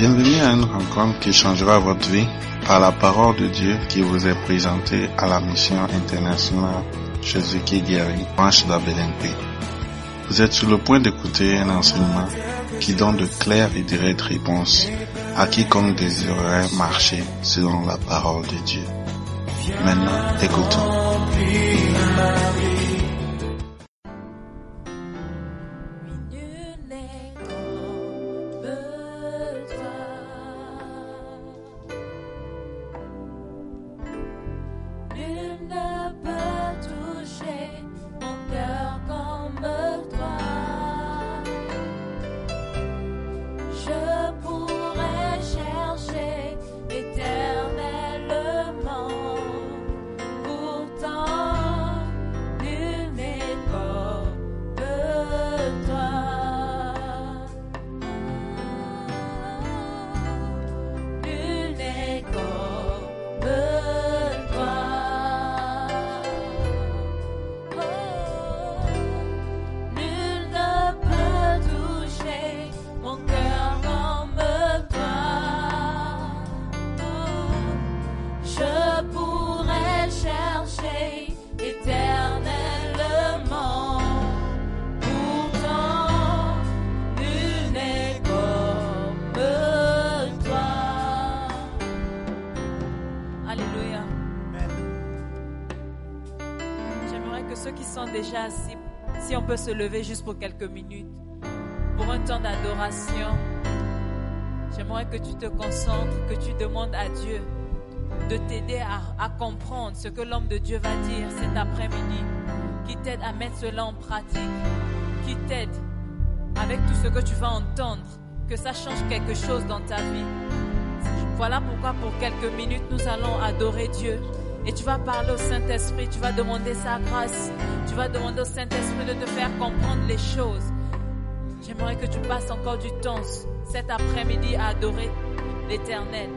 Bienvenue à une rencontre qui changera votre vie par la parole de Dieu qui vous est présentée à la mission internationale Jésus qui guérit, branche d'Abelenpe. Vous êtes sur le point d'écouter un enseignement qui donne de claires et directes réponses à quiconque désirerait marcher selon la parole de Dieu. Maintenant, écoutons. Se lever juste pour quelques minutes, pour un temps d'adoration, j'aimerais que tu te concentres, que tu demandes à Dieu de t'aider à, à comprendre ce que l'homme de Dieu va dire cet après-midi, qui t'aide à mettre cela en pratique, qui t'aide avec tout ce que tu vas entendre, que ça change quelque chose dans ta vie. Voilà pourquoi pour quelques minutes nous allons adorer Dieu. Et tu vas parler au Saint-Esprit, tu vas demander sa grâce, tu vas demander au Saint-Esprit de te faire comprendre les choses. J'aimerais que tu passes encore du temps cet après-midi à adorer l'Éternel.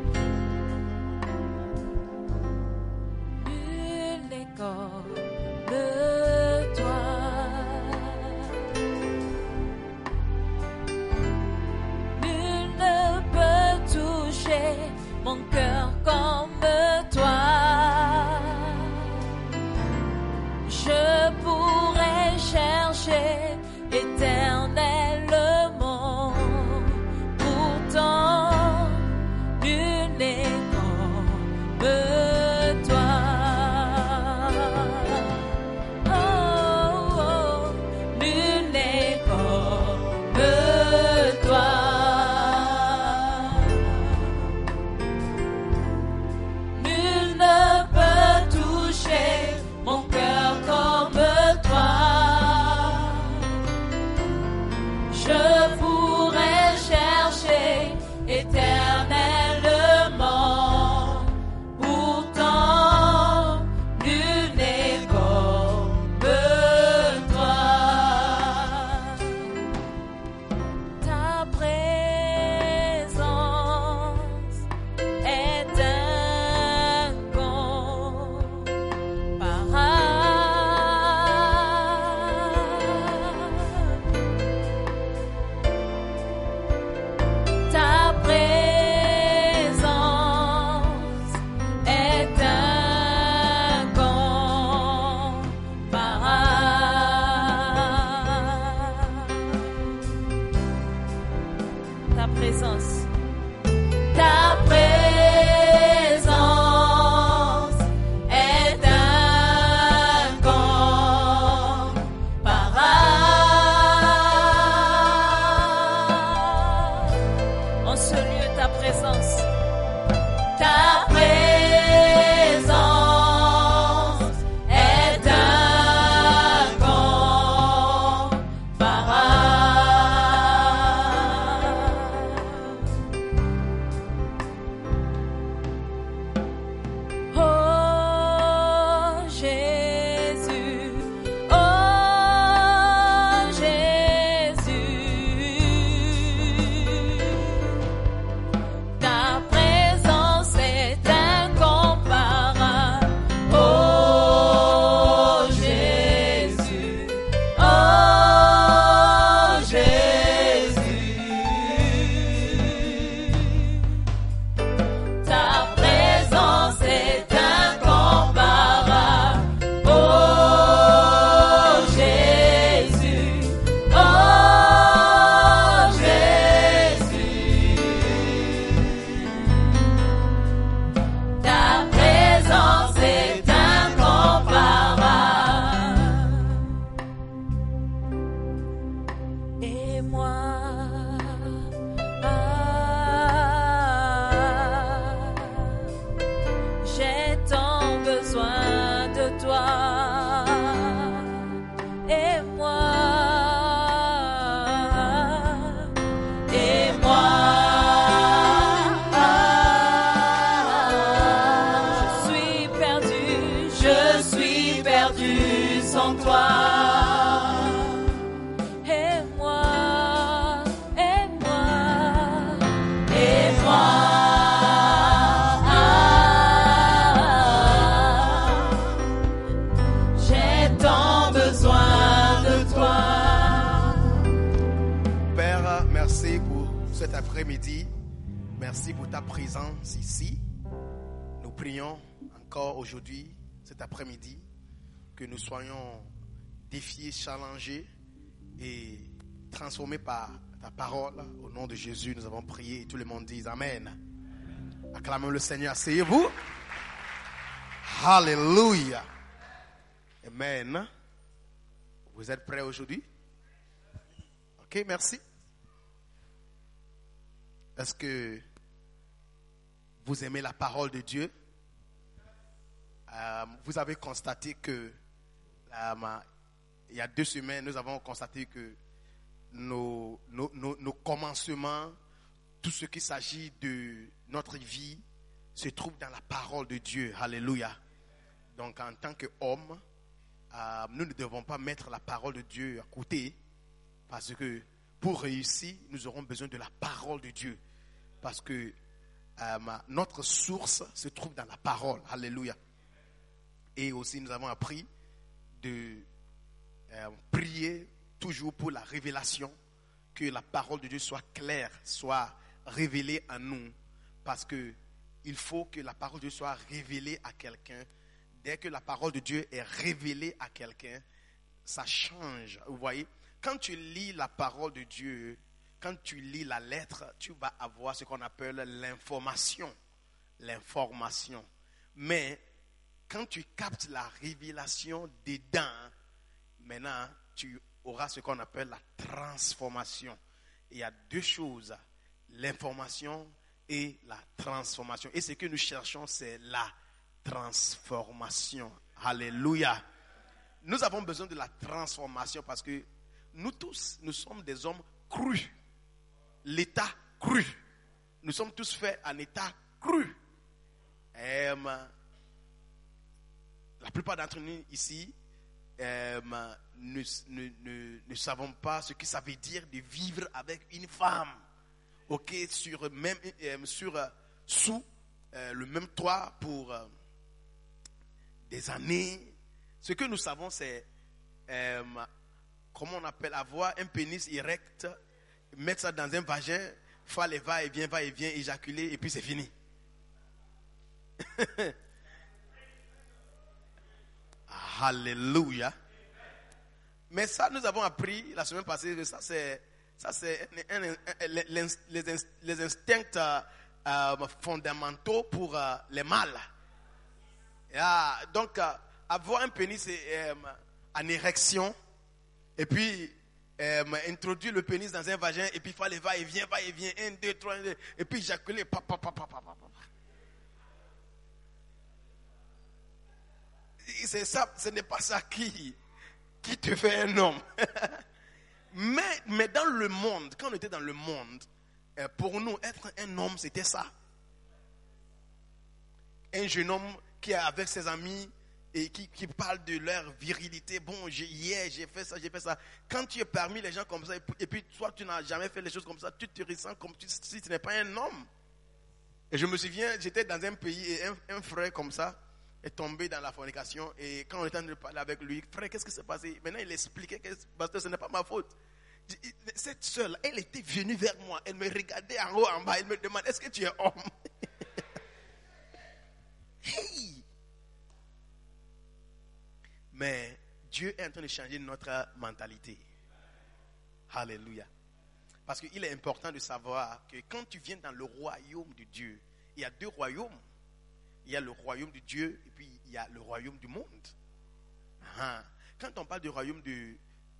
Après-midi. Merci pour ta présence ici. Nous prions encore aujourd'hui, cet après-midi, que nous soyons défiés, challengés et transformés par ta parole. Au nom de Jésus, nous avons prié et tout le monde dit Amen. Acclamons le Seigneur. Asseyez-vous. Alléluia. Amen. Vous êtes prêts aujourd'hui? Ok, merci. Est-ce que vous aimez la parole de Dieu? Euh, vous avez constaté que euh, il y a deux semaines, nous avons constaté que nos commencements, tout ce qui s'agit de notre vie, se trouve dans la parole de Dieu. Alléluia. Donc en tant qu'homme, euh, nous ne devons pas mettre la parole de Dieu à côté. Parce que pour réussir, nous aurons besoin de la parole de Dieu. Parce que euh, notre source se trouve dans la parole. Alléluia. Et aussi, nous avons appris de euh, prier toujours pour la révélation, que la parole de Dieu soit claire, soit révélée à nous. Parce que il faut que la parole de Dieu soit révélée à quelqu'un. Dès que la parole de Dieu est révélée à quelqu'un, ça change. Vous voyez, quand tu lis la parole de Dieu, quand tu lis la lettre, tu vas avoir ce qu'on appelle l'information. L'information. Mais quand tu captes la révélation dedans, maintenant, tu auras ce qu'on appelle la transformation. Il y a deux choses, l'information et la transformation. Et ce que nous cherchons, c'est la transformation. Alléluia. Nous avons besoin de la transformation parce que nous tous, nous sommes des hommes crus. L'état cru. Nous sommes tous faits en état cru. La plupart d'entre nous ici ne, savons pas ce que ça veut dire de vivre avec une femme. Ok, sur même sur sous euh, le même toit pour euh, des années. Ce que nous savons, c'est comment on appelle avoir un pénis erect, mettre ça dans un vagin, faire les va-et-vient, va-et-vient, éjaculer, et puis c'est fini. Alléluia. Mais ça, nous avons appris la semaine passée que ça, c'est, ça, c'est les, les- les ins- les instincts euh, euh, fondamentaux pour euh, les mâles. Ah, donc, avoir un pénis en érection, et puis euh, introduire le pénis dans un vagin, et puis faire les va-et-vient, va-et-vient, un, deux, trois, un, deux, et puis éjaculer, pa, pa, pa, pa, pa, pa, pa. C'est ça, ce n'est pas ça qui, qui te fait un homme. mais, mais dans le monde, quand on était dans le monde, euh, pour nous, être un homme, c'était ça. Un jeune homme qui est avec ses amis et qui, qui parle de leur virilité. Bon, hier, j'ai fait ça, j'ai fait ça. Quand tu es parmi les gens comme ça, et puis, toi, tu n'as jamais fait les choses comme ça, tu te ressens comme si tu n'es pas un homme. Et je me souviens, j'étais dans un pays et un, frère comme ça est tombé dans la fornication. Et quand on était en train de parler avec lui, frère, qu'est-ce qui s'est passé? Maintenant, il expliquait que parce que ce n'est pas ma faute. Cette seule, elle était venue vers moi. Elle me regardait en haut, en bas. Elle me demande Est-ce que tu es homme? Hey! Mais Dieu est en train de changer notre mentalité. Alléluia. Parce qu'il est important de savoir que quand tu viens dans le royaume de Dieu, il y a deux royaumes. Il y a le royaume de Dieu et puis il y a le royaume du monde. Ah. Quand on parle du royaume de,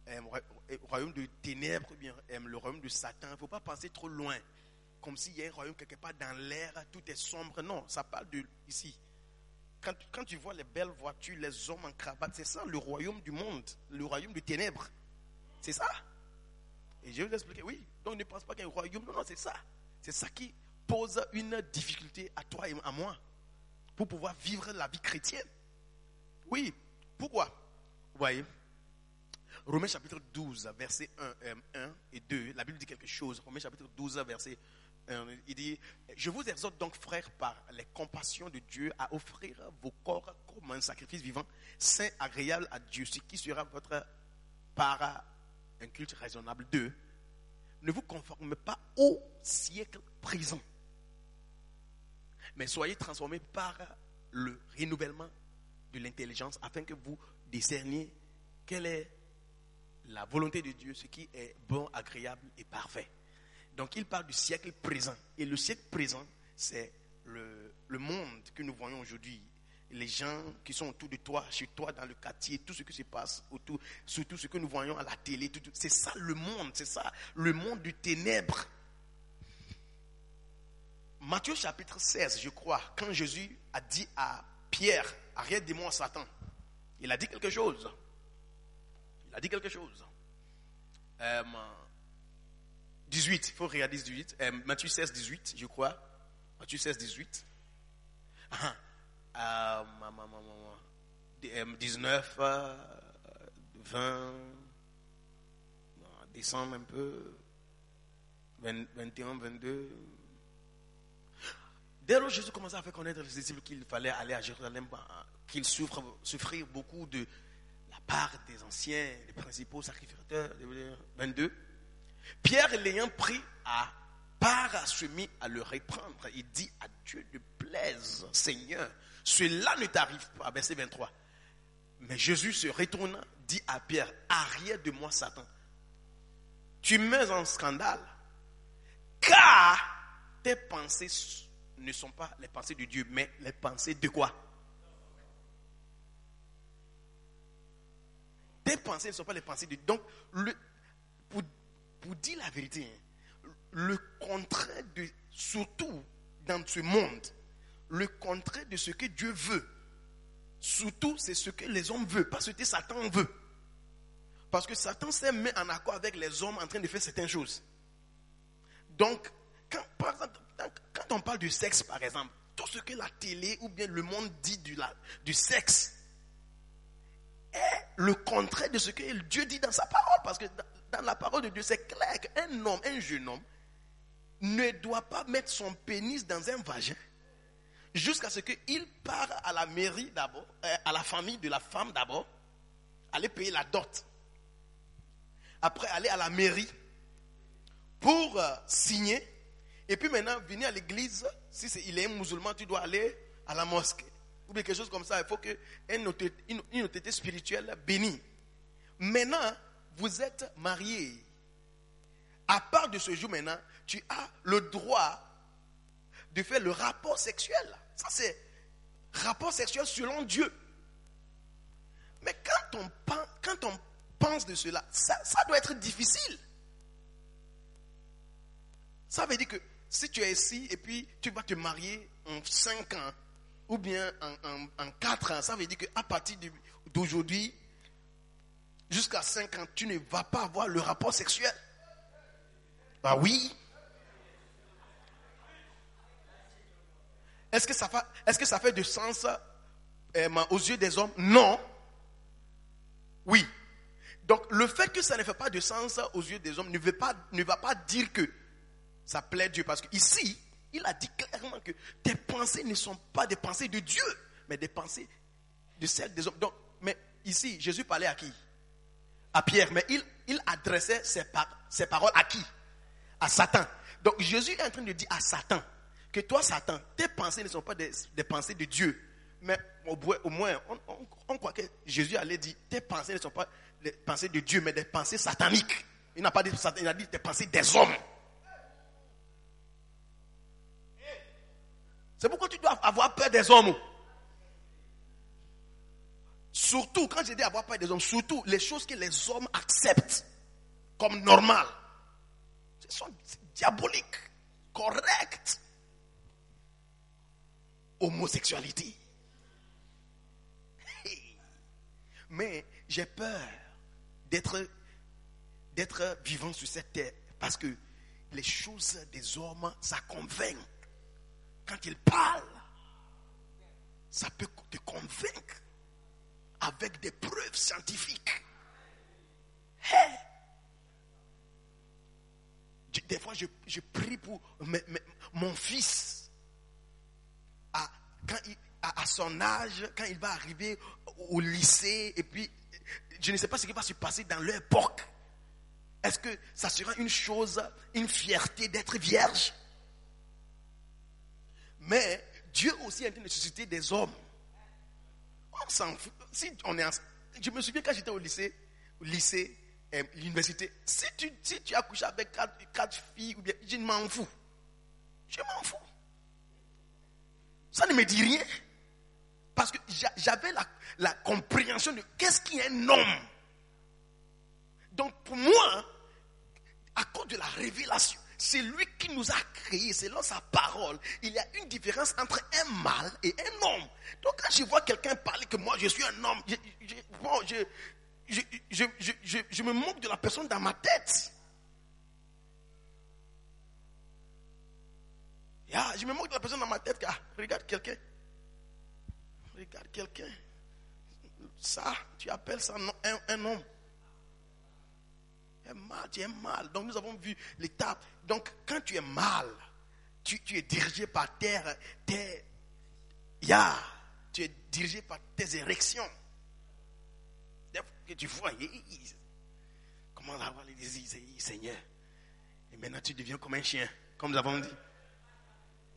euh, roi- euh, royaume de ténèbres, bien euh, le royaume de Satan. Il ne faut pas penser trop loin. Comme s'il y a un royaume quelque part dans l'air, tout est sombre. Non, ça parle de ici. Quand, tu vois les belles voitures, les hommes en cravate, c'est ça le royaume du monde, le royaume de ténèbres. C'est ça. Et je vais vous expliquer, oui. Donc ne pense pas qu'il y a un royaume. Non, non, c'est ça. C'est ça qui pose une difficulté à toi et à moi pour pouvoir vivre la vie chrétienne. Oui. Pourquoi? Vous voyez? Romains chapitre 12, verset 1, euh, 1 et 2, la Bible dit quelque chose. Romains chapitre 12, verset 1, il dit, je vous exhorte donc, frères, par les compassions de Dieu, à offrir vos corps comme un sacrifice vivant, saint, agréable à Dieu, ce qui sera votre par un culte raisonnable. 2. Ne vous conformez pas au siècle présent, mais soyez transformés par le renouvellement de l'intelligence afin que vous discerniez quelle est la volonté de Dieu, ce qui est bon, agréable et parfait. Donc il parle du siècle présent. Et le siècle présent, c'est le, monde que nous voyons aujourd'hui. Les gens qui sont autour de toi, chez toi, dans le quartier, tout ce qui se passe autour, surtout ce que nous voyons à la télé, c'est ça le monde, c'est ça le monde du ténèbre. Matthieu chapitre 16, je crois, quand Jésus a dit à Pierre, arrête de moi Satan, il a dit quelque chose. Il a dit quelque chose. Euh, 18, il faut regarder 18. Euh, Matthieu 16, 18, je crois. Matthieu 16, 18. Ah, ah, ma, ma, ma, ma, ma. D- euh, 19, euh, 20, non, descendre un peu. 20, 21, 22. Dès lors, Jésus commençait à faire connaître les disciples qu'il fallait aller à Jérusalem, bah, qu'il souffre, souffrir beaucoup de la part des anciens, des principaux sacrificateurs. 22. Pierre, l'ayant pris à part, se à le reprendre. Il dit à Dieu de plaise, Seigneur, cela ne t'arrive pas. Verset 23. Mais Jésus se retourna, dit à Pierre, arrière de moi, Satan. Tu mets en scandale, car tes pensées ne sont pas les pensées de Dieu, mais les pensées de quoi? Tes pensées ne sont pas les pensées de Dieu. Donc, le, pour, pour dire la vérité, le contraire de, surtout dans ce monde, le contraire de ce que Dieu veut, surtout c'est ce que les hommes veulent, pas ce que Satan veut. Parce que Satan s'est mis en accord avec les hommes en train de faire certaines choses. Donc, quand, par exemple, quand on parle du sexe, par exemple, tout ce que la télé ou bien le monde dit du, du sexe est le contraire de ce que Dieu dit dans sa parole. Parce que dans, la parole de Dieu, c'est clair qu'un homme, un jeune homme, ne doit pas mettre son pénis dans un vagin jusqu'à ce qu'il part à la mairie d'abord, euh, à la famille de la femme d'abord, aller payer la dot. Après, aller à la mairie pour euh, signer. Et puis maintenant, venir à l'église. Si il est un musulman, tu dois aller à la mosquée. Ou bien quelque chose comme ça. Il faut que une autorité, spirituelle bénie. Maintenant, vous êtes marié. À part de ce jour maintenant, tu as le droit de faire le rapport sexuel. Ça, c'est rapport sexuel selon Dieu. Mais quand on, pen- quand on pense de cela, ça, doit être difficile. Ça veut dire que si tu es ici et puis tu vas te marier en 5 ans ou bien en, 4 ans, ça veut dire qu'à partir d'aujourd'hui jusqu'à 5 ans, tu ne vas pas avoir le rapport sexuel. Bah oui. Est-ce que, ça fa- est-ce fait du sens euh, aux yeux des hommes? Non. Oui. Donc le fait que ça ne fait pas de sens aux yeux des hommes ne, veut pas, ne va pas dire que ça plaît Dieu. Parce qu'ici, il a dit clairement que tes pensées ne sont pas des pensées de Dieu, mais des pensées de celles des hommes. Donc, mais ici, Jésus parlait à qui? À Pierre. Mais il, adressait ses, par- ses paroles à qui? À Satan. Donc Jésus est en train de dire à Satan que toi, Satan, tes pensées ne sont pas des, pensées de Dieu. Mais au, au moins, on, croit que Jésus allait dire tes pensées ne sont pas des pensées de Dieu, mais des pensées sataniques. Il n'a pas dit il a dit des pensées des hommes. C'est pourquoi tu dois avoir peur des hommes. Surtout, quand j'ai dit avoir peur des hommes, surtout les choses que les hommes acceptent comme normales. Ce sont diaboliques, correctes. Homosexualité. Mais j'ai peur d'être d'être vivant sur cette terre parce que les choses des hommes, ça convainc. Quand ils parlent, ça peut te convaincre avec des preuves scientifiques. Hey. Des fois, je, je prie pour mon fils. À, quand il- à, à son âge, quand il va arriver au, lycée, et puis, je ne sais pas ce qui va se passer dans leur époque. Est-ce que ça sera une chose, une fierté d'être vierge? Mais Dieu aussi a été nécessité des hommes. On s'en fout? Si on est Je me souviens quand j'étais au lycée, au lycée, euh, l'université, si tu, si tu as couché avec quatre, filles, ou bien, je m'en fous. Je m'en fous. Ça ne me dit rien. Parce que j'a- j'avais la, la compréhension de qu'est-ce qui est un homme. Donc pour moi, à cause de la révélation, c'est lui qui nous a créés, selon sa parole. Il y a une différence entre un mâle et un homme. Donc quand je vois quelqu'un parler que moi je suis un homme, je, je- je, je, me moque de la personne dans ma tête. Yeah, je me moque de la personne dans ma tête regarde quelqu'un. Regarde quelqu'un. Ça, tu appelles ça un, un homme. Es mal, tu es mal. Donc nous avons vu l'étape. Donc quand tu es mal, tu, es dirigé par terre, tes, ya, tu es dirigé par tes érections. Que tu vois, comment avoir les désirs, hi, Seigneur. Et maintenant tu deviens comme un chien, comme nous avons dit.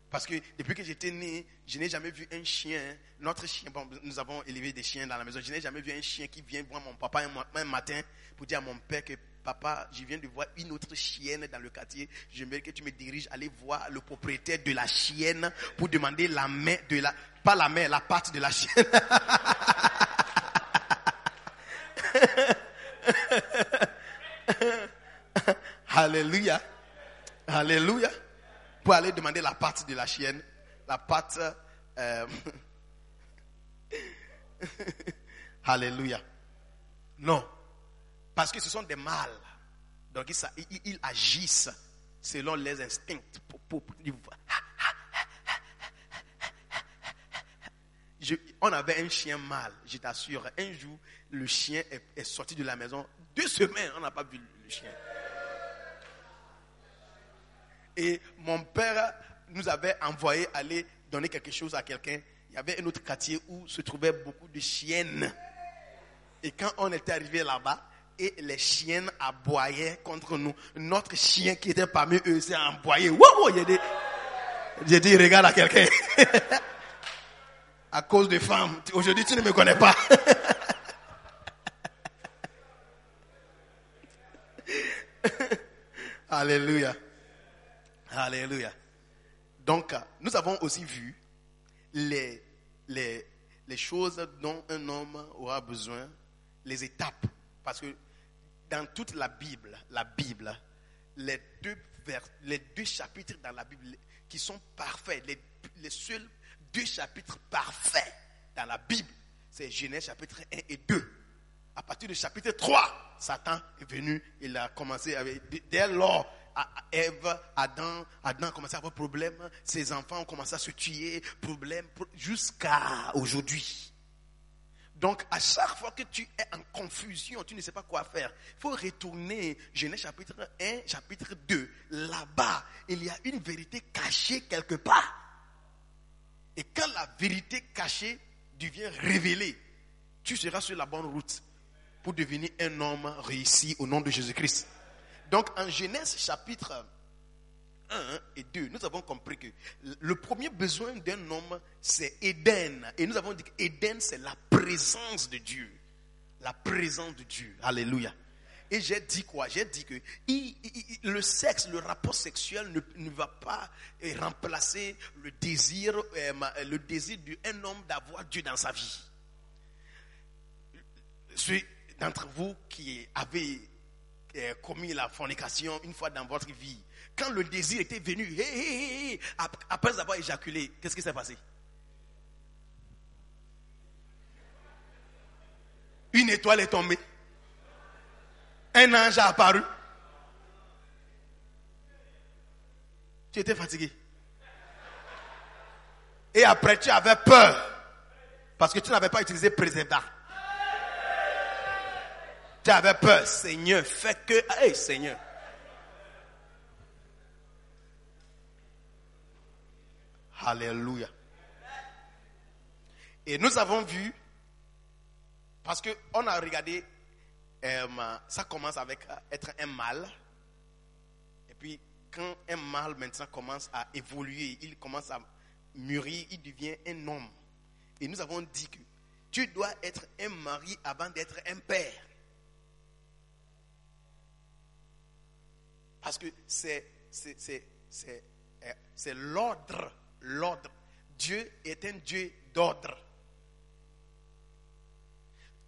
Parce que depuis que j'étais né, je n'ai jamais vu un chien. Notre chien, nous avons élevé des chiens dans la maison. Je n'ai jamais vu un chien qui vient voir mon papa un matin pour dire à mon père que papa, je viens de voir une autre chienne dans le quartier. J'aimerais que tu me diriges, aller voir le propriétaire de la chienne pour demander la main de la, pas la main, la patte de la chienne. Alléluia. Alléluia. Pour aller demander la patte de la chienne. La patte. euh, Alléluia. Non. Parce que ce sont des mâles. Donc ils, agissent selon les instincts. On avait un chien mâle, je t'assure. Un jour, le chien est, sorti de la maison. Deux semaines, on n'a pas vu le chien. Et mon père nous avait envoyé aller donner quelque chose à quelqu'un. Il y avait un autre quartier où se trouvaient beaucoup de chiennes. Et quand on était arrivé là-bas, et les chiennes aboyaient contre nous, notre chien qui était parmi eux s'est aboyé. Wow, j'ai dit, regarde à quelqu'un. à cause des femmes. Aujourd'hui, tu ne me connais pas. Alléluia. Alléluia. Donc, nous avons aussi vu les, les, les choses dont un homme aura besoin, les étapes. Parce que dans toute la Bible, la Bible, les deux, chapitres dans la Bible qui sont parfaits, les, seuls deux chapitres parfaits dans la Bible, c'est Genèse chapitre 1 et 2. À partir du chapitre 3, Satan est venu, il a commencé avec, dès lors, Ève, Adam, Adam a commencé à avoir problème, ses enfants ont commencé à se tuer, problème, pro- jusqu'à aujourd'hui. Donc, à chaque fois que tu es en confusion, tu ne sais pas quoi faire, il faut retourner Genèse chapitre 1, chapitre 2. Là-bas, il y a une vérité cachée quelque part. Et quand la vérité cachée devient révélée, tu seras sur la bonne route pour devenir un homme réussi au nom de Jésus-Christ. Donc, en Genèse chapitre 1 et 2, nous avons compris que le premier besoin d'un homme, c'est Éden. Et nous avons dit qu'Éden, c'est la présence de Dieu. La présence de Dieu. Alléluia. Et j'ai dit quoi? J'ai dit que le sexe, le rapport sexuel ne, va pas euh, remplacer le désir, euh, ma- le désir d'un homme d'avoir Dieu dans sa vie. ceux d'entre vous qui euh, commis la fornication une fois dans votre vie, quand le désir était venu, hé, hé, hé, ap- après avoir éjaculé, qu'est-ce qui s'est passé? Une étoile est tombée. Un ange a apparu. Tu étais fatigué. Et après, tu avais peur. Parce que tu n'avais pas utilisé préservatif. Tu avais peur. Seigneur, fais que... Hey, Seigneur. Alléluia. Et nous avons vu, parce qu'on a regardé, euh, ça commence avec euh, être un mâle. Et puis, quand un mâle maintenant commence à évoluer, il commence à mûrir, il devient un homme. Et nous avons dit que tu dois être un mari avant d'être un père. Parce que c'est, euh, c'est l'ordre. L'ordre. Dieu est un Dieu d'ordre.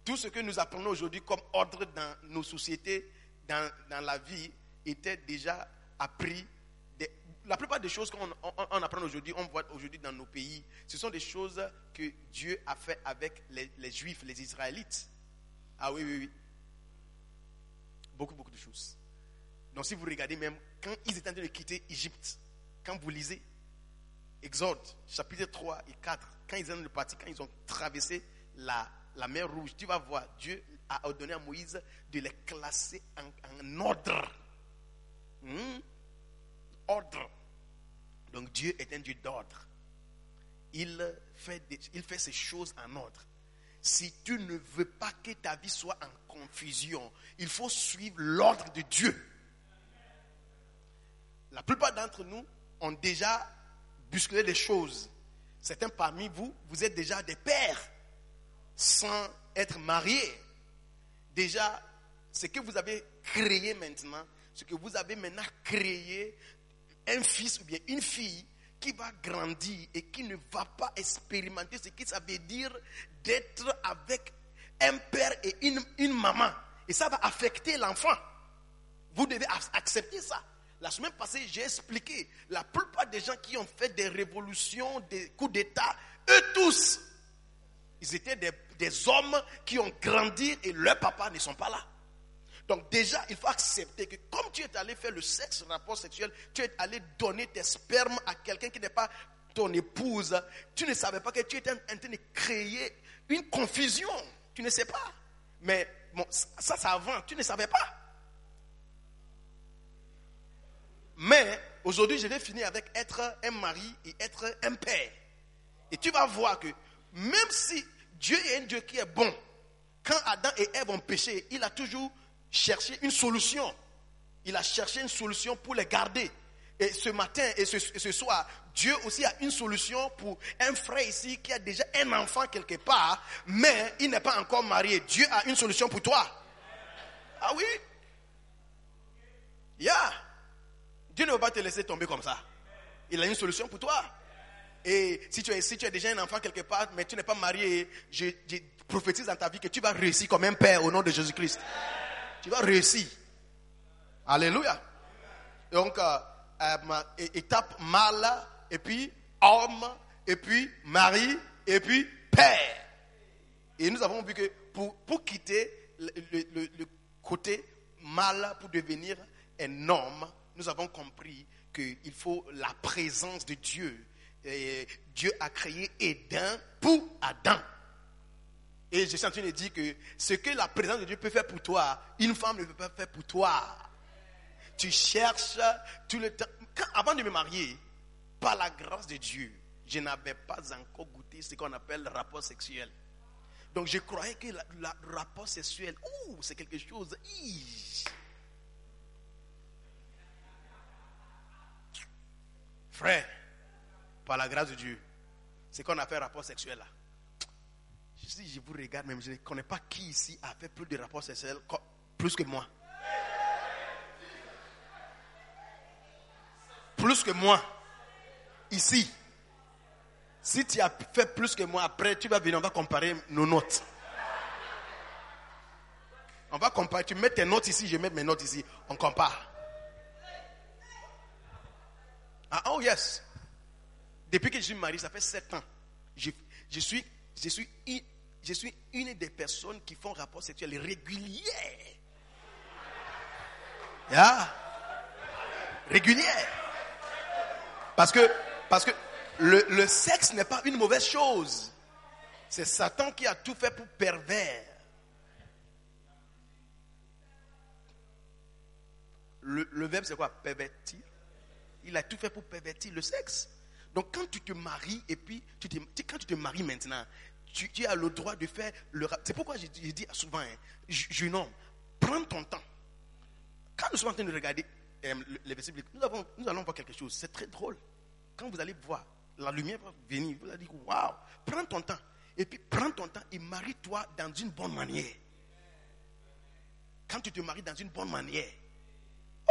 Tout ce que nous apprenons aujourd'hui comme ordre dans nos sociétés, dans, dans la vie, était déjà appris. La plupart des choses qu'on on- on apprend aujourd'hui, on voit aujourd'hui dans nos pays, ce sont des choses que Dieu a fait avec les, les Juifs, les Israélites. Ah oui, oui, oui. Beaucoup, beaucoup de choses. Donc si vous regardez même, quand ils étaient en train de quitter Égypte, quand vous lisez Exode, chapitre 3 et 4, quand ils ont parti, quand ils ont traversé la, mer Rouge, tu vas voir, Dieu a ordonné à Moïse de les classer en, ordre. Hmm? Ordre. Donc Dieu est un Dieu d'ordre. Il fait, des- choses en ordre. Si tu ne veux pas que ta vie soit en confusion, il faut suivre l'ordre de Dieu. La plupart d'entre nous ont déjà bousculé les choses. Certains parmi vous, vous êtes déjà des pères sans être mariés. Déjà, ce que vous avez créé maintenant, ce que vous avez maintenant créé, un fils ou bien une fille qui va grandir et qui ne va pas expérimenter ce que ça veut dire d'être avec un père et une, une maman. Et ça va affecter l'enfant. Vous devez ac- accepter ça. La semaine passée, j'ai expliqué, la plupart des gens qui ont fait des révolutions, des coups d'État, eux tous, ils étaient des, hommes qui ont grandi et leurs papas ne sont pas là. Donc déjà, il faut accepter que comme tu es allé faire le sexe, le rapport sexuel, tu es allé donner tes spermes à quelqu'un qui n'est pas ton épouse, tu ne savais pas que tu étais en train de créer une confusion. Tu ne sais pas. Mais bon, ça, ça avant, tu ne savais pas. Mais aujourd'hui, je vais finir avec être un mari et être un père. Et tu vas voir que même si Dieu est un Dieu qui est bon, quand Adam et Ève ont péché, il a toujours cherché une solution. Il a cherché une solution pour les garder. Et ce matin et ce, et ce soir, Dieu aussi a une solution pour un frère ici qui a déjà un enfant quelque part, mais il n'est pas encore marié. Dieu a une solution pour toi. Ah oui? Yeah. Dieu ne va pas te laisser tomber comme ça. Il a une solution pour toi. Et si tu, es, si tu as déjà un enfant quelque part, mais tu n'es pas marié, je, je prophétise dans ta vie que tu vas réussir comme un père au nom de Jésus-Christ. Tu vas réussir. Alléluia. Donc, euh, euh, étape mâle, et puis homme, et puis mari, et puis père. Et nous avons vu que pour, pour quitter le- le côté mâle pour devenir un homme, nous avons compris qu'il faut la présence de Dieu. Dieu a créé Éden pour Adam. Et je suis en train de dire que ce que la présence de Dieu peut faire pour toi, une femme ne peut pas faire pour toi. Tu cherches tout le temps. Avant de me marier, par la grâce de Dieu, je n'avais pas encore goûté ce qu'on appelle le rapport sexuel. Donc je croyais que le rapport sexuel, ouh, c'est quelque chose. Frère, par la grâce de Dieu, c'est qu'on a fait rapport sexuel là. Si je vous regarde, même je ne connais pas qui ici a fait plus de rapports sexuels plus que moi. Plus que moi. Ici. Si tu as fait plus que moi, après, tu vas venir, on va comparer nos notes. On va comparer. Tu mets tes notes ici, je mets mes notes ici. On compare. Ah, oh yes. Depuis que je suis marié, ça fait sept ans. Je, suis, une- des personnes qui font rapport sexuel régulier. Yeah. Régulier. Parce que, le, sexe n'est pas une mauvaise chose. C'est Satan qui a tout fait pour pervers. Le verbe, c'est quoi? Pervertir. Il a tout fait pour pervertir le sexe. Donc, quand tu te maries, et puis, tu te- quand tu te maries maintenant, tu, as le droit de faire le. C'est pourquoi je, dis- souvent, hein, je- jeune homme, prends ton temps. Quand nous sommes en train de regarder euh, le- les versets bibliques, nous, nous allons voir quelque chose. C'est très drôle. Quand vous allez voir, la lumière va venir. Vous allez dire, waouh, prends ton temps. Et puis, prends ton temps et marie-toi dans une bonne manière. Quand tu te maries dans une bonne manière,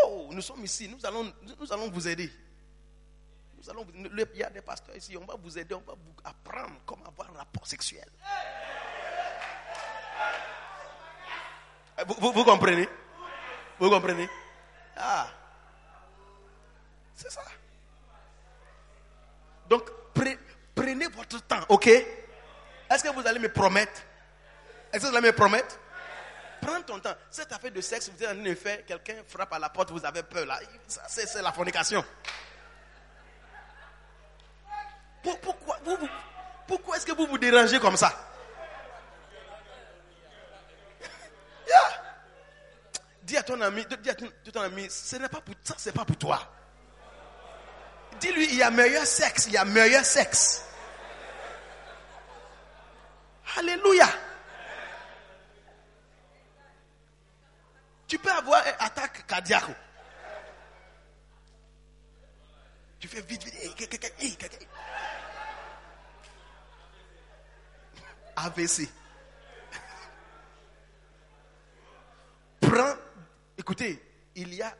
oh, nous sommes ici, nous allons, nous, allons vous aider. Nous allons, il y a des pasteurs ici, on va vous aider, on va vous apprendre comment avoir un rapport sexuel. Euh, Vous, comprenez? Vous comprenez? Ah. C'est ça. Donc, pre- prenez votre temps, ok? Est-ce que vous allez me promettre? Est-ce que vous allez me promettre? Prends ton temps. Cette affaire de sexe, vous êtes en faire, quelqu'un frappe à la porte, vous avez peur là. C'est la fornication. Pour- pourquoi vous, vous- pourquoi est-ce que vous vous dérangez comme ça? Dis à ton ami, dis à ton, dis à ton ami, ce n'est pas pour ça, c'est pas pour toi. Dis-lui, il y a meilleur sexe, il y a meilleur sexe. Alléluia. Tu peux avoir une attaque cardiaque. Tu fais vite, vite. hey, quelqu'un. AVC. Prends. Écoutez, il y a.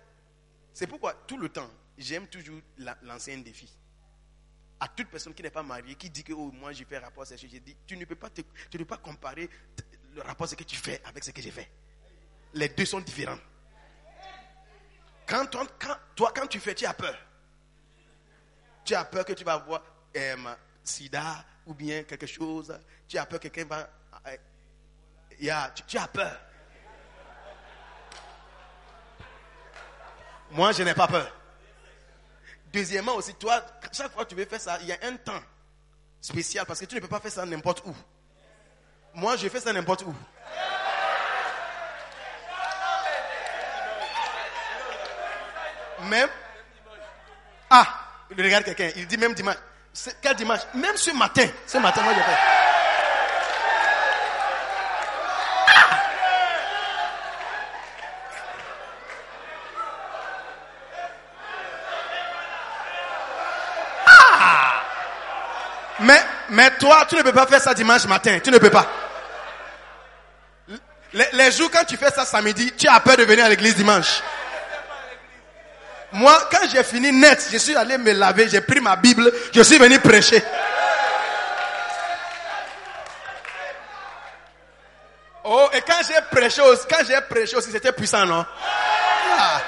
C'est pourquoi tout le temps, j'aime toujours la- l'ancien défi. À toute personne qui n'est pas mariée, qui dit que oh, moi j'ai fait rapport sexuel, j'ai dit tu ne peux pas te- tu ne peux pas comparer le rapport ce que tu fais avec ce que j'ai fait. Les deux sont différents. Quand, toi- quand, tu fais, tu as peur. Tu as peur que tu vas avoir euh, sida ou bien quelque chose. Tu as peur que quelqu'un va. euh, tu as peur. Moi, je n'ai pas peur. Deuxièmement aussi, toi, chaque fois que tu veux faire ça, il y a un temps spécial parce que tu ne peux pas faire ça n'importe où. Moi, je fais ça n'importe où. Même. Ah, il regarde quelqu'un, il dit même dimanche. Quel dimanche? Même ce matin. Ce matin, moi, je fais. Ah! Mais, mais toi, tu ne peux pas faire ça dimanche matin. Tu ne peux pas. Les jours quand tu fais ça samedi, tu as peur de venir à l'église dimanche. Moi, quand j'ai fini net, je suis allé me laver, j'ai pris ma Bible, je suis venu prêcher. Oh, et quand j'ai prêché aussi, quand j'ai prêché aussi, c'était puissant, non? Ah.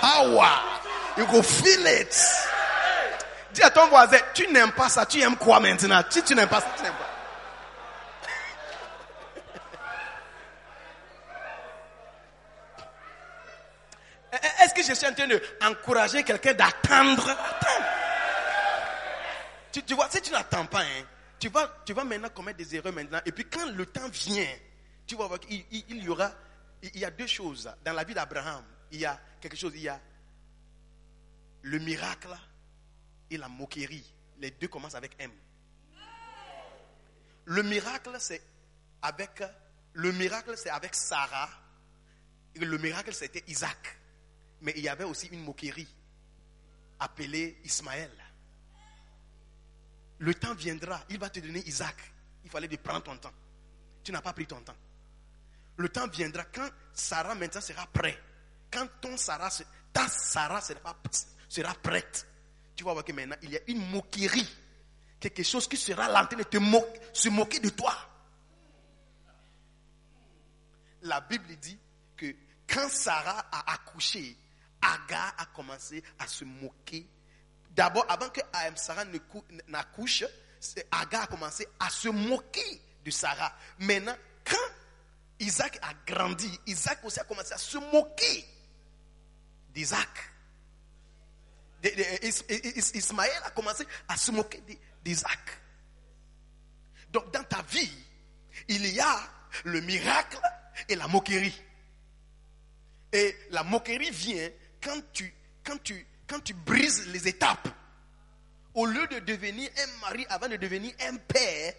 Power. You go feel it. Dis à ton voisin, tu n'aimes pas ça, tu aimes quoi maintenant? Si tu n'aimes pas ça, tu n'aimes pas. Est-ce que je suis en train d'encourager quelqu'un d'attendre? Tu, vois, si tu n'attends pas, hein, tu, vas, tu vas maintenant commettre des erreurs maintenant. Et puis quand le temps vient, tu vas voir qu'il il- y aura... Il y a deux choses. Dans la vie d'Abraham, il y a quelque chose. Il y a le miracle et la moquerie. Les deux commencent avec M. Le miracle, c'est avec... Le miracle, c'est avec Sarah. Le miracle, c'était Isaac. Mais il y avait aussi une moquerie appelée Ismaël. Le temps viendra, il va te donner Isaac. Il fallait de prendre ton temps. Tu n'as pas pris ton temps. Le temps viendra quand Sarah maintenant sera prête. Quand ton Sarah, ta Sarah sera, prête. Tu vas voir que maintenant il y a une moquerie. Quelque chose qui sera là de te se moquer de toi. la Bible dit que quand Sarah a accouché, Agar a commencé à se moquer. D'abord, avant que Sarah n'accouche, Agar a commencé à se moquer de Sarah. Maintenant, quand Isaac a grandi, Isaac aussi a commencé à se moquer d'Isaac. Ismaël a commencé à se moquer d'Isaac. Donc dans ta vie, il y a le miracle et la moquerie. Et la moquerie vient quand tu, quand tu, brises les étapes. Au lieu de devenir un mari avant de devenir un père,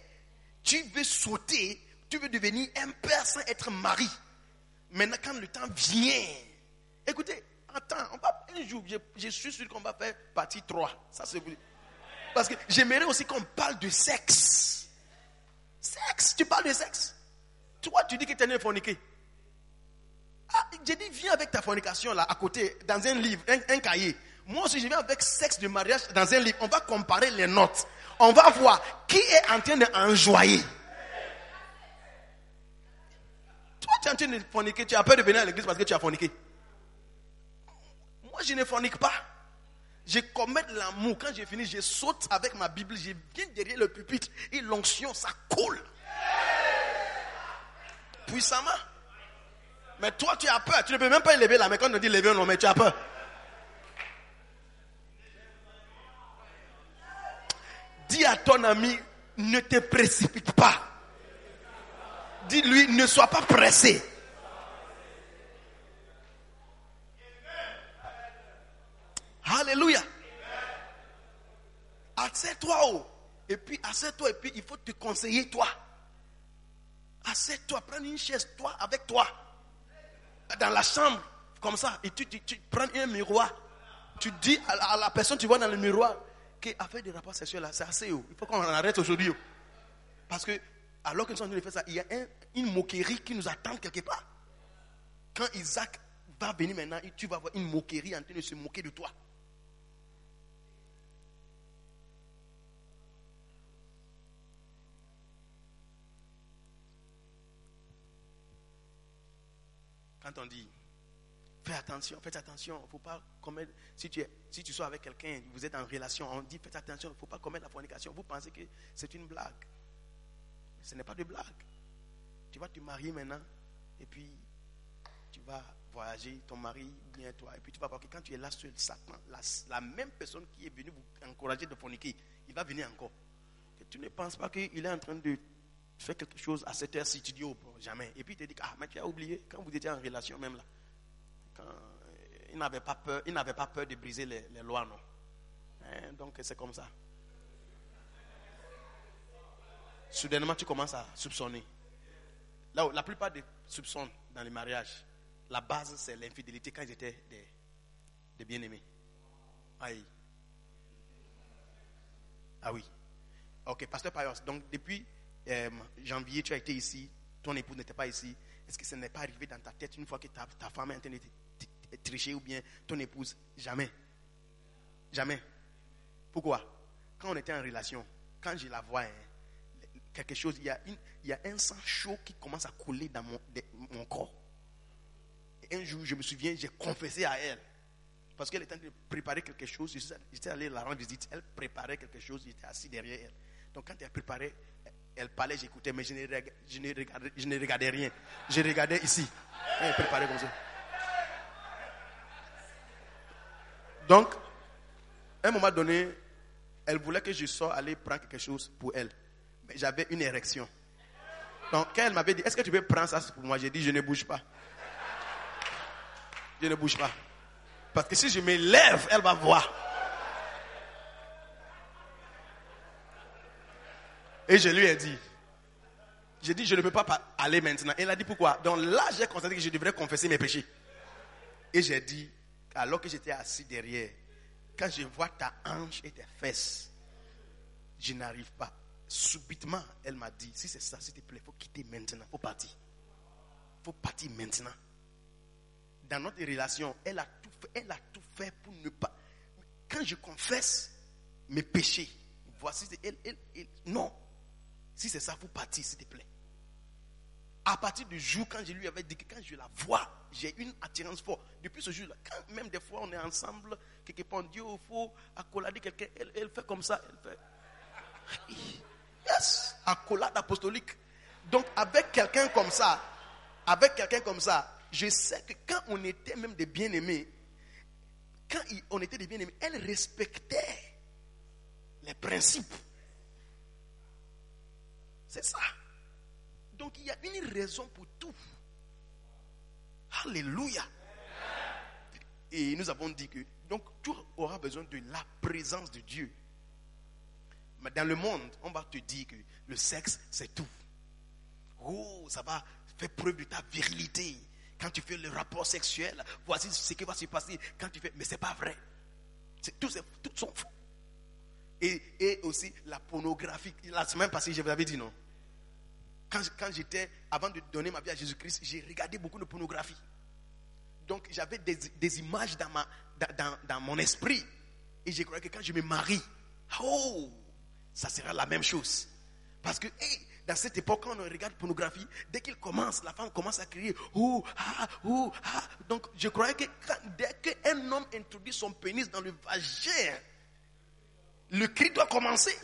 tu veux sauter, tu veux devenir un père sans être mari. Maintenant, quand le temps vient, écoutez, attends, on va, un jour, je, je suis sûr qu'on va faire partie 3. Ça, c'est Parce que j'aimerais aussi qu'on parle de sexe. Sexe, tu parles de sexe. Toi, tu dis que tu es né forniqué. Ah, j'ai dit, viens avec ta fornication là, à côté, dans un livre, un, cahier. Moi aussi, je viens avec sexe de mariage dans un livre. On va comparer les notes. On va voir qui est en train d'enjoyer. Toi, tu es en train de forniquer, tu as peur de venir à l'église parce que tu as forniqué. Moi, je ne fornique pas. Je commets l'amour. Quand j'ai fini, je saute avec ma Bible, je viens derrière le pupitre et l'onction, ça coule. Puissamment. Mais toi, tu as peur. Tu ne peux même pas lever la main quand on dit lever, non, mais tu as peur. Dis à ton ami, ne te précipite pas. Dis-lui, ne sois pas pressé. Alléluia. Assieds-toi haut. Et puis, assieds-toi. Et puis, il faut te conseiller, toi. Assieds-toi. Prends une chaise, toi, avec toi. Dans la chambre. Comme ça. Et tu, prends un miroir. Tu dis à la, à la personne, tu vois dans le miroir, qu'affaire de rapport sexuel, là, c'est assez haut. Il faut qu'on en arrête aujourd'hui. oh. Parce que, alors que nous sommes en train de faire ça, il y a un- une moquerie qui nous attend quelque part. Quand Isaac va venir maintenant, tu vas voir une moquerie en train de se moquer de toi. On dit, fais attention, faites attention, faut pas commettre, si tu, es, si tu sois avec quelqu'un, vous êtes en relation, on dit, faites attention, il ne faut pas commettre la fornication. Vous pensez que c'est une blague. Ce n'est pas de blague. Tu vas te marier maintenant, et puis tu vas voyager, ton mari, bien toi, et puis tu vas voir que quand tu es là seul, Satan, la, la même personne qui est venue vous encourager de forniquer, il va venir encore. Et tu ne penses pas qu'il est en train de faire quelque chose à cette heure-ci, tu dis oh, jamais. Et puis il te dit, ah, mais tu as oublié, quand vous étiez en relation même là, quand, euh, il n'avait pas peur, il n'avait pas peur de briser les, les lois, non. Hein, donc c'est comme ça. Soudainement, tu commences à soupçonner. Là où la plupart des soupçons dans les mariages, la base c'est l'infidélité quand ils étaient des, des bien-aimés. Aïe. Ah oui. Ok, pasteur Payos, donc depuis euh, janvier, tu as été ici, ton épouse n'était pas ici. Est-ce que ce n'est pas arrivé dans ta tête une fois que ta, femme est en train de tricher ou bien ton épouse? Jamais. Jamais. Pourquoi? Quand on était en relation, quand je la vois, hein, quelque chose, il y, a un sang chaud qui commence à couler dans mon, corps. Un jour, je me souviens, j'ai confessé à elle. Parce qu'elle était en train de préparer quelque chose. J'étais allé la rendre visite. Elle préparait quelque chose. J'étais assis derrière elle. Donc quand elle préparait, elle parlait, j'écoutais, mais je ne, je, ne regardais, rien. Je regardais ici. Elle préparait comme ça. Donc, à un moment donné, elle voulait que je sorte aller prendre quelque chose pour elle. Mais j'avais une érection. Donc, quand elle m'avait dit, est-ce que tu veux prendre ça pour moi? J'ai dit, je ne bouge pas. Je ne bouge pas. Parce que si je me lève, elle va voir. Et je lui ai dit, j'ai dit, je ne peux pas pa- aller maintenant. Elle a dit pourquoi? Donc là, j'ai constaté que je devrais confesser mes péchés. Et j'ai dit, alors que j'étais assis derrière, quand je vois ta hanche et tes fesses, je n'arrive pas. Subitement, elle m'a dit, si c'est ça, s'il te plaît, il faut quitter maintenant, il faut partir. Il faut partir maintenant. Dans notre relation, elle a tout fait, elle a tout fait pour ne pas. Quand je confesse mes péchés, voici, elle, elle- non. Si c'est ça, faut partir, s'il te plaît. à partir du jour quand je lui avais dit que quand je la vois, j'ai une attirance forte. Depuis ce jour-là, quand même des fois on est ensemble, quelque part on dit, oh, faut accolader quelqu'un, elle, elle fait comme ça, elle fait. Yes, accolade apostolique. Donc avec quelqu'un comme ça, avec quelqu'un comme ça, je sais que quand on était même des bien-aimés, quand on était des bien-aimés, elle respectait les principes. C'est ça. Donc il y a une raison pour tout. Alléluia. Et nous avons dit que donc tu auras besoin de la présence de Dieu. Mais dans le monde, on va te dire que le sexe, c'est tout. Oh, ça va faire preuve de ta virilité. Quand tu fais le rapport sexuel, voici ce qui va se passer quand tu fais. Mais ce n'est pas vrai. C'est, tout, c'est, tout sont faux. Et, aussi la pornographie. La semaine passée, je vous avais dit non. Quand, j'étais, avant de donner ma vie à Jésus-Christ, j'ai regardé beaucoup de pornographie. Donc j'avais des, images dans, ma, dans, dans- mon esprit. Et je croyais que quand je me marie, oh, ça sera la même chose. Parce que dans cette époque, quand on regarde pornographie, dès qu'il commence, la femme commence à crier, ouh, ah, ouh, ah. Donc je croyais que quand- dès qu'un homme introduit son pénis dans le vagin, le cri doit commencer.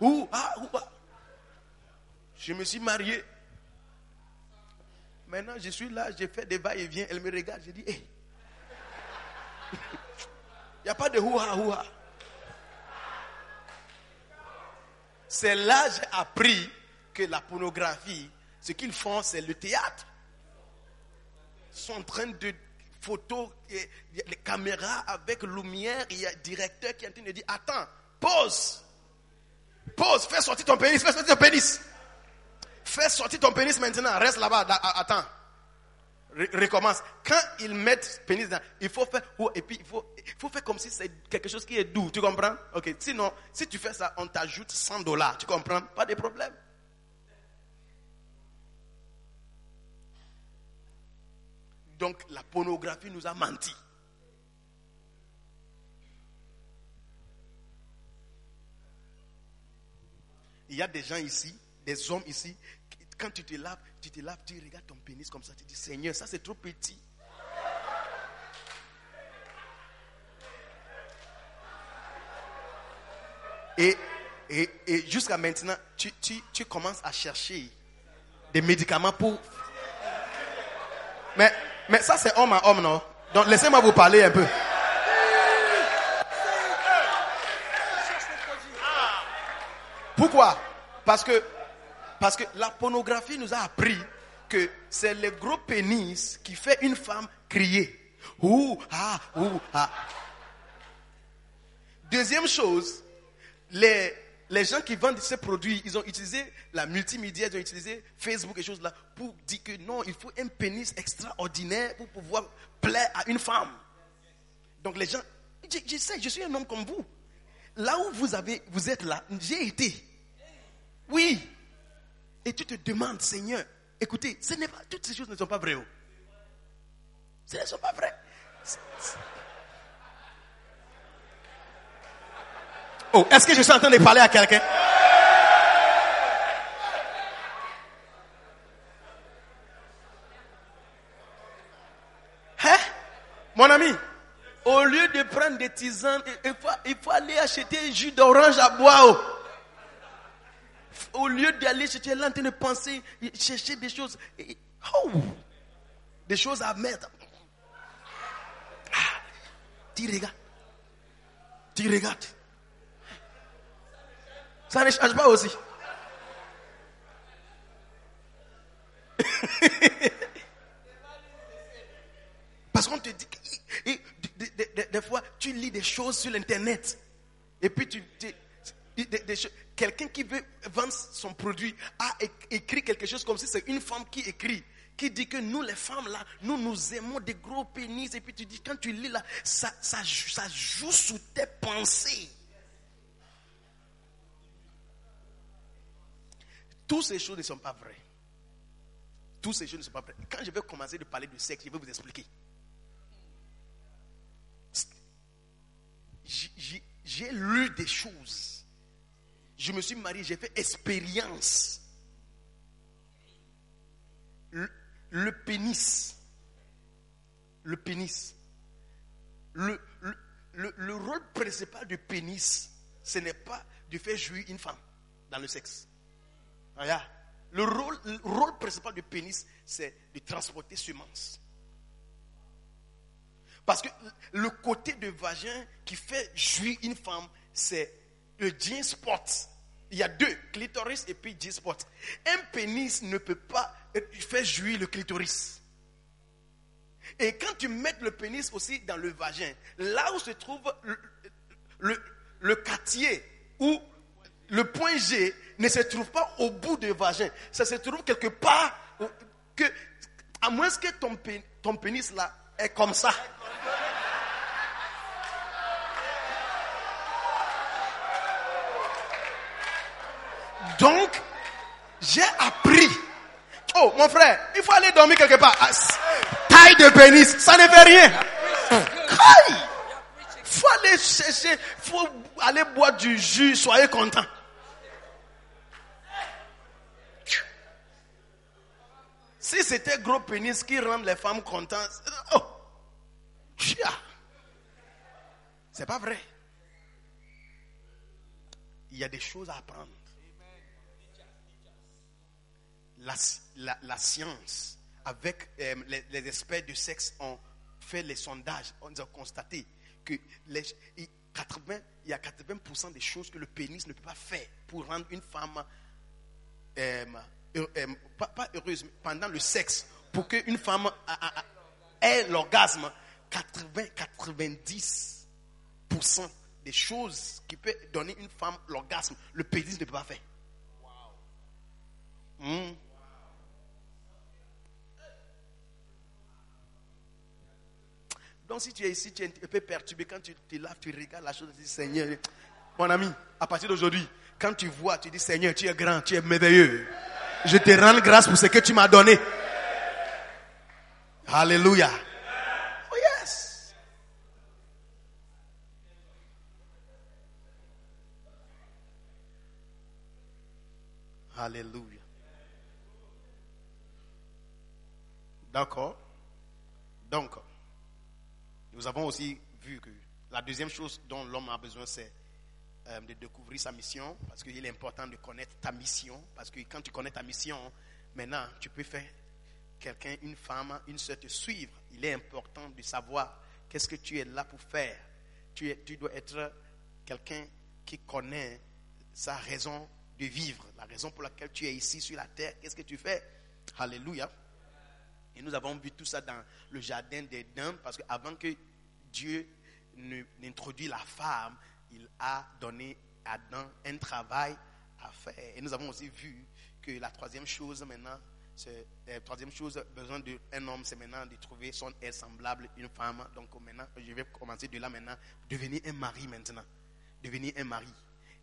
Ouh, ah, ouh, ah. Je me suis marié. Maintenant, je suis là, j'ai fait des va-et-vient. Elle me regarde, je dis, hé. Il n'y a pas de houha houha. C'est là que j'ai appris que la pornographie, ce qu'ils font, c'est le théâtre. Ils sont en train de photos, les caméras avec lumière, il y a un directeur qui est en attends, pause. Pause, fais sortir ton pénis, fais sortir ton pénis. Fais sortir ton pénis maintenant, reste là-bas, attends. Recommence. Quand ils mettent pénis il faut faire, oh, et puis il faut, faut faire comme si c'est quelque chose qui est doux, tu comprends? Ok, sinon, si tu fais ça, on t'ajoute 100 dollars, tu comprends? Pas de problème. Donc la pornographie nous a menti. Il y a des gens ici, des hommes ici, quand tu te laves, tu te laves, tu regardes ton pénis comme ça, tu dis Seigneur, ça c'est trop petit. Et, et, et jusqu'à maintenant, tu, tu, tu commences à chercher des médicaments pour. Mais, mais ça c'est homme à homme, non? Donc laissez-moi vous parler un peu. Pourquoi? Parce que, parce que la pornographie nous a appris que c'est le gros pénis qui fait une femme crier. Ouh, ah, ouh, ah. Deuxième chose, les, les gens qui vendent ces produits, ils ont utilisé la multimédia, ils ont utilisé Facebook et choses là pour dire que non, il faut un pénis extraordinaire pour pouvoir plaire à une femme. Donc les gens, je, je sais, je suis un homme comme vous. Là où vous, avez, vous êtes là, j'ai été. Oui. Et tu te demandes, Seigneur, écoutez, ce n'est pas, toutes ces choses ne sont pas vraies. oh. Ce ne sont pas vraies. C'est- c'est- Oh, est-ce que je suis en train de parler à quelqu'un? Hein? Mon ami, au lieu de prendre des tisanes, il- faut, il faut aller acheter un jus d'orange à boire. Au lieu d'aller chercher, là en train de penser, chercher des choses. Oh, des choses à mettre. Ah, tu regardes. Tu regardes. Ça ne change pas aussi. Parce qu'on te dit, des, des- fois, tu lis des choses sur l'internet. Et puis, tu, quelqu'un qui veut vendre son produit a écrit quelque chose comme si c'est une femme qui écrit. Qui dit que nous, les femmes, là, nous, nous aimons des gros pénis. Et puis tu dis, quand tu lis là, ça, ça joue sous tes pensées. Toutes ces choses ne sont pas vraies. Toutes ces choses ne sont pas vraies. Quand je vais commencer de parler de sexe, je vais vous expliquer. J'ai- lu des choses. Je me suis marié, j'ai fait expérience. le, pénis, le pénis, le, le- le rôle principal du pénis, ce n'est pas de faire jouir une femme dans le sexe. Regarde. Le rôle, le rôle principal du pénis, c'est de transporter semences. Parce que le côté de vagin qui fait jouir une femme, c'est le G-spot. Il y a deux, clitoris et puis G-spot. Un pénis ne peut pas euh, faire jouir le clitoris. Et quand tu mets le pénis aussi dans le vagin, là où se trouve le, le quartier où le point G ne se trouve pas au bout du vagin, ça se trouve quelque part que, à moins que ton, ton pénis là est comme ça. Donc, j'ai appris. Oh, mon frère, il faut aller dormir quelque part. Ah, Taille de pénis, ça ne fait rien. Aïe! Faut aller chercher, faut aller boire du jus, soyez content. Si c'était gros pénis qui rend les femmes contentes, oh, chia. c'est pas vrai. Il y a des choses à apprendre. La, science, avec euh, les, les experts du sexe, ont fait les sondages. On a constaté que les, il- 80, il y a 80% des choses que le pénis ne peut pas faire pour rendre une femme euh, euh, pas, pas heureuse, mais pendant le sexe, pour qu'une femme a- a- a- ait l'orgasme, 80-90% des choses qui peuvent donner une femme l'orgasme, le pénis ne peut pas faire. Hmm. Donc si tu es ici, tu es un peu perturbé, quand tu te laves, tu regardes la chose, tu dis Seigneur, mon ami, à partir d'aujourd'hui, quand tu vois, tu dis Seigneur, tu es grand, tu es merveilleux. Je te rends grâce pour ce que tu m'as donné. Alléluia. Oh yes. Alléluia. D'accord. Donc, nous avons aussi vu que la deuxième chose dont l'homme a besoin, c'est euh, de découvrir sa mission, parce qu'il est important de connaître ta mission, parce que quand tu connais ta mission, maintenant, tu peux faire quelqu'un, une femme, une sœur te suivre. Il est important de savoir qu'est-ce que tu es là pour faire. Tu, tu dois être quelqu'un qui connaît sa raison de vivre, la raison pour laquelle tu es ici sur la terre. Qu'est-ce que tu fais? Alléluia. Et nous avons vu tout ça dans le jardin d'Éden, parce qu'avant que Dieu n'introduise la femme, il a donné à Adam un travail à faire. Et nous avons aussi vu que la troisième chose maintenant, la troisième chose, besoin d'un homme, c'est maintenant de trouver son aide semblable, une femme. Donc maintenant, je vais commencer de là maintenant, devenir un mari maintenant. Devenir un mari.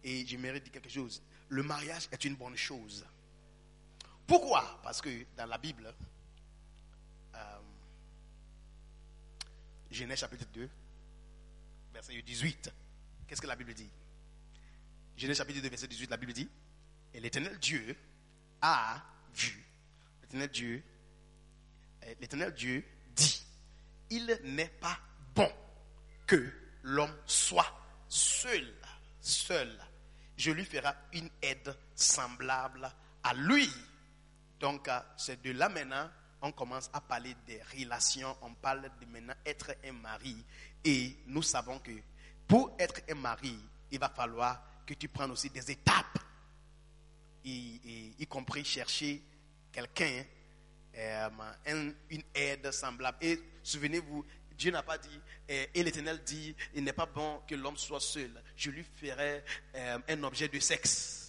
Et j'aimerais dire quelque chose. Le mariage est une bonne chose. Pourquoi? Parce que dans la Bible, Genèse chapitre 2, verset 18. Qu'est-ce que la Bible dit? Genèse chapitre 2, verset 18, la Bible dit Et l'éternel Dieu a vu. L'éternel Dieu, euh, l'éternel Dieu dit Il n'est pas bon que l'homme soit seul. Seul. Je lui ferai une aide semblable à lui. Donc, euh, c'est de là maintenant, on commence à parler des relations, on parle de maintenant être un mari. Et nous savons que pour être un mari, il va falloir que tu prennes aussi des étapes, y, compris chercher quelqu'un, euh, un- une aide semblable. Et souvenez-vous, Dieu n'a pas dit, euh, et l'Éternel dit, il n'est pas bon que l'homme soit seul. Je lui ferai euh, un objet de sexe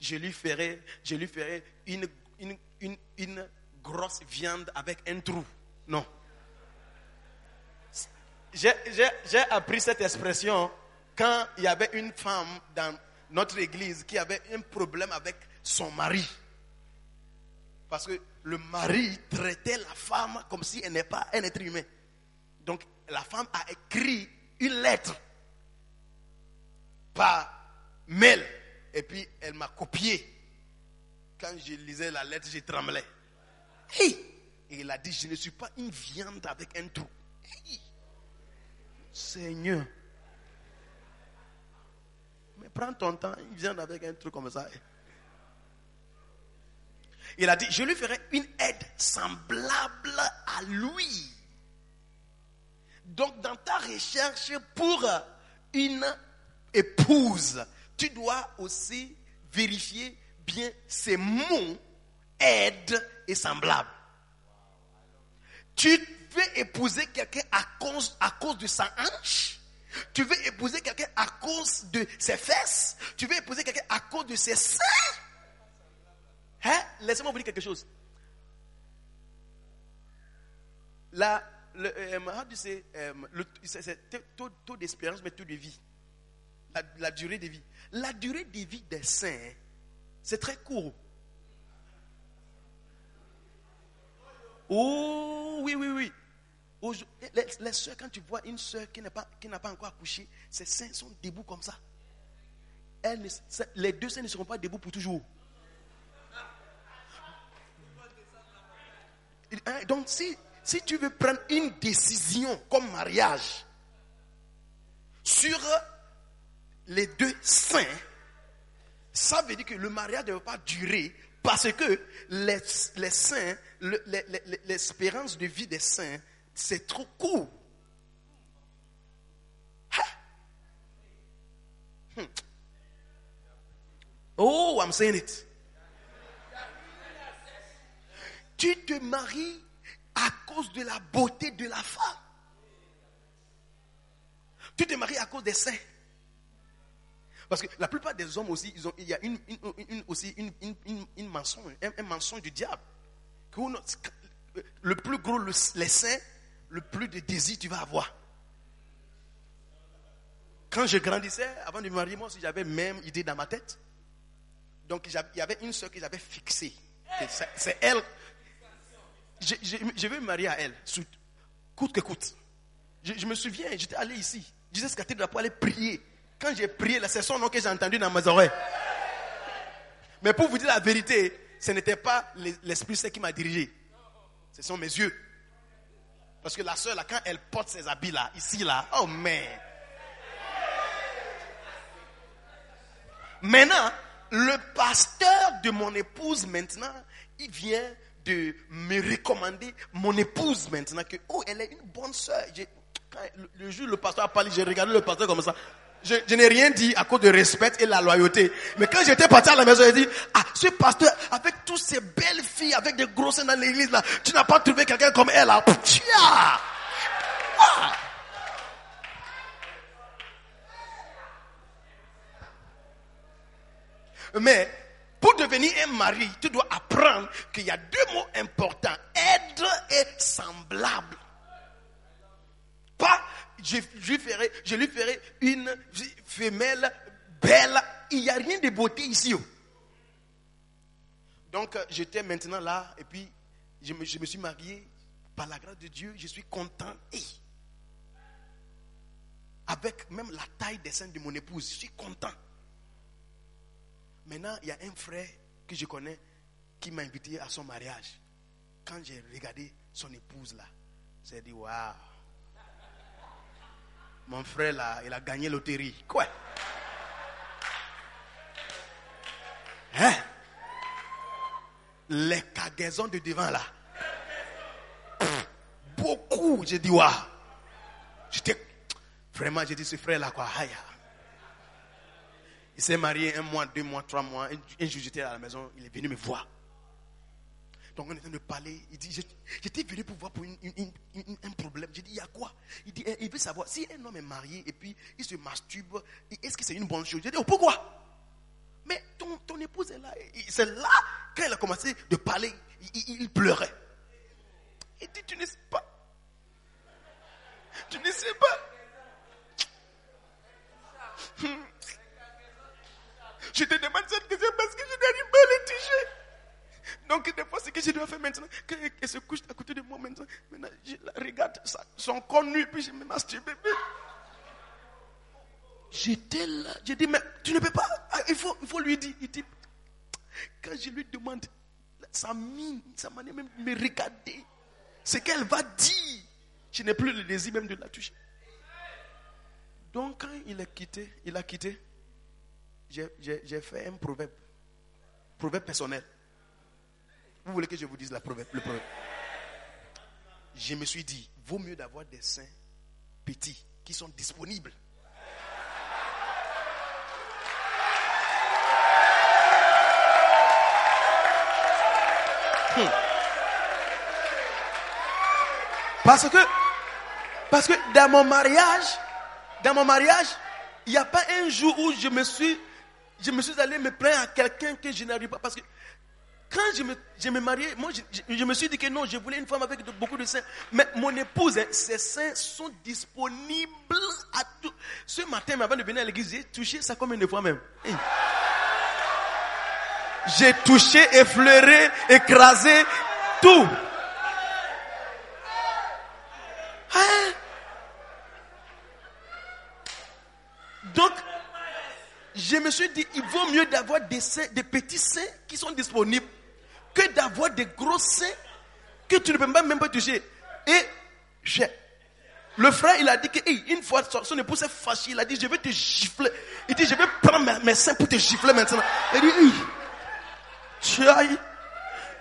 je lui ferai, je lui ferai une grosse viande avec un trou. Non. J'ai appris cette expression quand il y avait une femme dans notre église qui avait un problème avec son mari. Parce que le mari traitait la femme comme si elle n'est pas un être humain. Donc la femme a écrit une lettre par mail. Et puis elle m'a copié. Quand je lisais la lettre, je tremblais. Hey! Et il a dit, je ne suis pas une viande avec un trou. Seigneur. Mais prends ton temps, une viande avec un trou comme ça. Il a dit, je lui ferai une aide semblable à lui. Donc, dans ta recherche pour une épouse, tu dois aussi vérifier bien ces mots et semblable. Tu veux épouser quelqu'un à cause, à cause de sa hanche? Tu veux épouser quelqu'un à cause de ses fesses? Tu veux épouser quelqu'un à cause de ses seins? Hein? Laissez-moi vous dire quelque chose. La, le, euh, euh, c'est- c'est taux, taux d'espérance, mais taux de vie. La durée de vie. La durée de vie des saints, c'est très court. Oh, oui, oui, oui. Les, soeurs, quand tu vois une soeur qui n'a pas, pas encore accouché, ses seins sont debout comme ça. Les deux seins ne seront pas debout pour toujours. Hein, Donc, si, si tu veux prendre une décision comme mariage sur les deux saints, ça veut dire que le mariage ne va pas durer parce que les, les saints, le- les- les- l'espérance de vie des saints, c'est trop court. Hmm. Oh, I'm saying it. Tu te maries à cause de la beauté de la femme. Tu te maries à cause des seins. Parce que la plupart des hommes aussi, il y a aussi une, mensonge, un, mensonge du diable. Le plus gros, le- les seins, le plus de désir tu vas avoir. Quand je grandissais, avant de me marier, moi aussi j'avais même idée dans ma tête. Donc il y avait une soeur que j'avais fixée. C'est elle. Je, je, je vais me marier à elle, coûte que coûte. Je, je me souviens, j'étais allé ici. Jesus Cathedral pour aller prier. Quand j'ai prié, c'est son nom que j'ai entendu dans mes oreilles. Mais pour vous dire la vérité, ce n'était pas les- l'Esprit Saint qui m'a dirigé. Ce sont mes yeux. Parce que la soeur, là, quand elle porte ses habits là, ici, là, oh mais. Maintenant, le pasteur de mon épouse maintenant, il vient de me recommander mon épouse maintenant que, oh, elle est une bonne soeur. J'ai- quand le, le jour le pasteur a parlé, j'ai regardé le pasteur comme ça. Je, n'ai rien dit à cause de respect et la loyauté. Mais quand j'étais parti à la maison, j'ai dit, ah, ce pasteur, avec toutes ces belles filles, avec des grosses dans l'église là, tu n'as pas trouvé quelqu'un comme elle là. Ah! Mais pour devenir un mari, tu dois apprendre qu'il y a deux mots importants, aide et semblable. Je, lui ferai, une femelle belle. Il n'y a rien de beauté ici. oh. Donc euh, j'étais maintenant là et puis je me, suis marié par la grâce de Dieu. Je suis content. Avec même la taille des seins de mon épouse, je suis content. Maintenant, il y a un frère que je connais qui m'a invité à son mariage. Quand j'ai regardé son épouse là, j'ai dit waouh. Mon frère là, il a gagné loterie. Quoi? Hein? Les cargaisons de devant là. Beaucoup. J'ai dit waouh. J'étais vraiment, j'ai dit ce frère là quoi. Il s'est marié un mois, deux mois, trois mois. Un jour, j'étais à la maison, il est venu me voir. Donc, on est en train de parler. Il dit, j'étais- venu pour voir pour un problème. J'ai dit, il y a quoi? Il dit, il veut savoir, si un homme est marié et puis il se masturbe, est-ce que c'est une bonne chose? J'ai dit, oh, pourquoi? Mais ton, ton épouse est là. C'est là, quand elle a commencé de parler, il, pleurait. Il dit, tu ne sais pas. Tu ne sais pas. Je te demande cette question parce que je n'arrive pas à le toucher. Donc, des fois, ce que je dois faire maintenant, quand elle se couche à côté de moi maintenant, maintenant je la regarde son corps nu, puis je me masturbe. J'étais là, j'ai dit, mais tu ne peux pas, Ah, il faut, lui dire. Il dit, quand je lui demande, sa mine, sa manière même de me regarder, ce qu'elle va dire, je n'ai plus le désir même de la toucher. Donc quand il a quitté, il a quitté, j'ai fait un proverbe, proverbe personnel. Vous voulez que je vous dise la proverbe, le proverbe Je me suis dit, vaut mieux d'avoir des seins petits qui sont disponibles. Hmm. Parce que, parce que dans mon mariage, dans mon mariage, il n'y a pas un jour où je me suis, je me suis allé me plaindre à quelqu'un que je n'arrive pas. Parce que quand je me, je me mariais, moi, je, me suis dit que non, je voulais une femme avec de- beaucoup de seins. Mais mon épouse, hein, ses seins sont disponibles à tout. Ce matin, avant de venir à l'église, j'ai touché ça comme une fois même. Hey. J'ai touché, effleuré, écrasé, tout. Hein? Donc, je me suis dit, il vaut mieux d'avoir des seins, des petits seins qui sont disponibles que d'avoir des gros seins que tu ne peux même pas toucher. Et j'ai- le frère, il a dit que hey, une fois son, épouse s'est fâchée, il a dit, je vais te gifler. Il dit, je vais prendre mes, mes seins pour te gifler maintenant. Il dit, hey, tu ailles.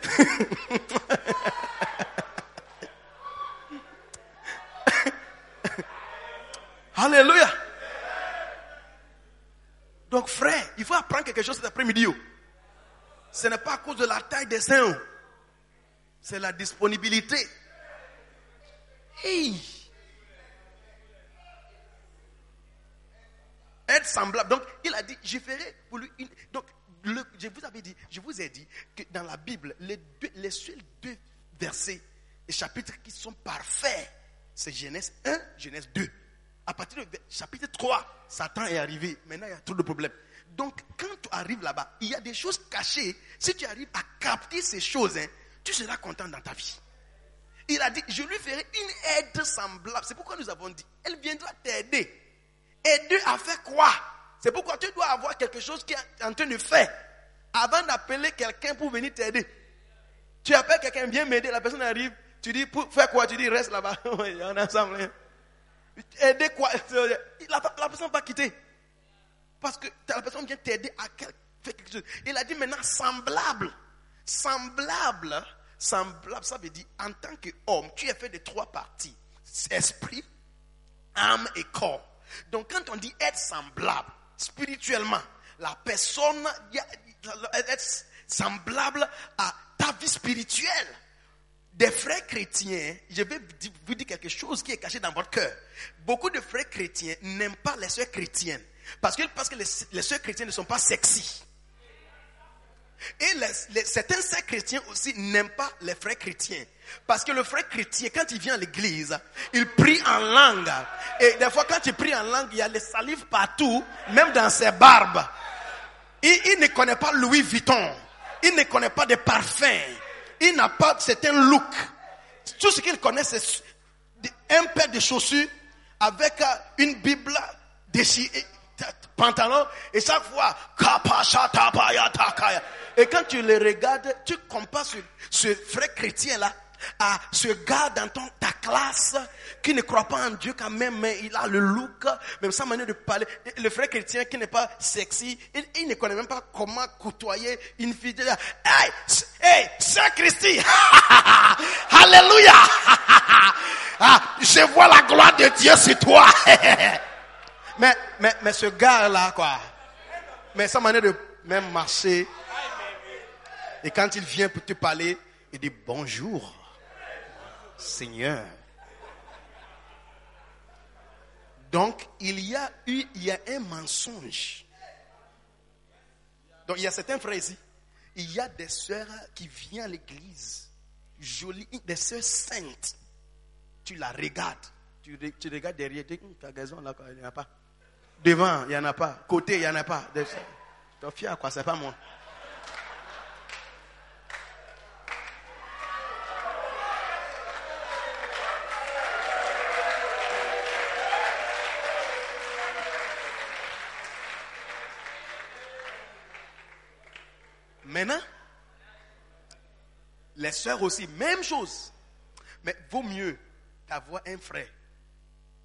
Alléluia. Donc frère, il faut apprendre quelque chose cet après-midi. Ce n'est pas à cause de la taille des seins. oh. C'est la disponibilité. Hey. Être semblable. Donc, il a dit, je ferai pour lui une. Donc, le- je vous avais dit, je vous ai dit que dans la Bible, les, deux, les seuls deux versets et chapitres qui sont parfaits, c'est Genèse 1, Genèse 2. À partir du chapitre 3, Satan est arrivé. Maintenant, il y a trop de problèmes. Donc, quand tu arrives là-bas, il y a des choses cachées. Si tu arrives à capter ces choses, hein, tu seras content dans ta vie. Il a dit, je lui ferai une aide semblable. C'est pourquoi nous avons dit, elle viendra t'aider. Aider à faire quoi? C'est pourquoi tu dois avoir quelque chose qui est en train de faire. Avant d'appeler quelqu'un pour venir t'aider. Tu appelles quelqu'un, viens m'aider, la personne arrive, tu dis, pour faire quoi? Tu dis, reste là-bas. On est ensemble. hein. Aider quoi? La, la personne va quitter. Parce que la personne vient t'aider à faire quelque chose. Il a dit maintenant semblable. Semblable. Semblable, ça veut dire en tant qu'homme, tu es fait de trois parties. Esprit, âme et corps. Donc quand on dit être semblable, spirituellement, la personne être semblable à ta vie spirituelle. Des frères chrétiens, je vais vous dire quelque chose qui est caché dans votre cœur. Beaucoup de frères chrétiens n'aiment pas les sœurs chrétiennes. Parce que, parce que les, les sœurs chrétiennes ne sont pas sexy. Et certains sœurs chrétiens aussi n'aiment pas les frères chrétiens. Parce que le frère chrétien, quand il vient à l'église, il prie en langue. Et des fois, quand il prie en langue, il y a les salives partout, même dans ses barbes. Il, il ne connaît pas Louis Vuitton. Il ne connaît pas de parfums. Il n'a pas certain look. Tout ce qu'il connaît, c'est un paire de chaussures avec euh, une Bible déchirée, pantalon, et chaque fois. Et quand tu le regardes, tu compares ce, frère chrétien-là à ce gars dans ton, ta classe qui ne croit pas en Dieu quand même, mais il a le look, même sa manière de parler. Le frère chrétien qui n'est pas sexy, il, il ne connaît même pas comment côtoyer une fille. de là. Hey, hey, Saint Christi, Alléluia. Ah, je vois la gloire de Dieu sur toi. mais, mais, mais ce gars-là, quoi, mais sa manière de même marcher, et quand il vient pour te parler, il dit bonjour, Seigneur. Donc, il y a eu, il y a un mensonge. Donc, il y a certains frères ici. Il y a des sœurs qui viennent à l'église, jolies, des sœurs saintes. Tu la regardes. Tu, tu regardes derrière, tu dis, Hum, ta gazon là, il n'y en a pas. Devant, il n'y en a pas. Côté, il n'y en a pas. T'es fier, quoi, c'est pas moi. Maintenant, Les sœurs aussi, même chose. Mais vaut mieux d'avoir un frère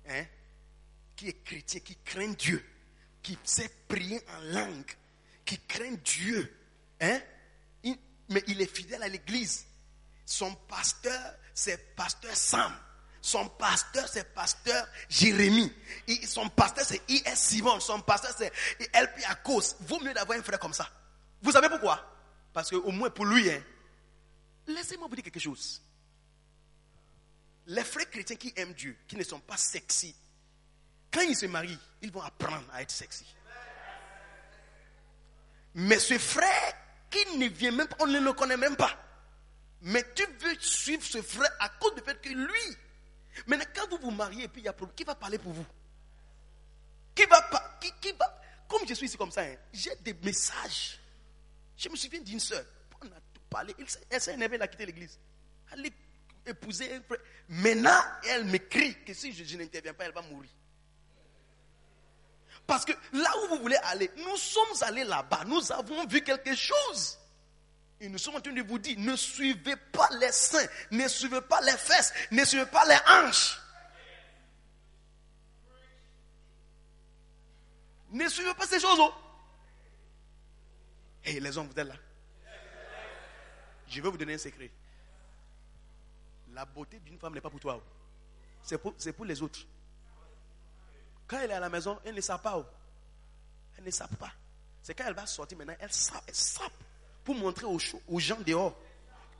hein, qui est chrétien, qui craint Dieu, qui sait prier en langue, qui craint Dieu. Hein, mais il est fidèle à l'église. Son pasteur, c'est pasteur Sam. Son pasteur, c'est pasteur Jérémie. Son pasteur, c'est I.S. Simon. Son pasteur, c'est LP Akos. Vaut mieux d'avoir un frère comme ça. Vous savez pourquoi? Parce que au moins pour lui, hein, laissez-moi vous dire quelque chose. Les frères chrétiens qui aiment Dieu, qui ne sont pas sexy, quand ils se marient, ils vont apprendre à être sexy. Mais ce frère qui ne vient même pas, on ne le connaît même pas. Mais tu veux suivre ce frère à cause du fait que lui. Maintenant, quand vous vous mariez et puis il y a problème, qui va parler pour vous? Qui va pas qui, qui va Comme je suis ici comme ça, hein, j'ai des messages. Je me souviens d'une soeur. On a tout parlé. Elle s'est énervée, elle a quitté l'église. Elle est épousée un frère. Maintenant, elle m'écrit que si je, je n'interviens pas, elle va mourir. Parce que là où vous voulez aller, nous sommes allés là-bas, nous avons vu quelque chose. Et nous sommes en train de vous dire, ne suivez pas les seins, ne suivez pas les fesses, ne suivez pas les hanches. Ne suivez pas ces choses. Et les hommes, vous êtes là. Je vais vous donner un secret. La beauté d'une femme n'est pas pour toi. c'est pour les autres. Quand elle est à la maison, elle ne sape pas. Elle ne sape pas. C'est quand elle va sortir maintenant, elle sape, elle sape pour montrer aux, gens dehors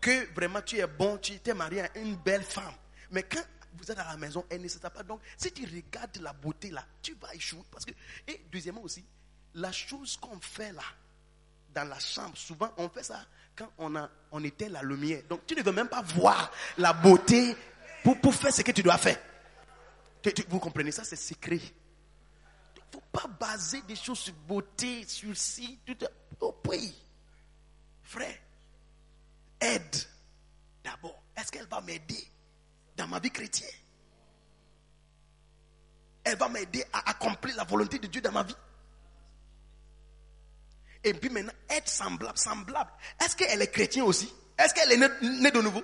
que vraiment tu es bon, tu t'es marié à une belle femme. Mais quand vous êtes à la maison, elle ne sape pas. Donc, si tu regardes la beauté là, tu vas échouer. Parce que, et deuxièmement aussi, la chose qu'on fait là, dans la chambre, souvent on fait ça quand on, a, on était la lumière. Donc, tu ne veux même pas voir la beauté pour faire ce que tu dois faire. Vous comprenez ça, c'est secret. Il ne faut pas baser des choses sur beauté, sur si, tout. Oui. Frère, aide d'abord. Est-ce qu'elle va m'aider dans ma vie chrétienne? Elle va m'aider à accomplir la volonté de Dieu dans ma vie? Et puis maintenant, être semblable, semblable. Est-ce qu'elle est chrétienne aussi? Est-ce qu'elle est née de nouveau?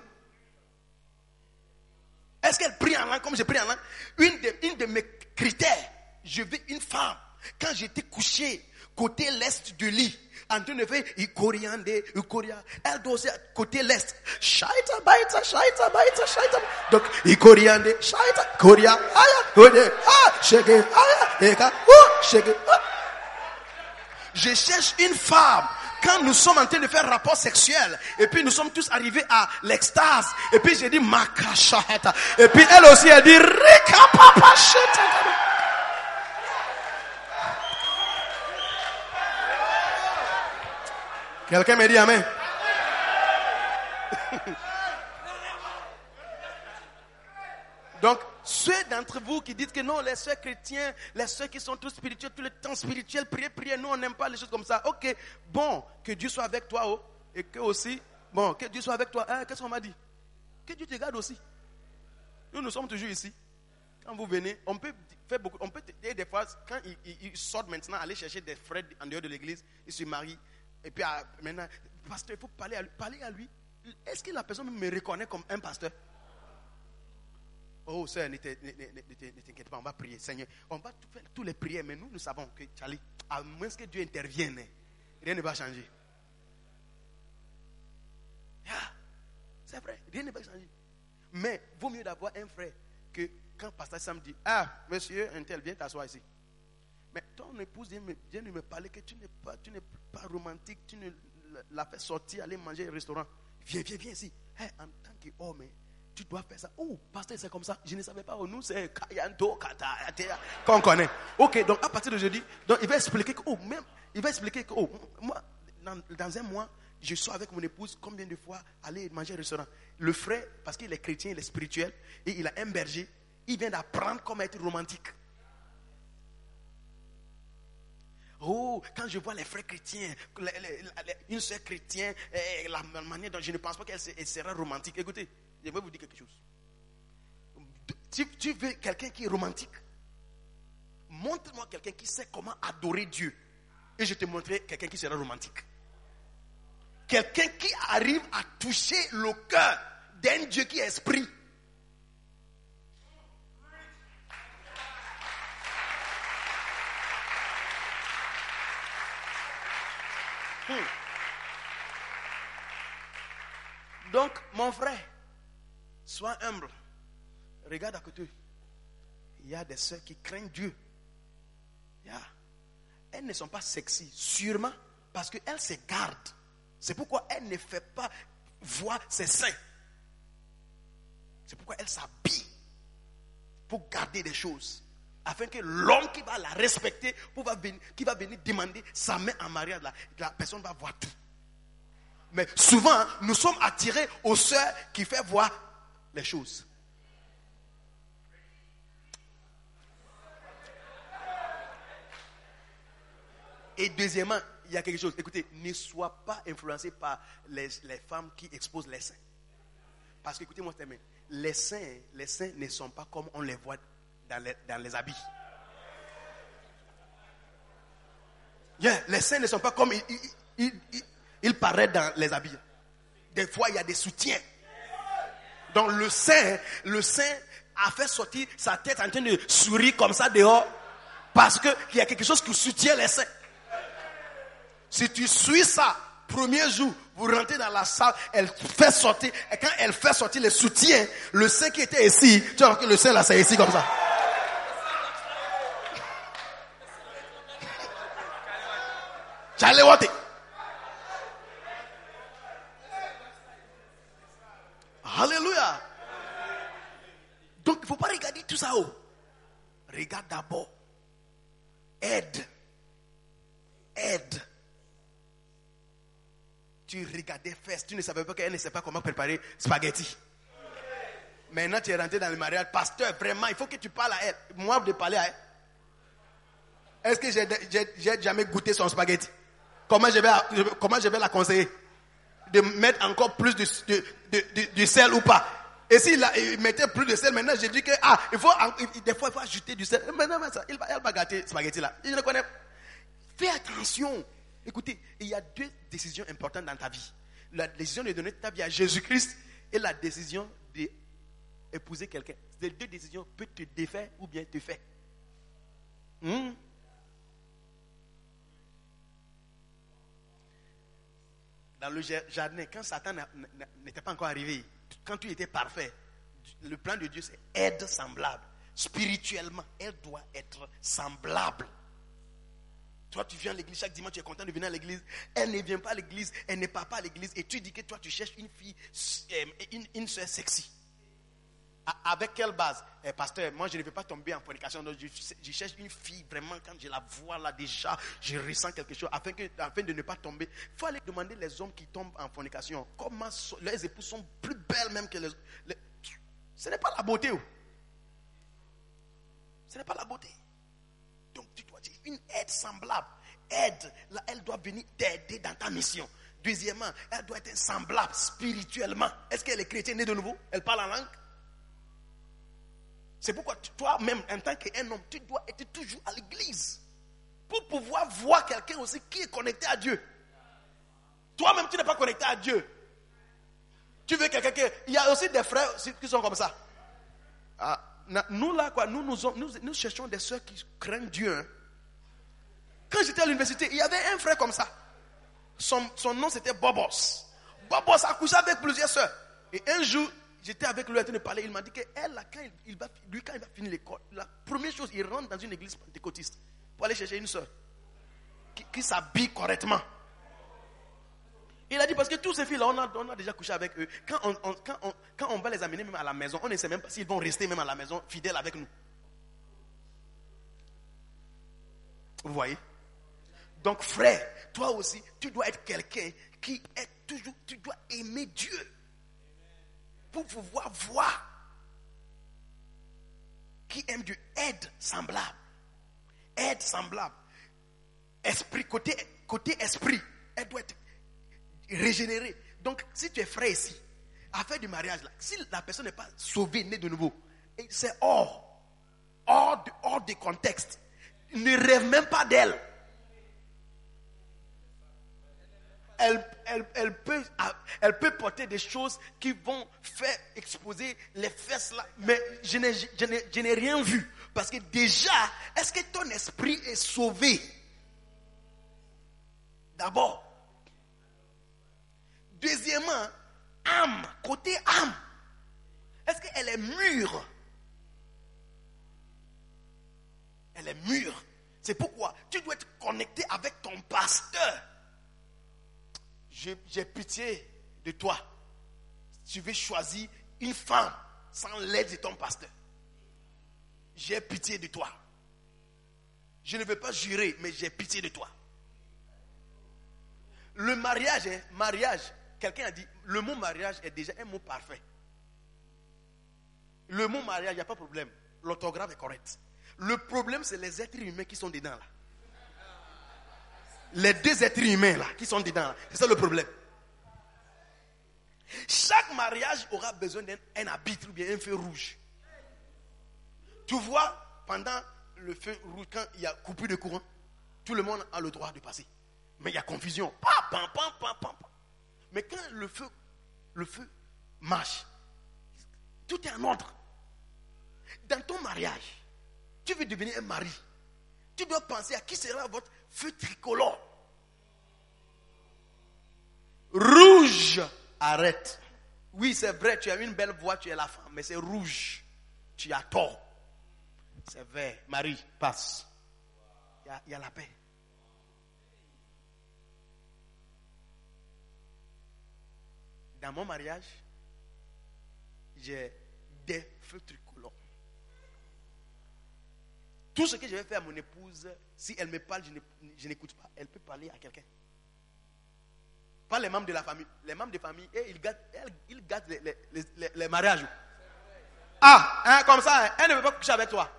Est-ce qu'elle prie en langue comme je prie en langue une de, une de mes critères, je veux une femme. Quand j'étais couché côté l'est du lit, en train de faire Ikoria, elle doit aussi côté l'est. Shaita, baita, shaita, baita, shaita. Donc, Ikoriande, shaita, Koria, aya, kode, ah, shake, aya, eka, oh, shake, ah. Je cherche une femme. Quand nous sommes en train de faire rapport sexuel, et puis nous sommes tous arrivés à l'extase, et puis j'ai dit makashaheta, et puis elle aussi a dit rika papa. Quelqu'un me dit amen. Donc, ceux d'entre vous qui disent que non, les soeurs chrétiens, les soeurs qui sont tous spirituels, tout le temps spirituel, prier, prier, nous on n'aime pas les choses comme ça. Ok, bon, que Dieu soit avec toi, oh, et que aussi, bon, que Dieu soit avec toi. Hein, Qu'est-ce qu'on m'a dit? Que Dieu te garde aussi. Nous, nous sommes toujours ici. Quand vous venez, on peut faire beaucoup, on peut, et des fois, quand ils sortent maintenant, aller chercher des frères en dehors de l'église, ils se marient, et puis ah, maintenant, pasteur, il faut parler à lui. Parler à lui. Est-ce que la personne me reconnaît comme un pasteur? Oh, sœur, ne te- ne- ne- ne- ne te- ne t'inquiète pas, on va prier. Seigneur, on va faire tous les prières, mais nous, nous savons que, Charlie, à moins que Dieu intervienne, rien ne va changer. Ah, c'est vrai, rien ne va changer. Mais vaut mieux d'avoir un frère que quand Pasteur Sam dit Ah, monsieur, un tel, viens t'asseoir ici. Mais ton épouse vient, me, me parler que tu n'es pas, tu pas romantique, tu ne la fais sortir, aller manger au restaurant. Viens, viens, viens ici. Hey, en tant qu'homme, tu dois faire ça. Oh, pasteur, c'est comme ça. Je ne savais pas. Oh, nous, c'est Kayanto, Kata, qu'on connaît. Ok, donc à partir de jeudi, donc il va expliquer que, oh, même, il va expliquer que, oh, moi, dans, un mois, je suis avec mon épouse combien de fois aller manger au restaurant? Le frère, parce qu'il est chrétien, il est spirituel, et il a un berger, il vient d'apprendre comment être romantique. Oh, quand je vois les frères chrétiens, une soeur chrétienne, eh, la manière dont je ne pense pas qu'elle se- elle sera romantique. Écoutez, je vais vous dire quelque chose. Tu, tu veux quelqu'un qui est romantique? Montre-moi quelqu'un qui sait comment adorer Dieu. Et je te montrerai quelqu'un qui sera romantique. quelqu'un qui arrive à toucher le cœur d'un Dieu qui est esprit. Hmm. Donc, mon frère, sois humble. Regarde à côté. Il y a des soeurs qui craignent Dieu. Il y a- Elles ne sont pas sexy, sûrement parce qu'elles se gardent. C'est pourquoi elles ne font pas voir ses seins. C'est pourquoi elles s'habillent pour garder des choses. Afin que l'homme qui va la respecter, qui va venir demander sa main en mariage, la, la personne va voir tout. Mais souvent, nous sommes attirés aux sœurs qui font voir les choses. Et deuxièmement, il y a quelque chose. Écoutez, ne sois pas influencé par les, les femmes qui exposent les seins. Parce que, écoutez-moi, les seins, les seins ne sont pas comme on les voit dans les, dans les habits. Les seins ne sont pas comme ils- ils- ils- ils paraissent dans les habits. Des fois, il y a des soutiens. Donc le sein, le sein a fait sortir sa tête en train de sourire comme ça dehors parce qu'il y a quelque chose qui soutient les seins. Si tu suis ça, premier jour, vous rentrez dans la salle, elle fait sortir, et quand elle fait sortir le soutien, le sein qui était ici, tu vois que le sein là, c'est ici comme ça. J'allais Alléluia. Donc il ne faut pas regarder tout ça. Oh. Regarde d'abord. Aide. Aide. Tu regardais fesses, tu ne savais pas qu'elle ne sait pas comment préparer spaghetti. Maintenant tu es rentré dans le mariage. Pasteur, vraiment, il faut que tu parles à elle. Moi, de parler à elle. Est-ce que j'ai jamais goûté son spaghetti? Comment je, vais, comment je vais la conseiller? De mettre encore plus de, de, de- de- sel ou pas Et s'il il mettait plus de sel, maintenant je dis que, ah, il faut, il- des fois il faut ajouter du sel. Maintenant, il va, elle va gâter spaghetti là. Je ne connais Fais attention. Écoutez, il y a deux décisions importantes dans ta vie. La décision de donner ta vie à Jésus-Christ et la décision d'épouser quelqu'un. Ces deux décisions peuvent te défaire ou bien te faire. Hmm? Dans le jar- jardin, quand Satan n'était pas encore arrivé, quand tu étais parfait, le plan de Dieu c'est aide semblable. Spirituellement, elle doit être semblable. Toi, tu viens à l'église chaque dimanche, tu es content de venir à l'église. Elle ne vient pas à l'église, elle n'est pas, pas à l'église. Et tu dis que toi, tu cherches une fille, euh, une, une soeur sexy. Avec quelle base? Eh, Pasteur, moi, je ne vais pas tomber en fornication. Donc, je, cherche une fille, vraiment, quand je la vois là déjà, je ressens quelque chose. Afin, que, afin de ne pas tomber, il faut aller demander les hommes qui tombent en fornication. Comment leurs épouses sont plus belles même que les. les- ce n'est pas la beauté. oh. Ce n'est pas la beauté. Donc tu dois dire une aide semblable. Aide, là, elle doit venir t'aider dans ta mission. Deuxièmement, elle doit être semblable spirituellement. Est-ce qu'elle est chrétienne née de nouveau? Elle parle en langue? C'est pourquoi toi-même, en tant qu'un homme, tu dois être toujours à l'église. Pour pouvoir voir quelqu'un aussi qui est connecté à Dieu. Toi-même, tu n'es pas connecté à Dieu. Tu veux quelqu'un. Il y a aussi des frères qui sont comme ça. Ah, nous là, quoi, nous, nous cherchons des soeurs qui craignent Dieu. hein. Quand j'étais à l'université, il y avait un frère comme ça. Son, son nom c'était Bobos. Bobos a couché avec plusieurs soeurs. Et un jour, j'étais avec lui en parler. Il m'a dit que elle, là, quand il, lui, quand il va finir l'école, la première chose, il rentre dans une église pentecôtiste pour aller chercher une soeur qui, s'habille correctement. Il a dit parce que tous ces filles-là, on a, a déjà couché avec eux. Quand on va les amener même à la maison, on ne sait même pas s'ils vont rester même à la maison fidèles avec nous. Vous voyez? Donc frère, toi aussi, tu dois être quelqu'un qui est toujours, tu dois aimer Dieu. Pour pouvoir voir qui aime Dieu. Aide semblable. Aide semblable. Esprit, côté, côté esprit, elle doit être régénérée. Donc, si tu es frère ici, affaire du mariage, si la personne n'est pas sauvée, née de nouveau, c'est hors, hors hors de contexte. Ne rêve même pas d'elle. Elle, elle, peut, porter des choses qui vont faire exposer les fesses là. Mais je n'ai, je n'ai- je n'ai rien vu. Parce que déjà, est-ce que ton esprit est sauvé? D'abord. Deuxièmement, âme, côté âme. Est-ce qu'elle est mûre? Elle est mûre. C'est pourquoi tu dois être connecté avec ton pasteur. J'ai pitié de toi. Tu veux choisir une femme sans l'aide de ton pasteur. J'ai pitié de toi. Je ne veux pas jurer, mais j'ai pitié de toi. Le mariage, hein, mariage, quelqu'un a dit, le mot mariage est déjà un mot parfait. Le mot mariage, il n'y a pas de problème. L'orthographe est correct. Le problème, c'est les êtres humains qui sont dedans là. Les deux êtres humains là, qui sont dedans. C'est ça le problème. Chaque mariage aura besoin d'un un arbitre ou bien un feu rouge. Tu vois, pendant le feu rouge, quand il y a coupure de courant, tout le monde a le droit de passer. Mais il y a confusion. Mais quand le feu, le feu marche, tout est en ordre. Dans ton mariage, tu veux devenir un mari. Tu dois penser à qui sera votre feu tricolore. Rouge, arrête. Oui, c'est vrai, tu as une belle voix, tu es la femme, mais c'est rouge. Tu as tort. C'est vert. Marie, passe. Il y y a la paix. Dans mon mariage, j'ai des feux tricolores. Tout ce que je vais faire à mon épouse, si elle me parle, je n'écoute pas. Elle peut parler à quelqu'un. Pas les membres de la famille. Les membres de famille, eh, ils gâtent, ils les, les- les- mariages. Ah, hein, comme ça, hein, elle ne veut pas coucher avec toi.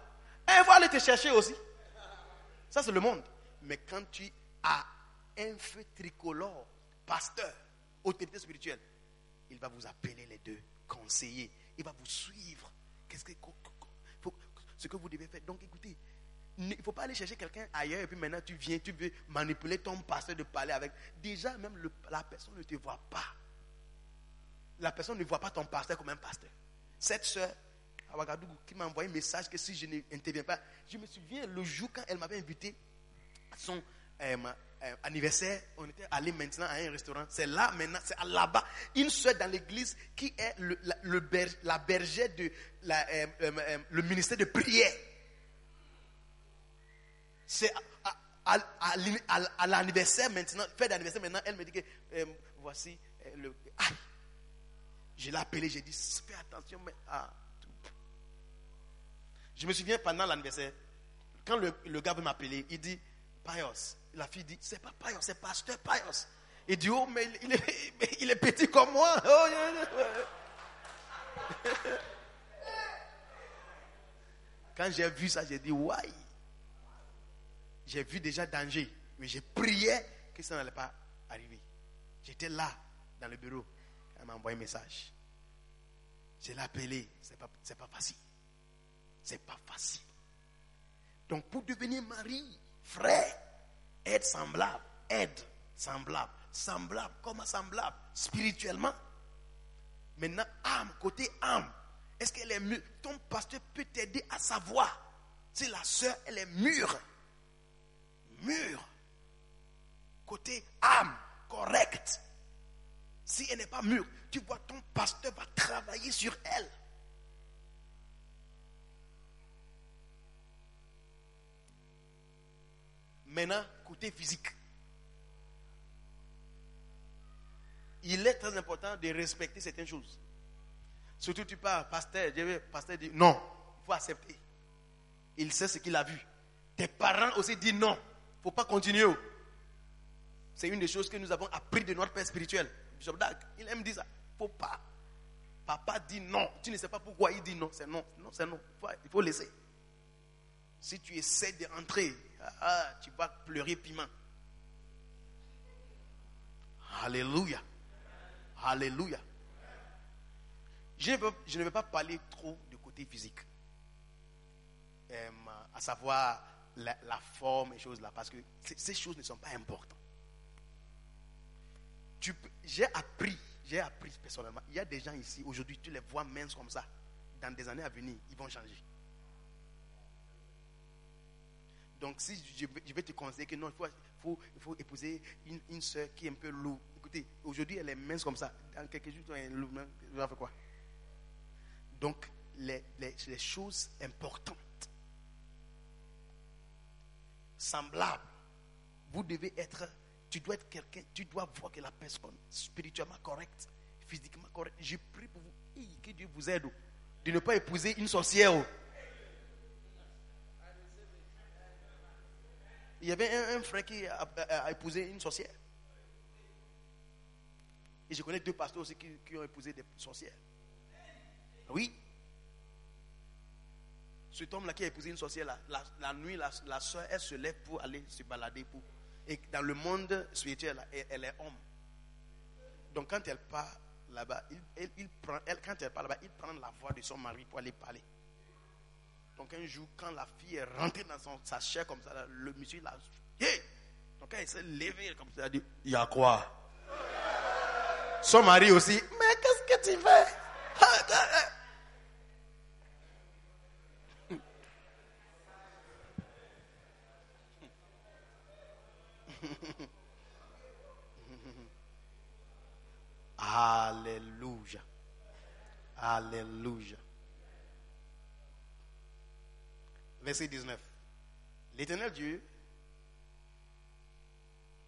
Elle va aller te chercher aussi. Ça, c'est le monde. Mais quand tu as un feu tricolore, pasteur, autorité spirituelle, il va vous appeler les deux, conseiller. Il va vous suivre. Qu'est-ce que, ce que vous devez faire. Donc, écoutez, il ne faut pas aller chercher quelqu'un ailleurs et puis maintenant tu viens, tu veux manipuler ton pasteur de parler avec. Déjà, même la personne ne te voit pas. La personne ne voit pas ton pasteur comme un pasteur. Cette soeur à qui m'a envoyé un message que si je n'interviens pas, je me souviens le jour quand elle m'avait invité son euh, euh, anniversaire, on était allé maintenant à un restaurant. C'est là maintenant, c'est là-bas. Une soeur dans l'église qui est le, la, la bergère de euh, euh, le ministère de prière. C'est à, l'anniversaire maintenant, fête d'anniversaire maintenant, elle me dit que voici le. Je l'ai appelé, j'ai dit, fais attention, mais. ah. Je me souviens pendant l'anniversaire, quand le, le gars veut m'appeler, il dit, Payos. La fille dit, c'est pas Payos, c'est pasteur Payos. Il dit, oh, mais il, est, petit comme moi. Oh. Quand j'ai vu ça, j'ai dit, why? J'ai vu déjà danger, mais j'ai prié que ça n'allait pas arriver. J'étais là, dans le bureau. Elle m'a envoyé un message. Je l'ai appelé. C'est pas, pas facile. C'est pas facile. Donc, pour devenir mari, frère, aide semblable, aide semblable, semblable, comment semblable, spirituellement. Maintenant, âme, côté âme, est-ce qu'elle est mûre? Ton pasteur peut t'aider à savoir si la soeur, elle est mûre. Mûre. Côté âme, correcte. Si elle n'est pas mûre, tu vois, ton pasteur va travailler sur elle. Maintenant, côté physique. Il est très important de respecter certaines choses. Surtout tu parles, pasteur, je pasteur dit non, il faut accepter. Il sait ce qu'il a vu. Tes parents aussi disent non, il ne faut pas continuer. C'est une des choses que nous avons appris de notre père spirituel. Bishop il aime dire ça. Il ne faut pas. Papa dit non. Tu ne sais pas pourquoi il dit non. C'est non. Non, c'est non. Il faut, il faut laisser. Si tu essaies d'entrer, ah, tu vas pleurer piment. Alléluia. Alléluia. Je ne, veux, je ne pas parler trop du côté physique. Euh, à savoir la, la forme et choses là. Parce que ces- choses ne sont pas importantes. j'ai appris, j'ai appris personnellement. Il y a des gens ici, aujourd'hui, tu les vois minces comme ça. Dans des années à venir, ils vont changer. Donc, si je, vais- te conseiller que non, il faut, épouser une, une soeur qui est un peu lourde. Écoutez, aujourd'hui, elle est mince comme ça. Dans quelques jours, elle est lourde. hein. Quoi? Donc, les, les- choses importantes, semblables, vous devez être, tu dois être quelqu'un, tu dois voir que la personne spirituellement correcte, physiquement correcte. Je prie pour vous, que Dieu vous aide oh, de ne pas épouser une sorcière. Il y avait un, frère qui a, épousé une sorcière. Et je connais deux pasteurs aussi qui, ont épousé des sorcières. Oui. Cet homme-là qui a épousé une sorcière, la, nuit, la, soeur, elle se lève pour aller se balader. Et dans le monde spirituel, elle, elle est homme. Donc quand elle part là-bas, il, prend, quand elle part là-bas, il prend la voix de son mari pour aller parler. Donc un jour, quand la fille est rentrée dans son- sa chair comme ça, le monsieur l'a... Donc elle s'est levée comme ça, elle a dit, il y a quoi Son mari aussi, mais qu'est-ce que tu fais? Alléluia. Alléluia. Verset 19. L'éternel Dieu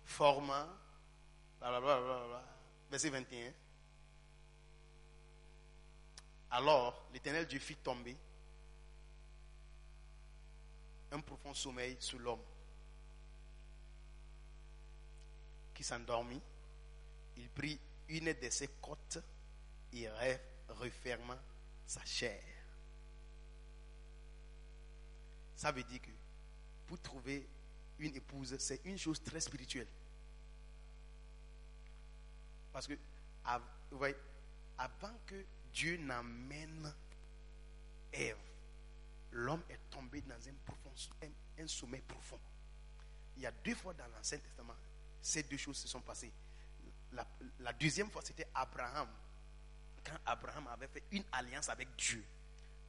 forma, verset 21. Alors, l'éternel Dieu fit tomber un profond sommeil sur l'homme qui s'endormit. Il prit une de ses côtes et re- referma sa chair. Ça veut dire que pour trouver une épouse, c'est une chose très spirituelle. Parce que vous voyez, avant que Dieu n'amène Ève, l'homme est tombé dans un, profond, un, sommeil profond. Il y a deux fois dans l'Ancien Testament, ces deux choses se sont passées. La deuxième fois, c'était Abraham. Quand Abraham avait fait une alliance avec Dieu,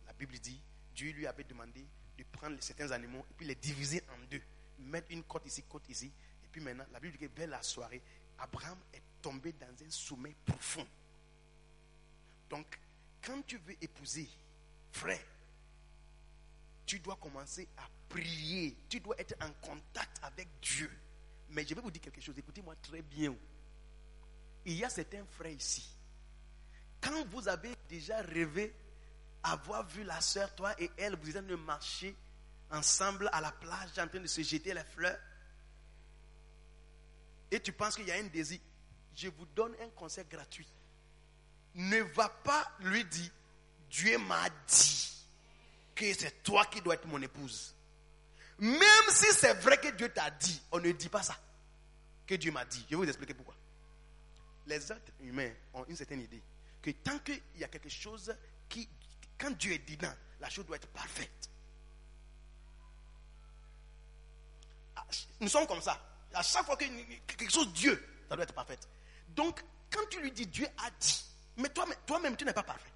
la Bible dit, Dieu lui avait demandé de prendre certains animaux et puis les diviser en deux. Mettre une côte ici, côte ici. Et puis maintenant, la Bible dit que vers la soirée, Abraham est tombé dans un sommeil profond. Donc, quand tu veux épouser, frère, tu dois commencer à prier. Tu dois être en contact avec Dieu. Mais je vais vous dire quelque chose. Écoutez-moi très bien. Il y a certains frères ici. Quand vous avez déjà rêvé avoir vu la soeur, toi et elle, vous êtes en train de marcher ensemble à la plage, en train de se jeter les fleurs, et tu penses qu'il y a un désir, je vous donne un conseil gratuit. Ne va pas lui dire, Dieu m'a dit que c'est toi qui dois être mon épouse. Même si c'est vrai que Dieu t'a dit, on ne dit pas ça. Que Dieu m'a dit. Je vais vous expliquer pourquoi. Les êtres humains ont une certaine idée que tant qu'il y a quelque chose qui, quand Dieu est dedans, la chose doit être parfaite. Ah, Nous sommes comme ça. À chaque fois que quelque chose Dieu, ça doit être parfait. Donc, quand tu lui dis Dieu a dit, mais toi-même, tu n'es pas parfait.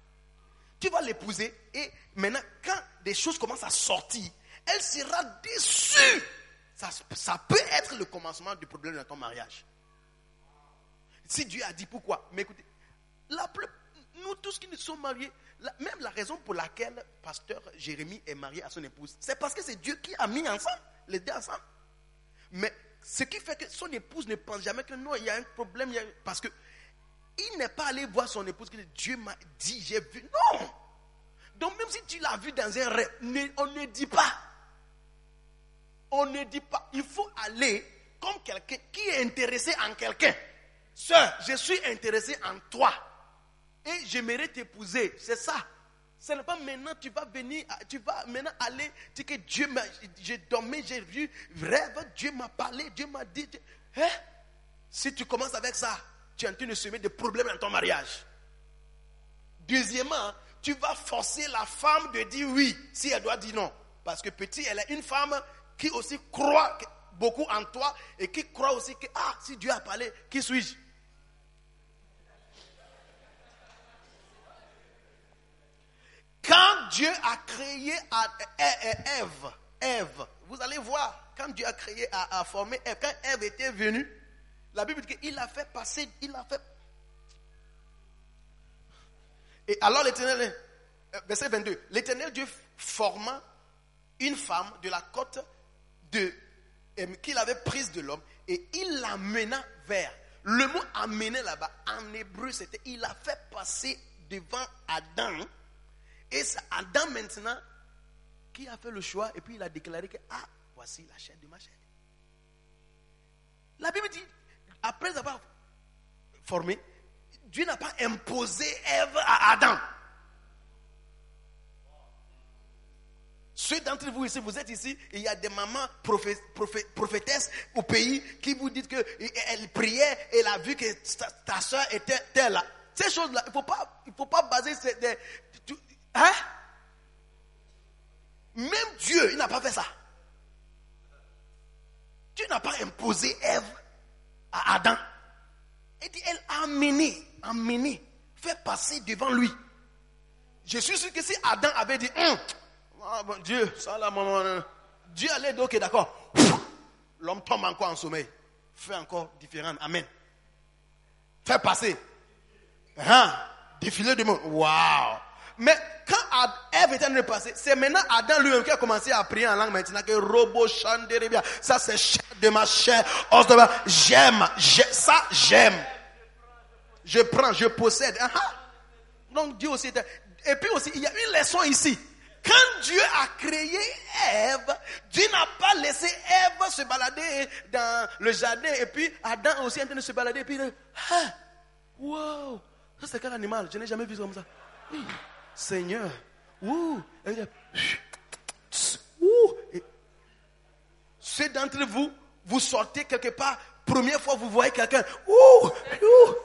Tu vas l'épouser et maintenant, quand des choses commencent à sortir, elle sera déçue. Ça, ça peut être le commencement du problème dans ton mariage. Si Dieu a dit pourquoi, mais écoutez, la plus- nous tous qui nous sommes mariés, même la raison pour laquelle pasteur Jérémie est marié à son épouse, c'est parce que c'est Dieu qui a mis ensemble, les deux ensemble. Mais ce qui fait que son épouse ne pense jamais que non, il y a un problème, parce que il n'est pas allé voir son épouse dit Dieu m'a dit, j'ai vu. Non! Donc même si tu l'as vu dans un rêve, on ne dit pas. On ne dit pas. Il faut aller comme quelqu'un qui est intéressé en quelqu'un. Sœur, je suis intéressé en toi. Et j'aimerais t'épouser. C'est ça. Ce n'est pas maintenant tu vas venir, tu vas maintenant aller dire que Dieu m'a, j'ai dormi, j'ai vu, rêve, Dieu m'a parlé, Dieu m'a dit. Hein? Si tu commences avec ça, tu es en train de semer des problèmes dans ton mariage. Deuxièmement, tu vas forcer la femme de dire oui si elle doit dire non. Parce que petit, elle est une femme qui aussi croit beaucoup en toi et qui croit aussi que, ah, si Dieu a parlé, qui suis-je? Quand Dieu a créé à- Ève, Ève, vous allez voir, quand Dieu a créé, a, formé Ève, quand Ève était venue, la Bible dit qu'il a fait passer, il a fait. Et alors l'Éternel, verset 22, l'Éternel Dieu forma une femme de la côte de qu'il avait prise de l'homme et il l'amena vers. Le mot amener là-bas, en hébreu, c'était il a fait passer devant Adam. Et c'est Adam maintenant qui a fait le choix et puis il a déclaré que ah, voici la chair de ma chair. La Bible dit, après avoir formé, Dieu n'a pas imposé Ève à Adam. Ceux d'entre vous ici, vous êtes ici, il y a des mamans prophé- prophé- prophétesses au pays qui vous disent qu'elle priait et elle a vu que ta, soeur était telle. Ces choses-là, il ne faut pas, faut pas baser ces- des- hein? Même Dieu, il n'a pas fait ça. Dieu n'a pas imposé Ève à Adam. Elle dit, elle a amené, amené, fait passer devant lui. Je suis sûr que si Adam avait dit, Hum, ah, Dieu, ça là, euh, Dieu allait dire, ok, d'accord. L'homme tombe encore en sommeil. Fait encore différent. Amen. Fait passer. Hein? Défilé de monde. Waouh. Mais quand Ève était en train de passer, c'est maintenant Adam lui-même qui a commencé à prier en langue maintenant que robo chanderebia. Ça c'est chair de ma chair, J'aime. j'ai- Ça j'aime. Je prends, je possède. Ah, ah. Donc Dieu aussi était. Et puis aussi, il y a une leçon ici. Quand Dieu a créé Ève, Dieu n'a pas laissé Ève se balader dans le jardin. Et puis Adam aussi en train de se balader. Et puis, ah, wow, ça c'est quel animal? Je n'ai jamais vu ça comme ça. Seigneur, ouh, il ceux d'entre vous, vous sortez quelque part, première fois vous voyez quelqu'un, ouh, ouh.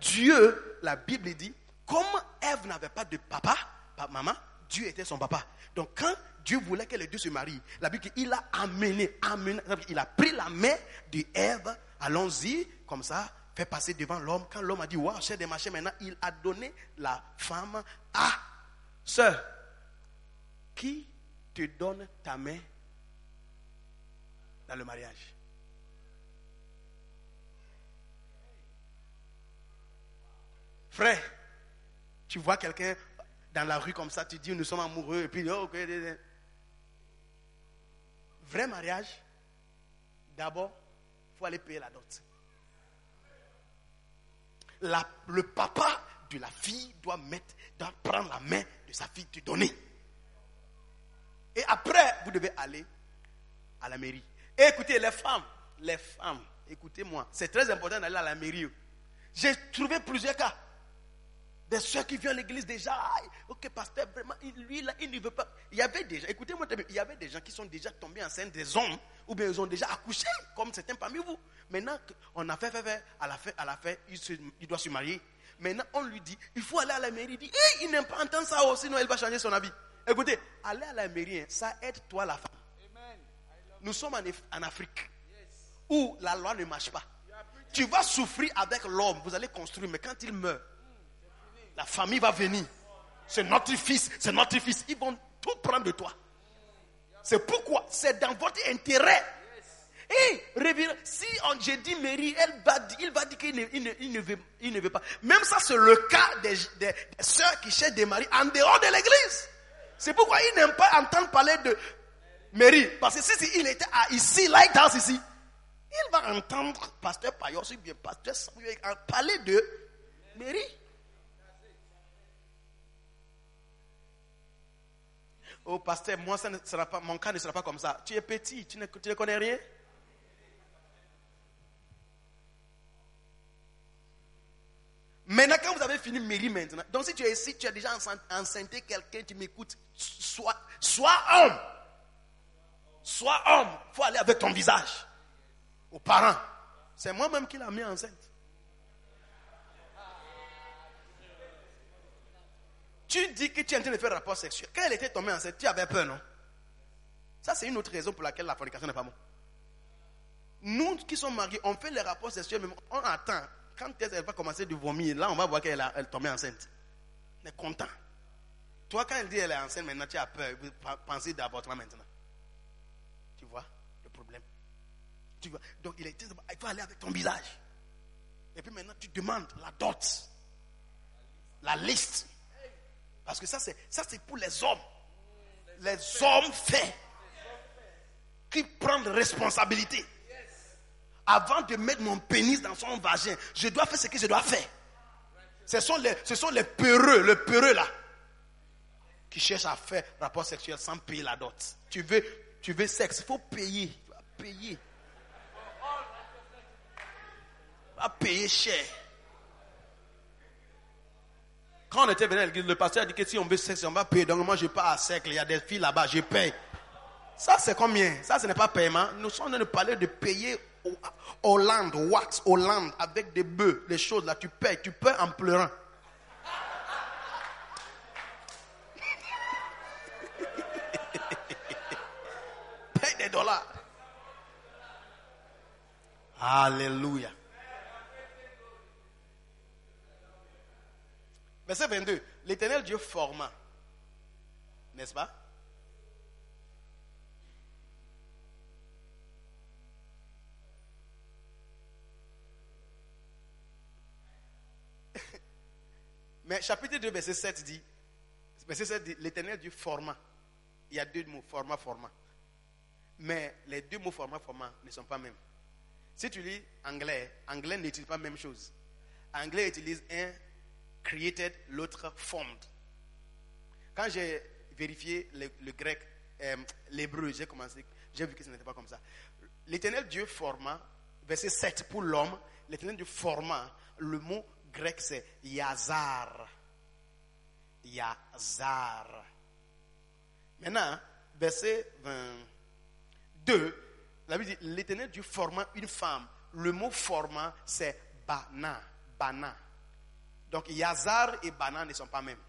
Dieu, la Bible dit, comme Ève n'avait pas de papa, pas maman, Dieu était son papa. Donc quand Dieu voulait que les deux se marient, la Bible dit qu'il a amené, amené, il a pris la main de allons-y, comme ça, fait passer devant l'homme. Quand l'homme a dit, waouh, cher des machins, maintenant, il a donné la femme à sœur. Qui te donne ta main dans le mariage? Frère, tu vois quelqu'un dans la rue comme ça, tu dis nous sommes amoureux, et puis oh, ok, vrai mariage, d'abord, il faut aller payer la dot. Le papa de la fille doit mettre, doit prendre la main de sa fille, te donner. Et après, vous devez aller à la mairie. Écoutez, les femmes, les femmes, écoutez-moi, c'est très important d'aller à la mairie. J'ai trouvé plusieurs cas. Des soeurs qui viennent à l'église déjà, ok, pasteur, vraiment, lui là, il ne veut pas. Il y avait déjà, écoutez-moi, il y avait des gens qui sont déjà tombés enceintes, des hommes, ou bien ils ont déjà accouché, comme certains parmi vous. Maintenant, on a fait, fait, fait, à la fin, à la fin, il, se- il doit se marier. Maintenant, on lui dit, il faut aller à la mairie. Il dit, Hey, il n'aime pas entendre ça, oh, sinon il va changer son avis. Écoutez, aller à la mairie, hein, ça aide toi, la femme. Nous sommes en, en Afrique, où la loi ne marche pas. Tu vas souffrir avec l'homme, vous allez construire, mais quand il meurt, la famille va venir. C'est notre fils, c'est notre fils. Ils vont tout prendre de toi. C'est pourquoi c'est dans votre intérêt. Et si on, j'ai dit Mary, elle va, il va dire qu'il ne, il il veut, il pas. Même ça, c'est le cas des, des, des sœurs qui cherchent des maris en dehors de l'église. C'est pourquoi ils n'aiment pas entendre parler de Mary. Parce que si, si il était à, ici, Lighthouse ici, il va entendre Pasteur Payos ou bien Pasteur Samuel parler de Mary. Oh, pasteur, moi, ça ne sera pas, mon cas ne sera pas comme ça. Tu es petit, tu ne, tu ne connais rien? Maintenant, quand vous avez fini mairie maintenant, donc si tu es ici, tu as déjà enceint- enceinté quelqu'un, tu m'écoutes, sois, sois homme. Sois homme. Il faut aller avec ton visage. Aux parents. C'est moi-même qui l'ai mis enceinte. Tu dis que tu es en train de faire rapport sexuel. Quand elle était tombée enceinte, tu avais peur, non? Ça, c'est une autre raison pour laquelle la fornication n'est pas bon. Nous qui sommes mariés, on fait les rapports sexuels, mais on attend. Quand elle va commencer de vomir, là, on va voir qu'elle est tombée enceinte. On est content. Toi, quand elle dit elle est enceinte, maintenant tu as peur. Pensez d'avortement maintenant. Tu vois le problème? Tu vois? Donc il est il faut aller avec ton visage. Et puis maintenant tu demandes la dot, la liste. Parce que ça c'est ça c'est pour les hommes. Les hommes faits qui prennent responsabilité. Avant de mettre mon pénis dans son vagin, je dois faire ce que je dois faire. Ce sont les, ce sont les peureux, le peureux là, qui cherchent à faire rapport sexuel sans payer la dot. Tu veux, tu veux sexe, il faut payer. Tu vas payer. Tu vas payer cher. Quand on était venu à l'église, le pasteur a dit que si on veut sexe, on va payer. Donc moi, je pars à cercle, il y a des filles là-bas, je paye. Ça, c'est combien? Ça, ce n'est pas paiement. Nous sommes en train de parler de payer Hollande, wax, Hollande, avec des bœufs, les choses là, tu payes, tu payes en pleurant. Paye des dollars. Alléluia. Verset 22. L'éternel Dieu forma. N'est-ce pas? Mais chapitre 2, verset 7 dit, verset 7 dit, l'éternel Dieu forma. Il y a deux mots, forma, forma. Mais les deux mots forma, forma ne sont pas mêmes. Si tu lis anglais, anglais n'utilise pas la même chose. Anglais utilise un created, l'autre formed. Quand j'ai vérifié le, grec, euh, l'hébreu, j'ai commencé, j'ai vu que ce n'était pas comme ça. L'éternel Dieu forma, verset 7 pour l'homme, l'éternel Dieu forma, le mot grec c'est Yazar. Yazar. Maintenant, verset 22, la Bible dit, l'éternel Dieu forma une femme. Le mot forma c'est Bana. Bana. Donc Yazar et Bana ne sont pas mêmes.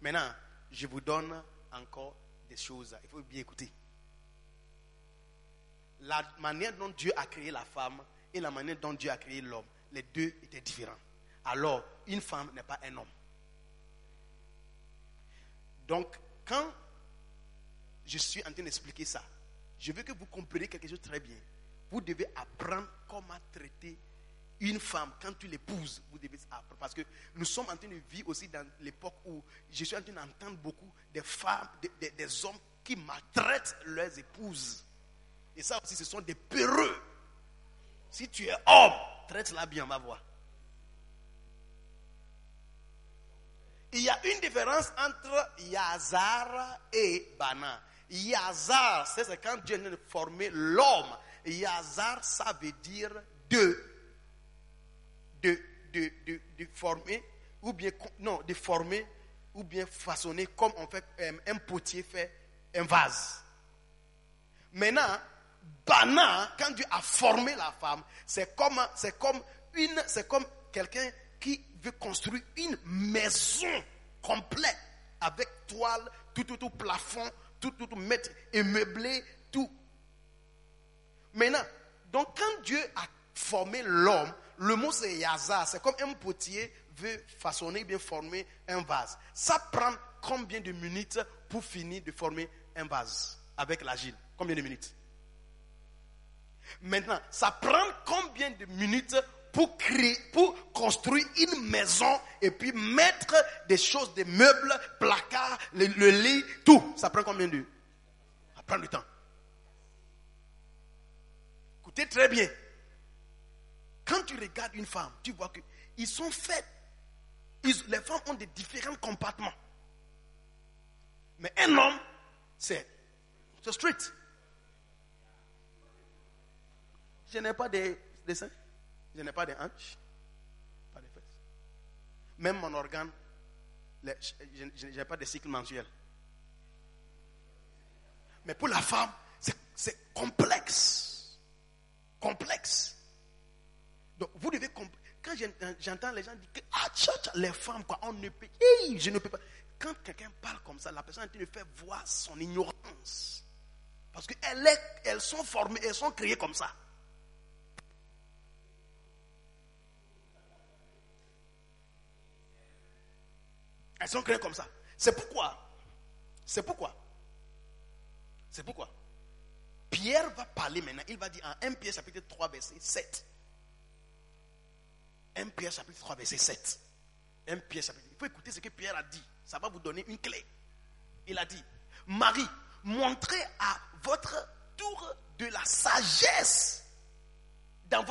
Maintenant, je vous donne encore des choses. Il faut bien écouter. La manière dont Dieu a créé la femme et la manière dont Dieu a créé l'homme, les deux étaient différents. Alors, une femme n'est pas un homme. Donc, quand je suis en train d'expliquer ça, je veux que vous compreniez quelque chose très bien. Vous devez apprendre comment traiter une femme quand tu l'épouses. Vous devez apprendre. Parce que nous sommes en train de vivre aussi dans l'époque où je suis en train d'entendre beaucoup des femmes, des, hommes qui maltraitent leurs épouses. Et ça aussi, ce sont des peureux. Si tu es homme, traite-la bien, on va voir. Il y a une différence entre Yazar et Bana. Yazar, c'est quand Dieu vient de former l'homme. Yazar, ça veut dire de, de, de, de, de former, ou bien, non, de former, ou bien façonner, comme on fait, euh, un potier fait un vase. Maintenant, Bana, quand Dieu a formé la femme, c'est comme, c'est comme une, c'est comme quelqu'un qui veut construire une maison complète avec toile, tout, tout, tout, plafond, tout, tout, tout, mettre et meubler, tout. Maintenant, donc quand Dieu a formé l'homme, le mot c'est Yazar, c'est comme un potier veut façonner, bien former un vase. Ça prend combien de minutes pour finir de former un vase avec l'agile? Combien de minutes? Maintenant, ça prend combien de minutes pour créer, pour construire une maison et puis mettre des choses, des meubles, placards, le, le lit, tout. Ça prend combien de? Ça prend du temps. Écoutez très bien. Quand tu regardes une femme, tu vois que ils sont faits. les femmes ont des différents compartiments. Mais un homme, c'est strict. Je n'ai pas de, de seins, je n'ai pas de hanches, pas de fesses. Même mon organe, je n'ai pas de cycle mensuel. Mais pour la femme, c'est complexe. Complexe. Donc vous devez comprendre. Quand j'entends- les gens dire que ah, tcha, les femmes, quoi, on ne peut. Hey, je ne peux pas. Quand quelqu'un parle comme ça, la personne est en train de faire voir son ignorance. Parce qu'elles elles sont formées, elles sont créées comme ça. Elles sont créées comme ça. C'est pourquoi, c'est pourquoi, c'est pourquoi Pierre va parler maintenant. Il va dire en 1 Pierre chapitre 3 verset 7. 1 Pierre chapitre 3 verset 7. 1 Pierre chapitre. Il faut écouter ce que Pierre a dit. Ça va vous donner une clé. Il a dit, Marie, montrez à votre tour de la sagesse dans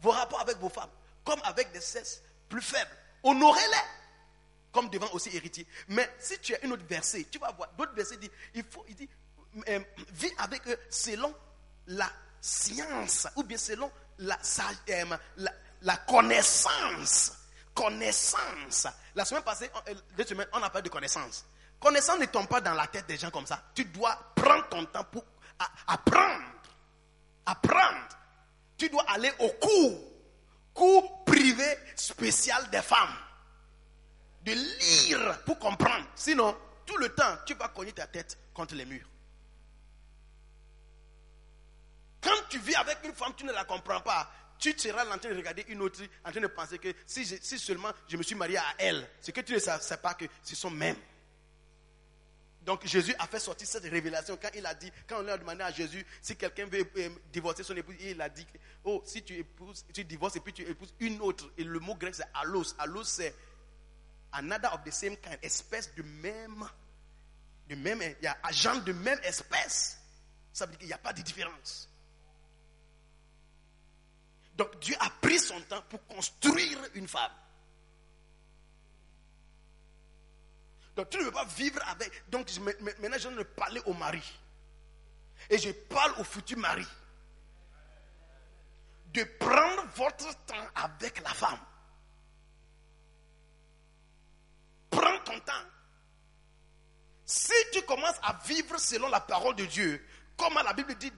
vos rapports avec vos femmes, comme avec des cesses plus faibles. Honorez-les, comme devant aussi héritiers. Mais si tu as une autre verset, tu vas voir, d'autres versets disent, il faut, il dit, euh, vis avec eux selon la science, ou bien selon la, euh, la, la connaissance. Connaissance. La semaine passée, euh, on a parlé de connaissance. Connaissance ne tombe pas dans la tête des gens comme ça. Tu dois prendre ton temps pour apprendre. Apprendre. Tu dois aller au cours. Cours privé spécial des femmes. De lire pour comprendre. Sinon, tout le temps, tu vas cogner ta tête contre les murs. Quand tu vis avec une femme, tu ne la comprends pas. Tu seras en train de regarder une autre, en train de penser que si, seulement je me suis marié à elle, ce que tu ne sais pas que ce sont mêmes. Donc Jésus a fait sortir cette révélation quand il a dit, quand on a demandé à Jésus si quelqu'un veut euh, divorcer son épouse, il a dit, oh, si tu épouses, tu divorces et puis tu épouses une autre, et le mot grec c'est allos. Allos c'est another of the same kind, espèce de même, de même, il y a agent de même espèce. Ça veut dire qu'il n'y a pas de différence. Donc Dieu a pris son temps pour construire une femme. Donc tu ne veux pas vivre avec. Donc maintenant je de parler au mari. Et je parle au futur mari. De prendre votre temps avec la femme. Prends ton temps. Si tu commences à vivre selon la parole de Dieu, comme la Bible dit,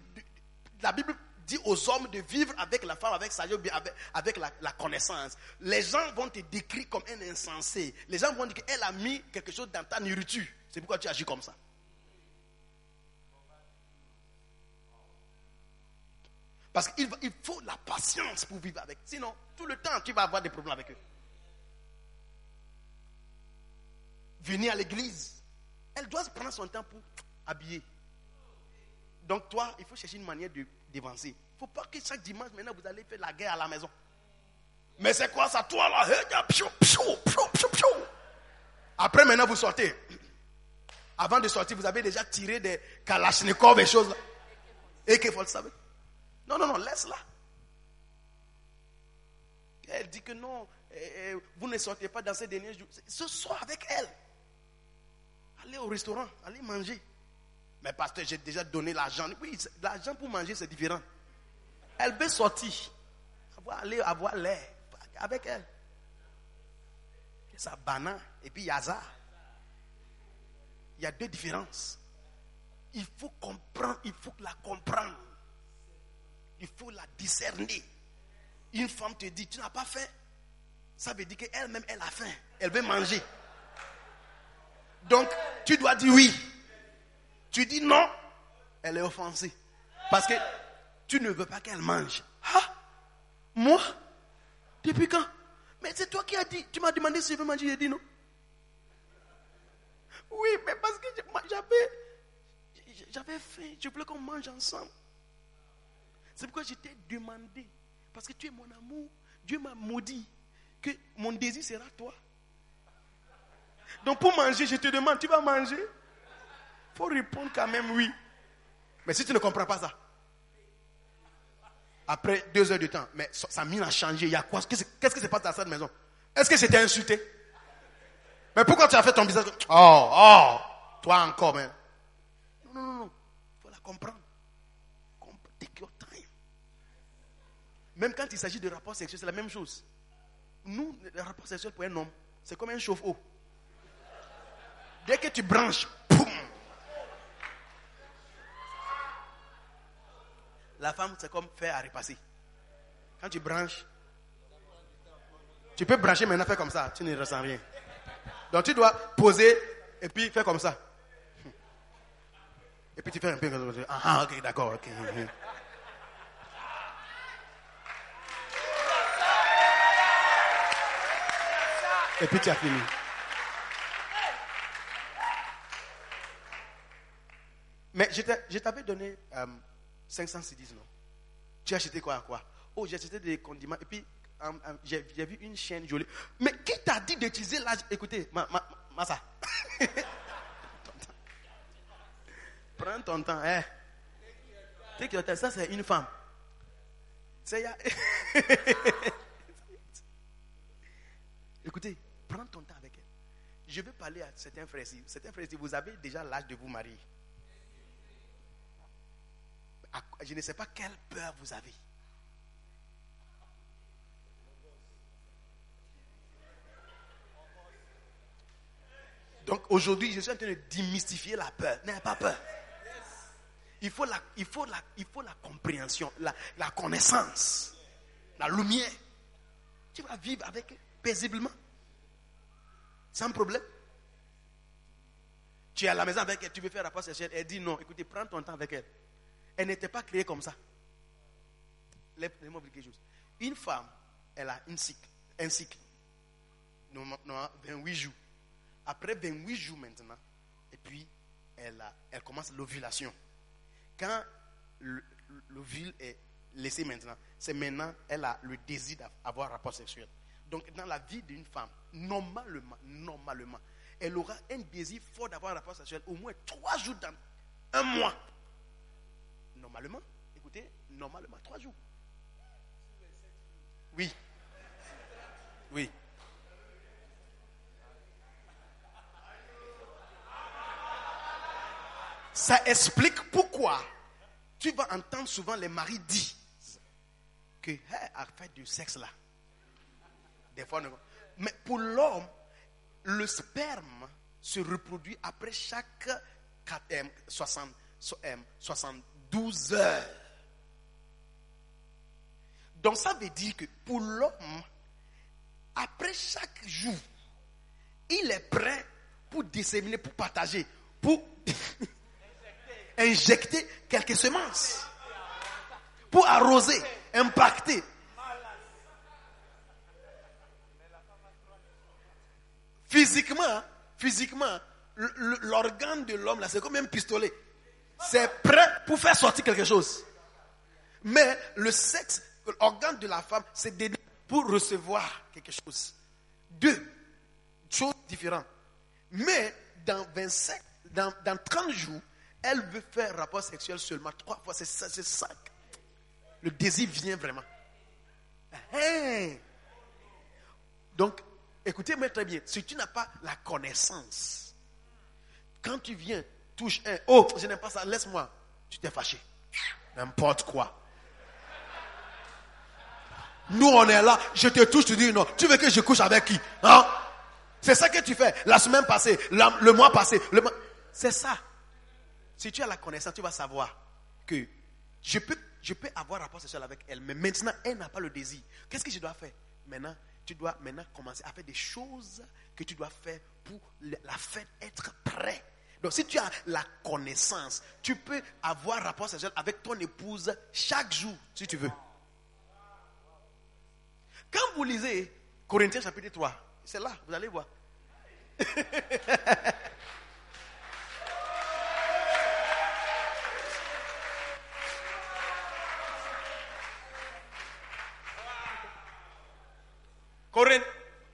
la Bible dit aux hommes de vivre avec la femme, avec sa avec, avec la, connaissance. Les gens vont te décrire comme un insensé. Les gens vont dire qu'elle a mis quelque chose dans ta nourriture. C'est pourquoi tu agis comme ça. Parce qu'il il faut la patience pour vivre avec. Sinon, tout le temps, tu vas avoir des problèmes avec eux. Venir à l'église. Elle doit prendre son temps pour habiller. Donc toi, il faut chercher une manière de il ne faut pas que chaque dimanche, maintenant, vous allez faire la guerre à la maison. Mais c'est quoi ça, toi là Après, maintenant, vous sortez. Avant de sortir, vous avez déjà tiré des kalachnikovs et choses. Et qu'il faut le savoir. Non, non, non, laisse-la. Elle dit que non, eh, eh, vous ne sortez pas dans ces derniers jours. Ce soir avec elle. Allez au restaurant, allez manger. Mais pasteur, j'ai déjà donné l'argent. Oui, l'argent pour manger, c'est différent. Elle veut sortir. Aller avoir l'air avec elle. Ça banane et puis Yaza. Il y a deux différences. Il faut comprendre, il faut la comprendre. Il faut la discerner. Une femme te dit, tu n'as pas faim. Ça veut dire qu'elle-même, elle a faim. Elle veut manger. Donc, tu dois dire oui. Tu dis non, elle est offensée. Parce que tu ne veux pas qu'elle mange. Ah, moi Depuis quand? Mais c'est toi qui as dit. Tu m'as demandé si je veux manger. J'ai dit non. Oui, mais parce que j'avais, j'avais faim. Je voulais qu'on mange ensemble. C'est pourquoi je t'ai demandé. Parce que tu es mon amour. Dieu m'a maudit que mon désir sera toi. Donc pour manger, je te demande, tu vas manger? Faut répondre quand même oui. Mais si tu ne comprends pas ça, après deux heures de temps, mais sa mine a changé. Il y a quoi? Qu'est-ce qui se passe dans cette maison? Est-ce que c'était insulté? Mais pourquoi tu as fait ton visage? Oh, oh, toi encore, mais. Non, non, non, il faut la comprendre. Take your time? Même quand il s'agit de rapport sexuel, c'est la même chose. Nous, le rapport sexuel pour un homme, c'est comme un chauffe-eau. Dès que tu branches, la femme, c'est comme faire à repasser. Quand tu branches, tu peux brancher maintenant, faire comme ça, tu ne ressens rien. Donc tu dois poser et puis faire comme ça. Et puis tu fais un peu comme ça. Ah, ah ok, d'accord, ok. Et puis tu as fini. Mais je t'avais donné euh, 500 cedis, non? Tu as acheté quoi à quoi? Oh, j'ai acheté des condiments. Et puis, j'ai vu une chaîne jolie. Mais qui t'a dit d'utiliser l'âge Écoutez, ma, Massa. Prends ton temps. Hein. Take your time. Ça, c'est une femme. C'est Écoutez, prends ton temps avec elle. Je vais parler à certains frères ici. Certains frères ici, vous avez déjà l'âge de vous marier. Je ne sais pas quelle peur vous avez. Donc aujourd'hui, je suis en train de démystifier la peur. N'ayez pas peur. Il faut la, il faut la, il faut la compréhension, la, la connaissance, la lumière. Tu vas vivre avec paisiblement, sans problème. Tu es à la maison avec elle, tu veux faire rapport sexuel, elle dit non, écoutez, prends ton temps avec elle. Elle n'était pas créée comme ça. Dire quelque chose. Une femme, elle a une cycle, un cycle, normalement 28 jours. Après 28 jours maintenant, et puis elle, a- elle commence l'ovulation. Quand le- l'ovule est laissé maintenant, c'est maintenant elle a le désir d'avoir rapport sexuel. Donc dans la vie d'une femme, normalement, normalement, elle aura un désir fort d'avoir un rapport sexuel au moins trois jours dans un mois. Normalement, écoutez, normalement, trois jours. Oui. Oui. Ça explique pourquoi tu vas entendre souvent les maris dire que hey, affaire du sexe là. Des fois, mais pour l'homme, le sperme se reproduit après chaque 4, euh, 60, so- euh, 72 heures. Donc ça veut dire que pour l'homme, après chaque jour, il est prêt pour disséminer, pour partager, pour injecter quelques semences, pour arroser, impacter. Physiquement, physiquement, l- l- l'organe de l'homme là, c'est comme un pistolet. C'est prêt pour faire sortir quelque chose. Mais le sexe, l'organe de la femme, c'est dédié pour recevoir quelque chose. Deux choses différentes. Mais dans 25, dans, dans 30 jours, elle veut faire rapport sexuel seulement trois fois. C'est ça, c'est ça. Le désir vient vraiment. Hein. Donc, écoutez-moi très bien. Si tu n'as pas la connaissance, quand tu viens, touche un, oh, je n'aime pas ça, laisse-moi. Tu t'es fâché. N'importe quoi. Nous, on est là, je te touche, tu dis non. Tu veux que je couche avec qui Hein? C'est ça que tu fais. La semaine passée, le mois passé. C'est ça. Si tu as la connaissance, tu vas savoir que je peux, je peux avoir rapport sexuel avec elle, mais maintenant, elle n'a pas le désir. Qu'est-ce que je dois faire? Maintenant, tu dois commencer à faire des choses que tu dois faire pour la faire être prêt. Donc, si tu as la connaissance, tu peux avoir rapport sexuel avec ton épouse chaque jour, si tu veux. Quand vous lisez Corinthiens chapitre 3, c'est là, vous allez voir.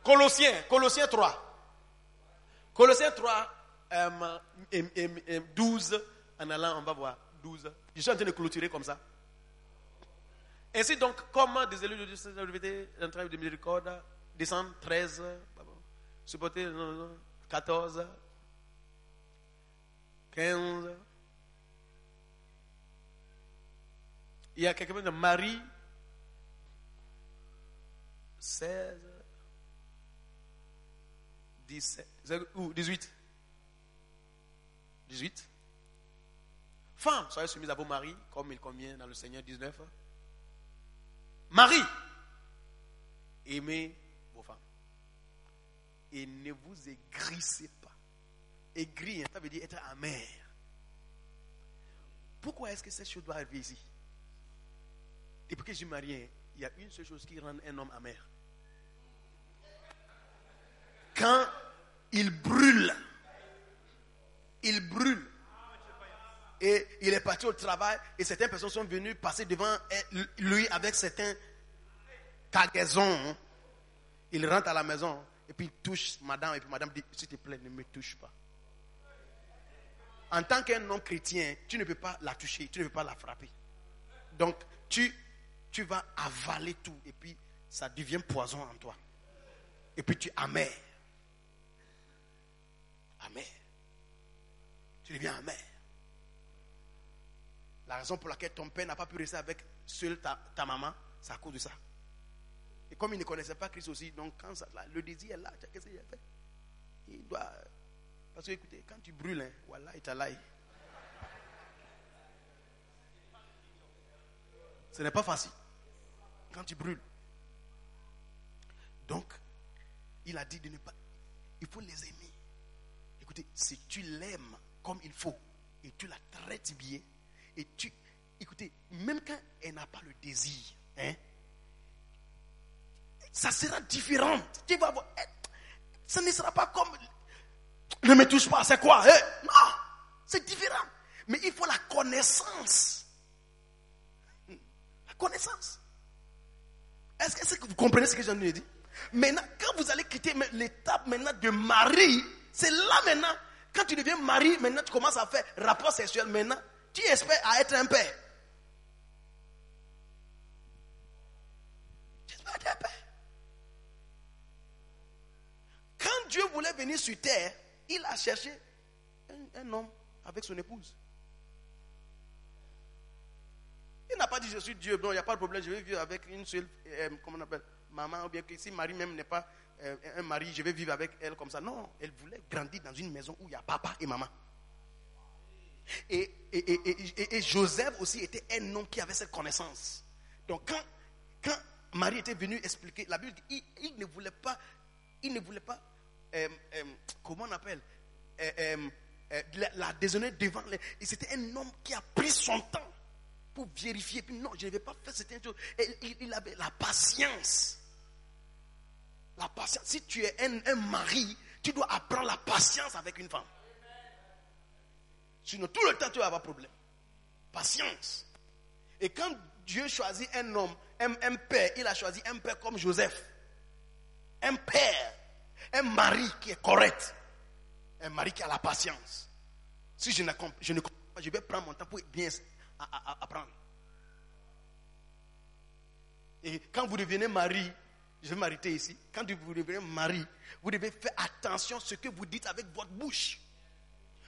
Colossiens, Colossiens 3. Colossiens 3, euh, euh, euh, euh, 12, en allant, on va voir, 12. Je suis en train de clôturer comme ça. Ainsi donc, comment des élus de Dieu travail de miséricorde, descendre 13, pardon, supporter non, non, 14, 15. Il y a quelqu'un de Marie, 16, 17, ou 18. 18. Femmes, soyez soumises à vos maris, comme il convient dans le Seigneur 19. Marie, aimez vos femmes. Et ne vous aigrissez pas. Aigrir, ça veut dire être amer. Pourquoi est-ce que cette chose doit arriver ici? Depuis que je suis marié, il y a une seule chose qui rend un homme amer. Quand il brûle, il brûle. et il est parti au travail et certaines personnes sont venues passer devant lui avec certains cargaisons. Il rentre à la maison et puis il touche madame et puis madame dit s'il te plaît ne me touche pas. En tant qu'un homme chrétien, tu ne peux pas la toucher, tu ne peux pas la frapper. Donc tu, vas avaler tout et puis ça devient poison en toi. Et puis tu es amer. Tu deviens amer. La raison pour laquelle ton père n'a pas pu rester avec seul ta, maman, c'est à cause de ça. Et comme il ne connaissait pas Christ aussi, donc quand le désir est là, qu'est-ce qu'il a fait Il doit. Parce que écoutez, quand tu brûles, hein, voilà, il t'a Ce n'est pas facile. Quand tu brûles. Donc, il a dit de ne pas. Il faut les aimer. Écoutez, si tu l'aimes comme il faut et tu la traites bien, et tu. Écoutez, même quand elle n'a pas le désir, hein, ça sera différent. Tu vas voir. Ça ne sera pas comme. Ne me touche pas, c'est quoi hein? Non, c'est différent. Mais il faut la connaissance. La connaissance. Est-ce que, vous comprenez ce que je viens de dire? Maintenant, quand vous allez quitter l'étape maintenant de mari, c'est là maintenant, quand tu deviens mari, maintenant tu commences à faire rapport sexuel, maintenant, tu espères à être un père. Tu espères être un père. Quand Dieu voulait venir sur terre, il a cherché un, homme avec son épouse. Il n'a pas dit je suis Dieu, non, il n'y a pas de problème, je vais vivre avec une seule, euh, comment on appelle, maman, ou bien que si Marie même n'est pas un mari, je vais vivre avec elle comme ça. Non, elle voulait grandir dans une maison où il y a papa et maman. Et, et, Joseph aussi était un homme qui avait cette connaissance. Donc quand, quand Marie était venue expliquer, la Bible dit, il, ne voulait pas, il ne voulait pas, euh, euh, comment on appelle, la, la déshonner devant les... C'était un homme qui a pris son temps pour vérifier. Puis non, je ne vais pas faire cette chose. il, il avait la patience. La patience. Si tu es un, mari, tu dois apprendre la patience avec une femme. Sinon, tout le temps, tu vas avoir problème. Patience. Et quand Dieu choisit un homme, un, père, il a choisi un père comme Joseph. Un père, un mari qui est correct. Un mari qui a la patience. Si je ne je ne comprends pas, je vais prendre mon temps pour bien apprendre. Et quand vous devenez mari, je vais m'arrêter ici. Quand vous devenez mari, vous devez faire attention à ce que vous dites avec votre bouche.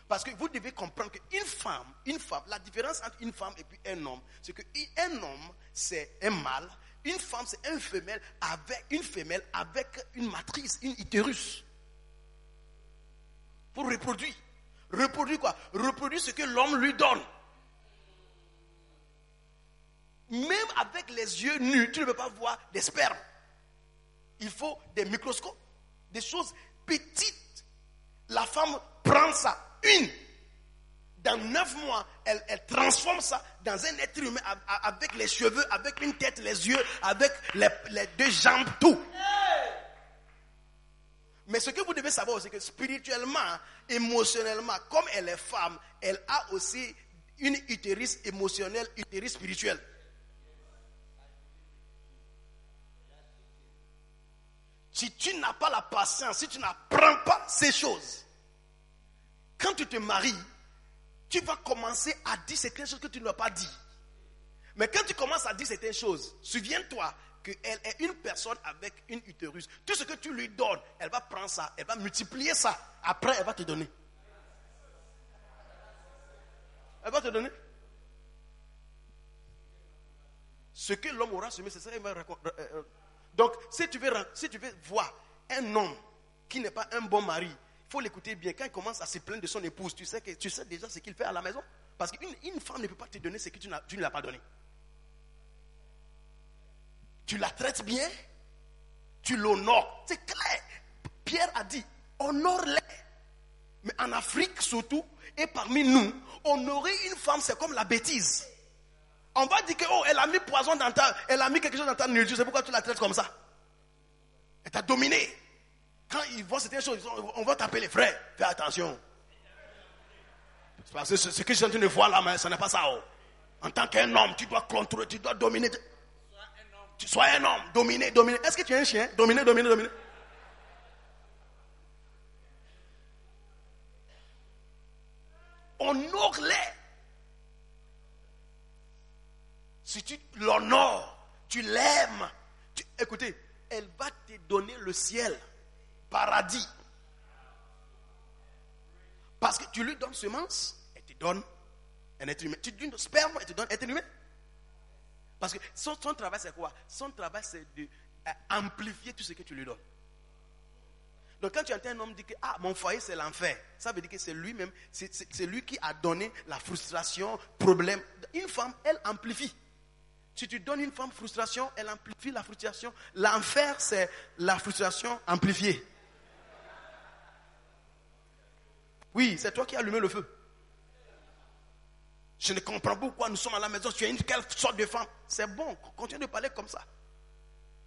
Parce que vous devez comprendre qu'une femme, une femme, la différence entre une femme et puis un homme, c'est qu'un homme, c'est un mâle, une femme, c'est une femelle avec une femelle avec une matrice, une utérus. Pour reproduire. Reproduire quoi? Reproduire ce que l'homme lui donne. Même avec les yeux nus, tu ne peux pas voir des spermes il faut des microscopes, des choses petites. La femme prend ça, une. Dans neuf mois, elle, transforme ça dans un être humain avec les cheveux, avec une tête, les yeux, avec les, deux jambes, tout. Mais ce que vous devez savoir, c'est que spirituellement, émotionnellement, comme elle est femme, elle a aussi une utérus émotionnelle, utérus spirituel. Si tu n'as pas la patience, si tu n'apprends pas ces choses, quand tu te maries, tu vas commencer à dire certaines choses que tu n'as pas dit. Mais quand tu commences à dire certaines choses, souviens-toi qu'elle est une personne avec une utérus. Tout ce que tu lui donnes, elle va prendre ça, elle va multiplier ça. Après, elle va te donner. Elle va te donner. Ce que l'homme aura semé, c'est ça qu'il va. Donc, si tu veux, si tu veux voir un homme qui n'est pas un bon mari, il faut l'écouter bien. Quand il commence à se plaindre de son épouse, tu sais, que, tu sais déjà ce qu'il fait à la maison? Parce qu'une femme ne peut pas te donner ce que tu, tu ne l'as pas donné. Tu la traites bien, tu l'honores. C'est clair. Pierre a dit, honore-les. Mais en Afrique surtout, et parmi nous, honorer une femme, c'est comme la bêtise. On va dire que, oh, elle a mis poison dans ta, elle a mis quelque chose dans ta nourriture, c'est pourquoi tu la traites comme ça. Elle t'a dominé. Quand ils voient certaines choses, on va taper les frères. Fais attention. Parce que ce que je suis en de voir là, mais ce n'est pas ça. oh. En tant qu'un homme, tu dois contrôler, tu dois dominer. Tu sois un homme, dominer, dominer. Est-ce que tu es un chien? Dominer, dominer, dominer. Honore-les. Si tu l'honores, tu l'aimes, écoutez, elle va te donner le ciel, paradis. Parce que tu lui donnes semence, elle te donne un être humain. Tu lui donnes sperme, elle te donne un être humain. Parce que son, travail, c'est quoi? Son travail, c'est d'amplifier tout ce que tu lui donnes. Donc quand tu entends un homme dire que ah, mon foyer c'est l'enfer, ça veut dire que c'est lui-même, c'est lui qui a donné la frustration, problème. Une femme, elle amplifie. Si tu donnes une femme frustration, elle amplifie la frustration. L'enfer, c'est la frustration amplifiée. Oui, c'est toi qui as allumé le feu. Je ne comprends pas pourquoi nous sommes à la maison. Tu es une quelle sorte de femme C'est bon, continue de parler comme ça.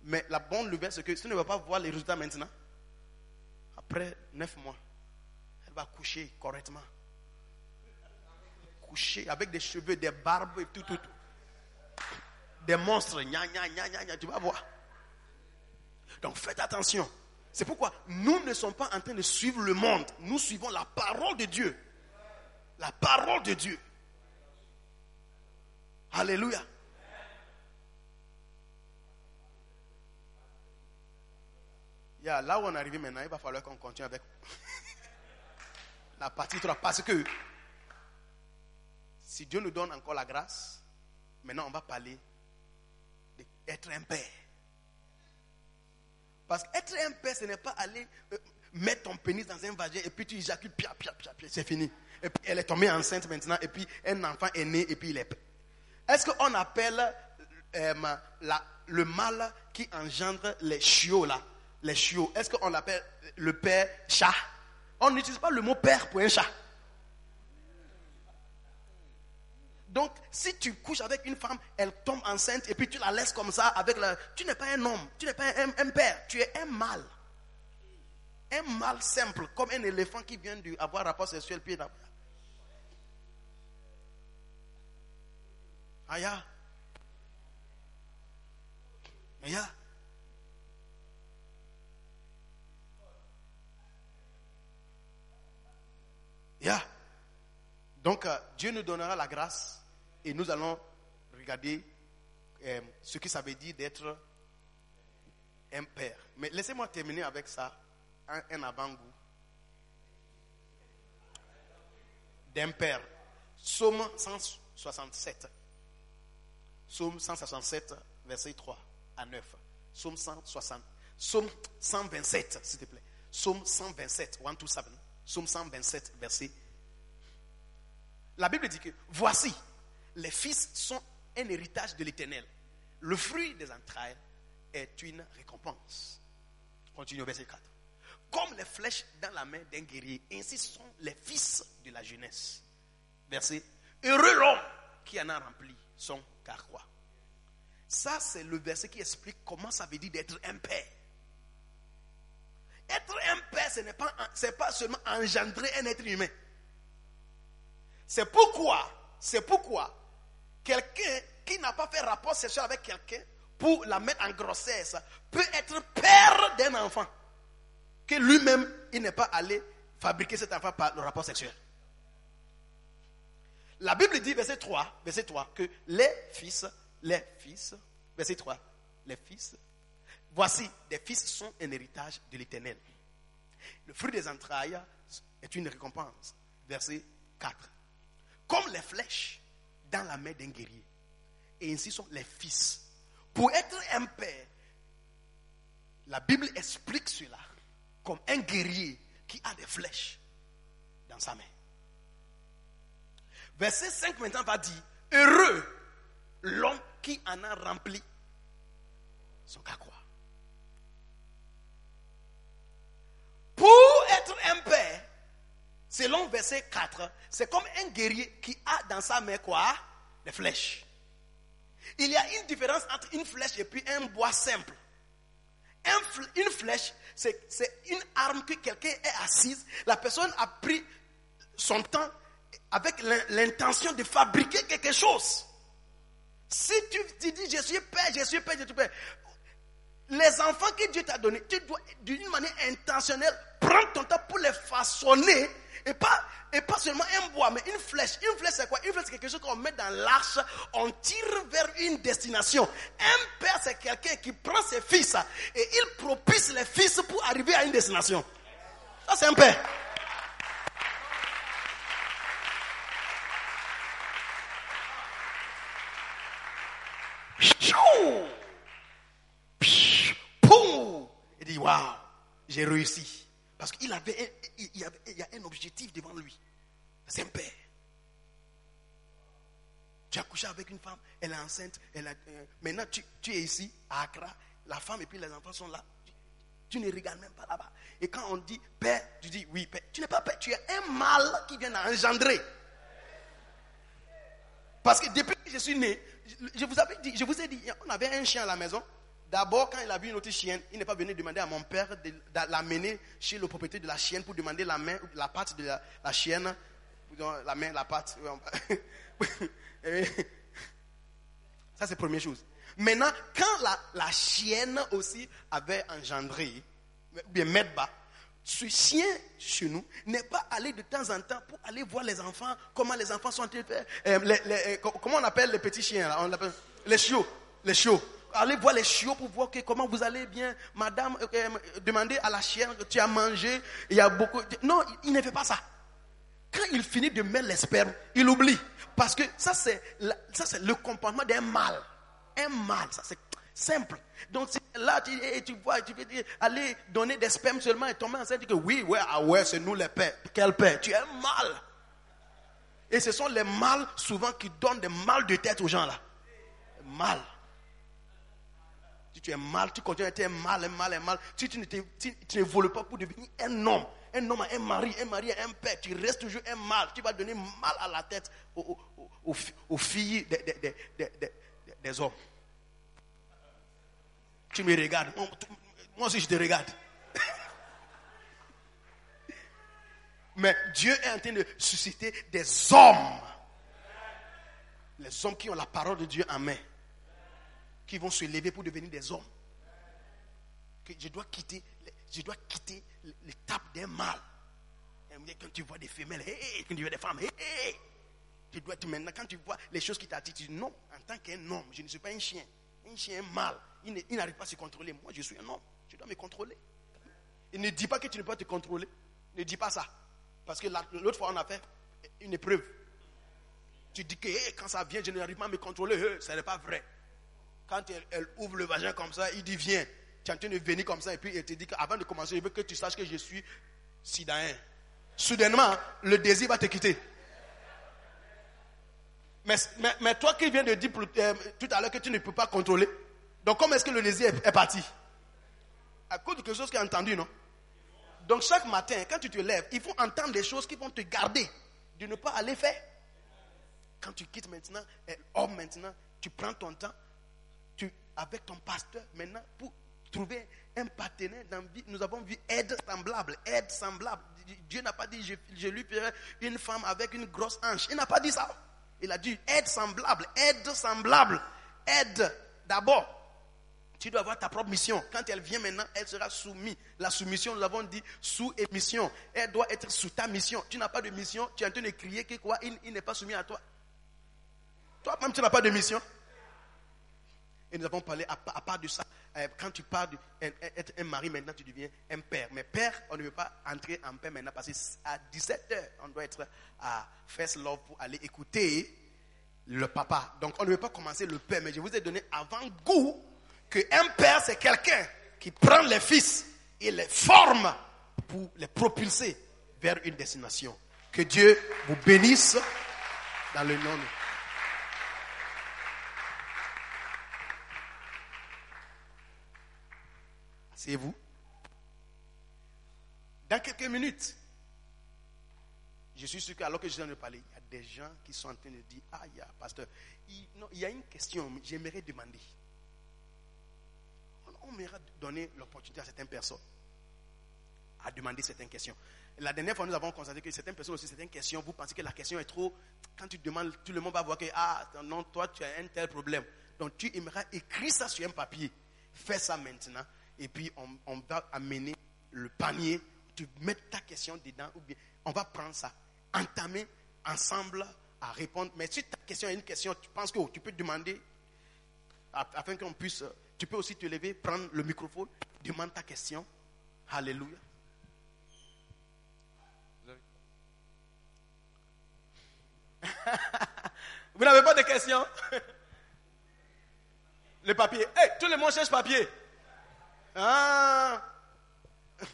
Mais la bonne nouvelle, c'est que si tu ne veux pas voir les résultats maintenant, après neuf mois, elle va coucher correctement. Coucher avec des cheveux, des barbes et tout, tout, tout. Des monstres, gna, tu vas voir. Donc faites attention. C'est pourquoi nous ne sommes pas en train de suivre le monde. Nous suivons la parole de Dieu. La parole de Dieu. Alléluia. Là où on est arrivé maintenant, il va falloir qu'on continue avec la partie 3. Parce que si Dieu nous donne encore la grâce, maintenant on va parler d'être un père. Parce qu'être un père, ce n'est pas aller euh, mettre ton pénis dans un vagin et puis tu éjacules, pia, pia, pia, pia, c'est fini. Et puis elle est tombée enceinte maintenant et puis un enfant est né et puis il est. Est-ce qu'on appelle euh, le mal qui engendre les chiots là, les chiots, est-ce qu'on l'appelle le père chat? On n'utilise pas le mot père pour un chat. Donc, si tu couches avec une femme, elle tombe enceinte et puis tu la laisses comme ça avec la... Tu n'es pas un homme, tu n'es pas un, père, tu es un mâle. Un mâle simple, comme un éléphant qui vient d'avoir rapport sexuel pied d'après. Aya. Aya. Ya. Donc, euh, Dieu nous donnera la grâce et nous allons regarder euh, ce que ça veut dire d'être un père. Mais laissez-moi terminer avec ça, un, avant-goût d'un père. Psaume 167. Psaume 167, verset 3 à 9. Psaume 160. Psaume 127, s'il te plaît. Psaume 127, 1 to 7. Psaume 127, verset. La Bible dit que voici, les fils sont un héritage de l'éternel. Le fruit des entrailles est une récompense. Continue au verset 4. Comme les flèches dans la main d'un guerrier, ainsi sont les fils de la jeunesse. Verset. Heureux l'homme qui en a rempli son carquois. Ça, c'est le verset qui explique comment ça veut dire d'être un père. Être un père, ce n'est pas, seulement engendrer un être humain. C'est pourquoi, c'est pourquoi quelqu'un qui n'a pas fait rapport sexuel avec quelqu'un pour la mettre en grossesse peut être père d'un enfant que lui-même il n'est pas allé fabriquer cet enfant par le rapport sexuel. La Bible dit, verset 3, verset 3, que les fils, les fils, verset 3, les fils, voici, des fils sont un héritage de l'éternel. Le fruit des entrailles est une récompense. Verset 4. Comme les flèches dans la main d'un guerrier. Et ainsi sont les fils. Pour être un père, la Bible explique cela comme un guerrier qui a des flèches dans sa main. Verset 5 maintenant va dire, heureux l'homme qui en a rempli son carquois. Pour être un père, selon verset 4, c'est comme un guerrier qui a dans sa main quoi? Des flèches. Il y a une différence entre une flèche et puis un bois simple. Une flèche, c'est une arme que quelqu'un est assise. La personne a pris son temps avec l'in- l'intention de fabriquer quelque chose. Si tu dis, je suis père, je suis père, je suis père, les enfants que Dieu t'a donnés, tu dois d'une manière intentionnelle prendre ton temps pour les façonner et pas, et pas seulement un bois, mais une flèche. Une flèche, c'est quoi? Une flèche, c'est quelque chose qu'on met dans l'arche, on tire vers une destination. Un père, c'est quelqu'un qui prend ses fils et il propice les fils pour arriver à une destination. Ça, c'est un père. Il dit, waouh, j'ai réussi. Parce qu'il avait, il y a un objectif devant lui. C'est un père. Tu as couché avec une femme, elle est enceinte, elle euh, maintenant tu, tu es ici à Accra, la femme et puis les enfants sont là. Tu, ne regardes même pas là-bas. Et quand on dit père, tu dis oui, père. Tu n'es pas père, tu es un mâle qui vient d'engendrer. Parce que depuis que je suis né, je vous, avais dit, je vous ai dit, on avait un chien à la maison. D'abord, quand il a vu une autre chienne, il n'est pas venu demander à mon père de, de l'amener chez le propriétaire de la chienne pour demander la main, la patte de la, chienne. La main, la patte. Et- Ça, c'est la première chose. Maintenant, quand la, chienne aussi avait engendré, ou bien Medba, ce chien chez nous n'est pas allé de temps en temps pour aller voir les enfants, comment les enfants sont en train de faire. Euh, co- comment on appelle les petits chiens les chiots. Les chiots. Allez voir les chiots pour voir que, comment vous allez bien. Madame, euh, euh, demandez à la chienne que tu as mangé. Il y a beaucoup. Non, il- ne fait pas ça. Quand il finit de mettre les spermes, il oublie. Parce que ça, c'est ça, c'est le comportement d'un mâle. Un mâle, ça, c'est simple. Donc, là, tu, et tu vois, tu veux aller donner des spermes seulement et tomber enceinte, tu dis que oui, ouais, ah ouais, c'est nous les pères. Quel père? Tu es un mâle. Et ce sont les mâles, souvent, qui donnent des mal de tête aux gens, là. Mal. Tu es mal, tu continues à être mal, mal, mal. Si tu tu, tu pas pour devenir un homme, un homme un mari, un mari un père, tu restes toujours un mal. Tu vas donner mal à la tête aux, aux- aux- aux fi- aux filles des, hommes. Tu me regardes. Moi aussi, je te regarde. Mais Dieu est en train de susciter des hommes. Les hommes qui ont la parole de Dieu en main qui vont se lever pour devenir des hommes. Que je dois quitter, je dois quitter l'étape d'un mâle. Et Quand tu vois des femelles, hé, quand tu vois des femmes, hé. tu dois être maintenant, quand tu vois les choses qui t'attirent, tu dis non, en tant qu'un homme, je ne suis pas un chien. Un chien, mâle, il n'arrive pas à se contrôler. Moi, je suis un homme, je dois me contrôler. Il ne dit pas que tu ne peux pas te contrôler. Ne dis pas ça. Parce que la- l'autre fois, on a fait une épreuve. Tu dis que quand ça vient, je n'arrive pas à me contrôler. Ce n'est pas vrai. Quand elle, elle ouvre le vagin comme ça, il dit viens. Tu es en train de venir comme ça et puis il te dit qu'avant de commencer, je veux que tu saches que je suis sidain. Soudainement, le désir va te quitter. Mais, toi qui viens de dire euh, tout à l'heure que tu ne peux pas contrôler, donc comment est-ce que le désir est, est parti? À cause de quelque chose tu as entendu, non? Donc chaque matin, quand tu te lèves, il faut entendre des choses qui vont te garder de ne pas aller faire. Quand tu quittes maintenant, homme maintenant, tu prends ton temps, avec ton pasteur maintenant pour trouver un partenaire dans vie. Nous avons vu aide semblable, aide semblable. Dieu n'a pas dit je, je lui ferai une femme avec une grosse hanche. Il n'a pas dit ça. Il a dit aide semblable, aide semblable, aide d'abord. Tu dois avoir ta propre mission. Quand elle vient maintenant, elle sera soumise. La soumission, nous avons dit sous émission. Elle doit être sous ta mission. Tu n'as pas de mission, tu es en train de crier que quoi? Il n'est pas soumis à toi. Toi-même, tu n'as pas de mission. Et nous avons parlé, à, part de ça, euh, quand tu parles d'être un mari, maintenant tu deviens un père. Mais père, on ne veut pas entrer en père maintenant parce qu'à 17h, on doit être à First Love pour aller écouter le papa. Donc on ne veut pas commencer le père, mais je vous ai donné avant-goût qu'un père, c'est quelqu'un qui prend les fils et les forme pour les propulser vers une destination. Que Dieu vous bénisse dans le nom de Asseyez-vous. Dans quelques minutes, je suis sûr qu'alors que je viens de parler, il y a des gens qui sont en train de dire Ah, il y a, pasteur, il, y a une question, j'aimerais demander. On, on m'aimerait donner l'opportunité à certaines personnes à demander certaines questions. la dernière fois, nous avons constaté que certaines personnes aussi, certaines questions, vous pensez que la question est trop. Quand tu demandes, tout le monde va voir que, ah, non, toi, tu as un tel problème. Donc, tu aimeras écrire ça sur un papier. Fais ça maintenant. Et puis, on, va amener le panier. Tu mets ta question dedans. Ou bien, on va prendre ça. Entamer ensemble à répondre. Mais si ta question est une question, tu penses que oh, tu peux demander afin qu'on puisse. euh, Tu peux aussi te lever, prendre le microphone, demande ta question. Alléluia. Vous n'avez pas de questions? Le papier. Hey, tout le monde cherche papier. Ah.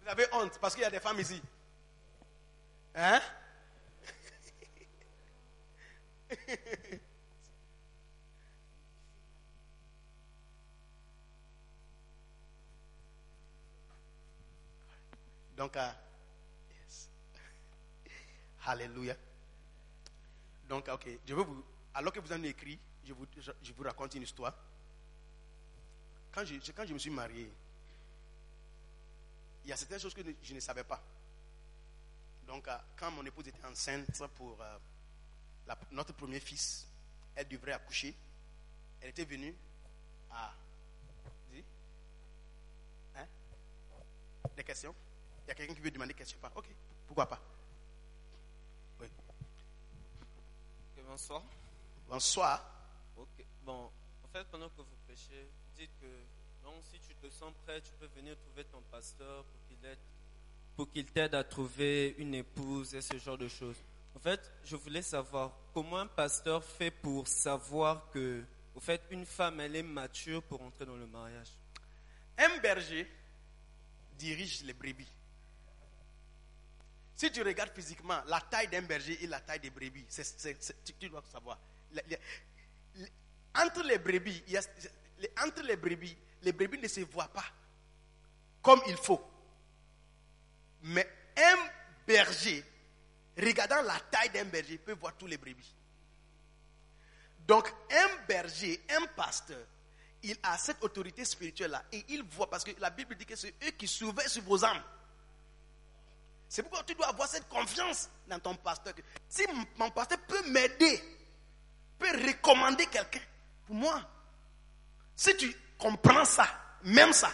Vous avez honte parce qu'il y a des femmes ici. Hein? Donc, euh, yes. Alléluia. Donc, ok, je vous, alors que vous en avez écrit, je vous, je vous raconte une histoire. Quand je, quand je me suis marié, il y a certaines choses que je ne savais pas. Donc, euh, quand mon épouse était enceinte pour euh, la- notre premier fils, elle devrait accoucher. Elle était venue à. Dis Hein Des questions Il y a quelqu'un qui veut demander des questions pas Ok, pourquoi pas? Oui. Bonsoir. Bonsoir. Ok. Bon, en fait, pendant que vous prêchez, dites que donc, si tu te sens prêt, tu peux venir trouver ton pasteur pour qu'il aide, pour qu'il t'aide à trouver une épouse et ce genre de choses. En fait, je voulais savoir comment un pasteur fait pour savoir que, au fait, une femme, elle est mature pour entrer dans le mariage. Un berger dirige les brebis. Si tu regardes physiquement la taille d'un berger et la taille des brebis, tu, dois savoir. Les- les- entre les brebis, il y a- entre les brebis, les brebis ne se voient pas comme il faut. Mais un berger, regardant la taille d'un berger, peut voir tous les brebis. Donc, un berger, un pasteur, il a cette autorité spirituelle-là et il voit, parce que la Bible dit que c'est eux qui surveillent sur vos âmes. C'est pourquoi tu dois avoir cette confiance dans ton pasteur. si mon pasteur peut m'aider, peut recommander quelqu'un pour moi, si tu comprends ça, même ça,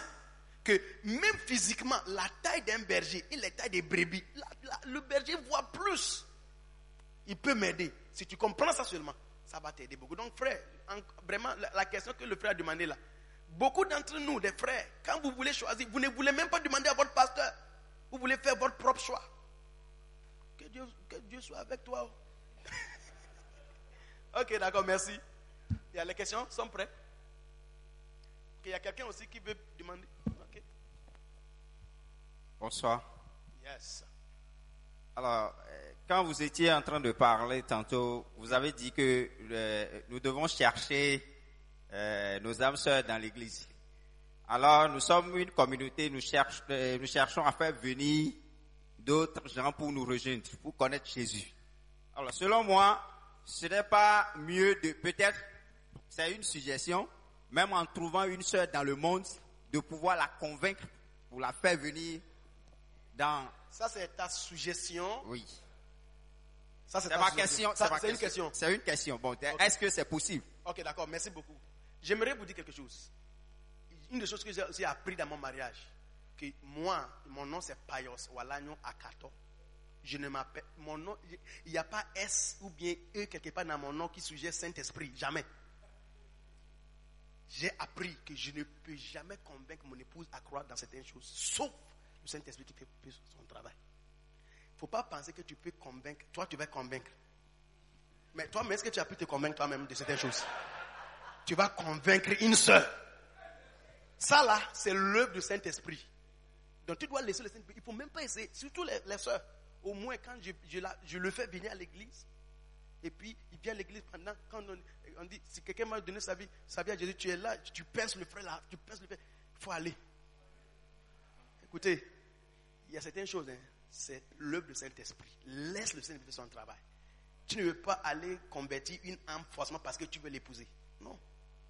que même physiquement, la taille d'un berger et la taille des brebis, le berger voit plus il peut m'aider. Si tu comprends ça seulement, ça va t'aider beaucoup. Donc, frère, en- vraiment, la, la question que le frère a demandé là, beaucoup d'entre nous, des frères, quand vous voulez choisir, vous ne voulez même pas demander à votre pasteur. Vous voulez faire votre propre choix. Que Dieu, que Dieu soit avec toi. ok, d'accord, merci. Il y a les questions, sont prêts? Il y a quelqu'un aussi qui veut demander. Bonsoir. Yes. Alors, euh, quand vous étiez en train de parler tantôt, vous avez dit que euh, nous devons chercher euh, nos âmes sœurs dans l'Église. Alors, nous sommes une communauté, nous, cherche- euh, nous cherchons à faire venir d'autres gens pour nous rejoindre, pour connaître Jésus. Alors, selon moi, ce n'est pas mieux de, peut-être, c'est une suggestion, même en trouvant une sœur dans le monde, de pouvoir la convaincre pour la faire venir dans, Ça, c'est ta suggestion. oui. Ça, c'est ma question. C'est une question. C'est une question. Bon, est-ce que c'est possible? Ok, d'accord, merci beaucoup. J'aimerais vous dire quelque chose. Une des choses que j'ai aussi appris dans mon mariage, que moi, mon nom c'est Payos Walanyo Akato. Je ne m'appelle, mon nom, il n'y a pas S ou bien E quelque part dans mon nom qui suggère Saint-Esprit, jamais. J'ai appris que je ne peux jamais convaincre mon épouse à croire dans certaines choses, sauf le Saint-Esprit qui fait son travail. Il ne faut pas penser que tu peux convaincre, toi tu vas convaincre. Mais toi, mais est-ce que tu as pu te convaincre toi-même de certaines choses? Tu vas convaincre une sœur. Ça là, c'est l'œuvre du Saint-Esprit. Donc tu dois laisser le Saint-Esprit. Il ne faut même pas essayer, surtout les, les sœurs. Au moins quand je, le fais venir à l'église, et puis il vient à l'église pendant, quand on, on dit, si quelqu'un m'a donné sa vie, sa à Jésus, tu es là, tu penses le frère là, tu penses le frère, il faut aller. Écoutez, il y a certaines choses, hein, c'est l'œuvre du Saint-Esprit. Laisse le Saint-Esprit faire son travail. Tu ne veux pas aller convertir une âme forcément parce que tu veux l'épouser. Non.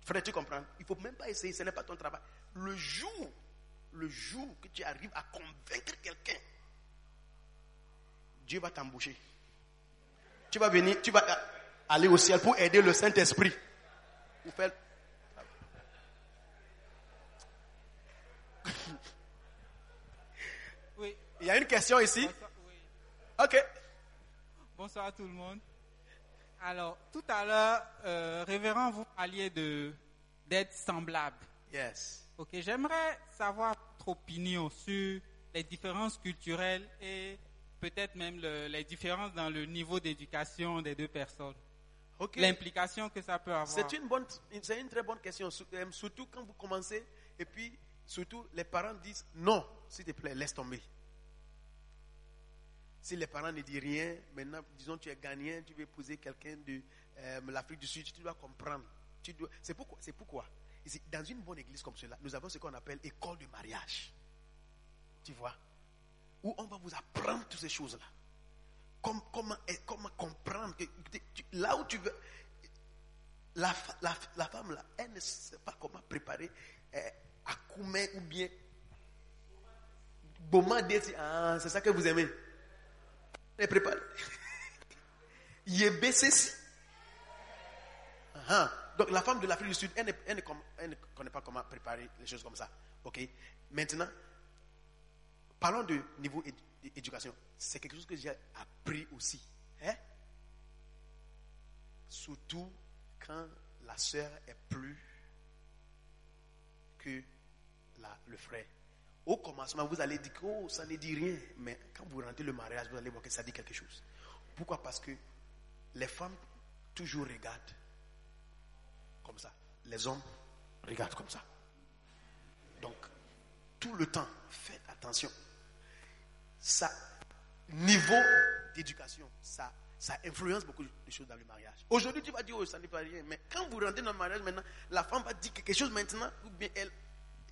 Frère, tu comprends Il ne faut même pas essayer, ce n'est pas ton travail. Le jour le jour que tu arrives à convaincre quelqu'un, Dieu va t'embaucher. Tu vas venir, tu vas aller au ciel pour aider le Saint-Esprit. Faire- Oui. Il y a une question ici. Bonsoir, oui. Ok. Bonsoir à tout le monde. Alors, tout à l'heure, euh, révérend, vous parliez de d'être semblable. Yes. Ok, j'aimerais savoir votre opinion sur les différences culturelles et peut-être même le- les différences dans le niveau d'éducation des deux personnes. L'implication que ça peut avoir. C'est une bonne, c'est une très bonne question. Euh, Surtout quand vous commencez et puis surtout les parents disent non, s'il te plaît, laisse tomber. Si les parents ne disent rien, maintenant, disons tu es gagnant, tu veux épouser quelqu'un de euh, l'Afrique du Sud, tu dois comprendre. Tu dois, c'est pourquoi, c'est pourquoi? Dans une bonne église comme cela, nous avons ce qu'on appelle école de mariage. Tu vois, où on va vous apprendre toutes ces choses-là. Comme- comment, eh, comment comprendre que là où tu veux, la, la, la femme là, elle ne sait pas comment préparer euh, Akoumen ou bien Boma. Ah, c'est ça que vous aimez. Elle prépare. Yébécési. Ah, Donc la femme de l'Afrique du Sud, elle ne, elle ne elle ne connaît pas comment préparer les choses comme ça. Ok? Maintenant, parlons de niveau édu- éducation. C'est quelque chose que j'ai appris aussi. Hein? Surtout quand la sœur est plus que le frère. Au commencement, vous allez dire que oh, ça ne dit rien. Mais quand vous rentrez le mariage, vous allez voir que ça dit quelque chose. Pourquoi? Parce que les femmes toujours regardent comme ça. Les hommes regardent comme ça. Donc, tout le temps, faites attention. Ça, niveau d'éducation, ça, ça influence beaucoup de choses dans le mariage. Aujourd'hui, tu vas dire, oh, ça n'est pas rien. Mais quand vous rentrez dans le mariage maintenant, la femme va dire quelque chose maintenant, ou bien elle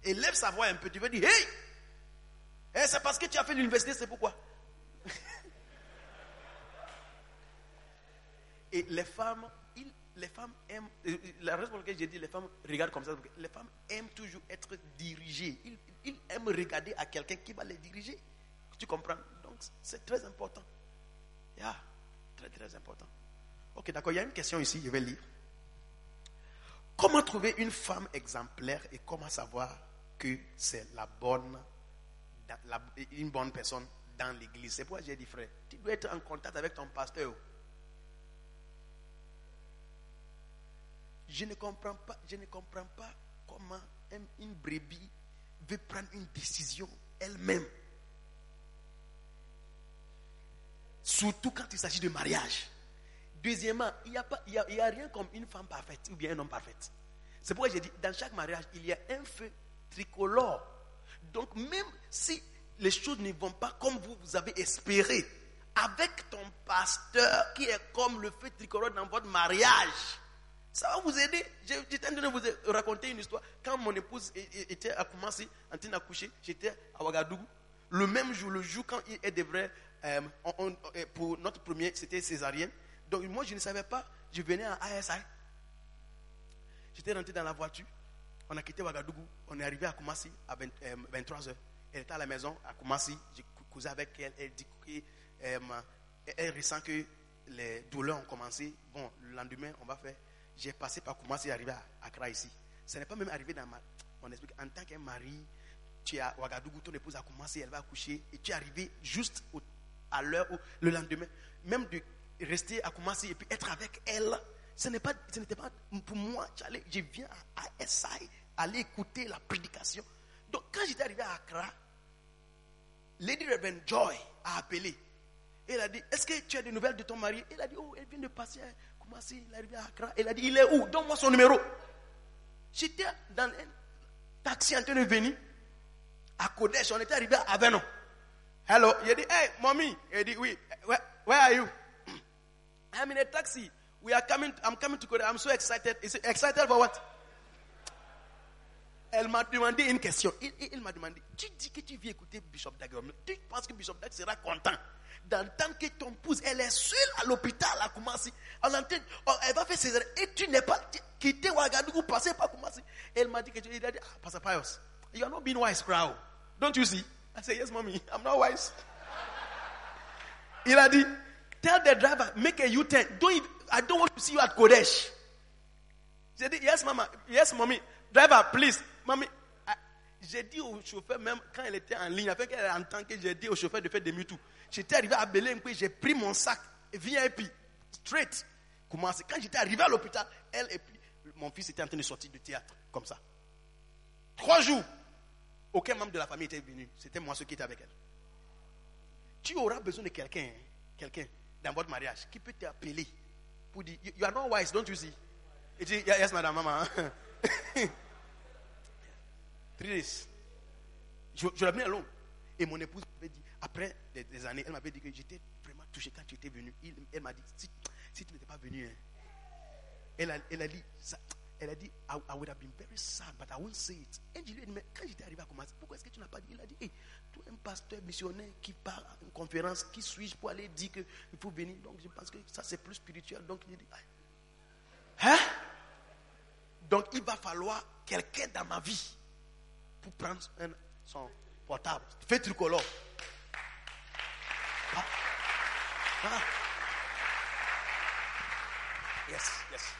élève sa voix un peu. Tu vas dire, hey! Eh, c'est parce que tu as fait l'université, c'est pourquoi? Et les femmes, ils- les femmes aiment, euh, la raison pour laquelle j'ai dit les femmes regardent comme ça, les femmes aiment toujours être dirigées. Ils, ils aiment regarder à quelqu'un qui va les diriger. Tu comprends? Donc c'est très important. Yeah, très très important. Ok, d'accord, il y a une question ici, je vais lire. Comment trouver une femme exemplaire et comment savoir que c'est la bonne, une bonne personne dans l'église? C'est pourquoi j'ai dit, frère, tu dois être en contact avec ton pasteur. Je ne comprends pas, je ne comprends pas comment un- une brebis veut prendre une décision elle-même. Surtout quand il s'agit de mariage. Deuxièmement, il n'y a, il il rien comme une femme parfaite ou bien un homme parfait. C'est pourquoi j'ai dit, dans chaque mariage, il y a un feu tricolore. Donc même si les choses ne vont pas comme vous, vous avez espéré, avec ton pasteur qui est comme le feu tricolore dans votre mariage, ça va vous aider. J'étais en train de vous raconter une histoire. Quand mon épouse était à commencer, en train d'accoucher, j'étais à Ouagadougou. Le même jour, le jour quand elle devrait, euh, on- on- euh, pour notre premier, c'était césarienne. Donc moi, je ne savais pas. Je venais à ASI. J'étais rentré dans la voiture. On a quitté Ouagadougou. On est arrivé à Koumassi à 23h. Elle était à la maison à Koumassi. J'ai causé avec elle. Elle dit euh, elle- ressent que les douleurs ont commencé. Bon, le lendemain, on va faire. J'ai passé par Koumassi et arrivé à Accra ici. Ce n'est pas même arrivé dans ma, mon esprit. En tant qu'un mari, tu es à Ouagadougou, ton épouse a commencé, elle va accoucher. Et tu es arrivé juste au- à l'heure où, le lendemain, même de rester à Koumassi et puis être avec elle, ce n'est pas, n'était pas pour moi. Je viens à, à aller écouter la prédication. Donc quand j'étais arrivé à Accra, Lady Reverend Joy a appelé. Elle a dit, est-ce que tu as des nouvelles de ton mari? Elle a dit, oh, elle vient de passer à Koumassi, il est arrivé à Accra. Elle a dit, il est où? Donne-moi son numéro. J'étais dans un taxi en train de venir à Kodesh. On était arrivé à Avenon. Hello. A hey, mommy. Dit, oui. Where, where are you? I'm in a taxi. We are coming, I'm coming to Kodesh. I'm so excited. Is it excited for what? Elle m'a demandé une question. Il, il- il m'a demandé, tu dis que tu viens écouter Bishop Dag. Tu penses que Bishop Dag sera content d'entendre que ton épouse, elle est seule à l'hôpital à Koumassi. Elle, entend- oh, elle va faire ses. Et tu n'es pas quitté Ouagadougou, passer par Koumassi. Elle m'a dit que tu il a dit, ah, Pastor Pius, you are not being wise crowd. Don't you see? I said, Yes, mommy. I'm not wise. Il a dit, Tell the driver, make a U-turn. I don't want to see you at Kodesh. J'ai dit, Yes, mama. Yes, mommy. Driver, please. Mommy. J'ai dit au chauffeur, même quand elle était en ligne, afin qu'elle entende que j'ai dit au chauffeur de faire demi-tour. J'étais arrivé à Belém, puis j'ai pris mon sac VIP, straight. Commencé. Quand j'étais arrivé à l'hôpital, elle et puis mon fils était en train de sortir du théâtre, comme ça. Trois jours. Aucun membre de la famille était venu. C'était moi ce qui était avec elle. Tu auras besoin de quelqu'un, quelqu'un dans votre mariage qui peut t'appeler pour dire, you are not wise, don't you see? Et tu dis, yes, madame, maman. Days. Je, je l'ai mis alone. Et mon épouse m'avait dit, après des, années, elle m'avait dit que j'étais vraiment touché quand tu étais venu. Elle m'a dit, si, si tu n'étais pas venu, hein, elle, a, elle a dit, ça- elle a dit, I, I would have been very sad, but I won't say it. Et je lui dit, mais quand j'étais arrivé à commencer, pourquoi est-ce que tu n'as pas dit? Il a dit, hey, toi, un pasteur missionnaire qui part à une conférence, qui suis-je pour aller dire qu'il faut venir? Donc je pense que ça c'est plus spirituel. Donc il dit, hein? Donc il va falloir quelqu'un dans ma vie pour prendre un- son portable. Fait tricolore. Ah. Yes, yes.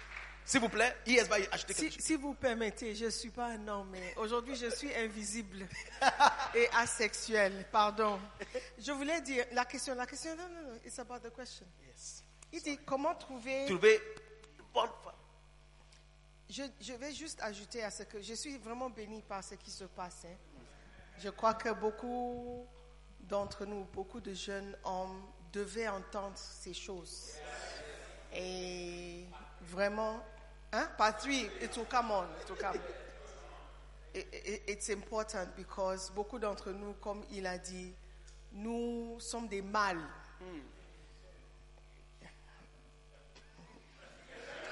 S'il vous plaît, IS va acheter quelque Si, chose. si vous permettez, je ne suis pas un homme, mais aujourd'hui je suis invisible et asexuel. Pardon. Je voulais dire la question, la question, non, non, non, it's about the question. Yes. Il dit comment trouver. Trouver une bonne femme. Je, je vais juste ajouter à ce que je suis vraiment bénie par ce qui se passe. hein. Je crois que beaucoup d'entre nous, beaucoup de jeunes hommes devaient entendre ces choses. Et vraiment, hein, Patrick, it will come on, it will come. It- it- it's important because beaucoup d'entre nous, comme il a dit, nous sommes des mâles.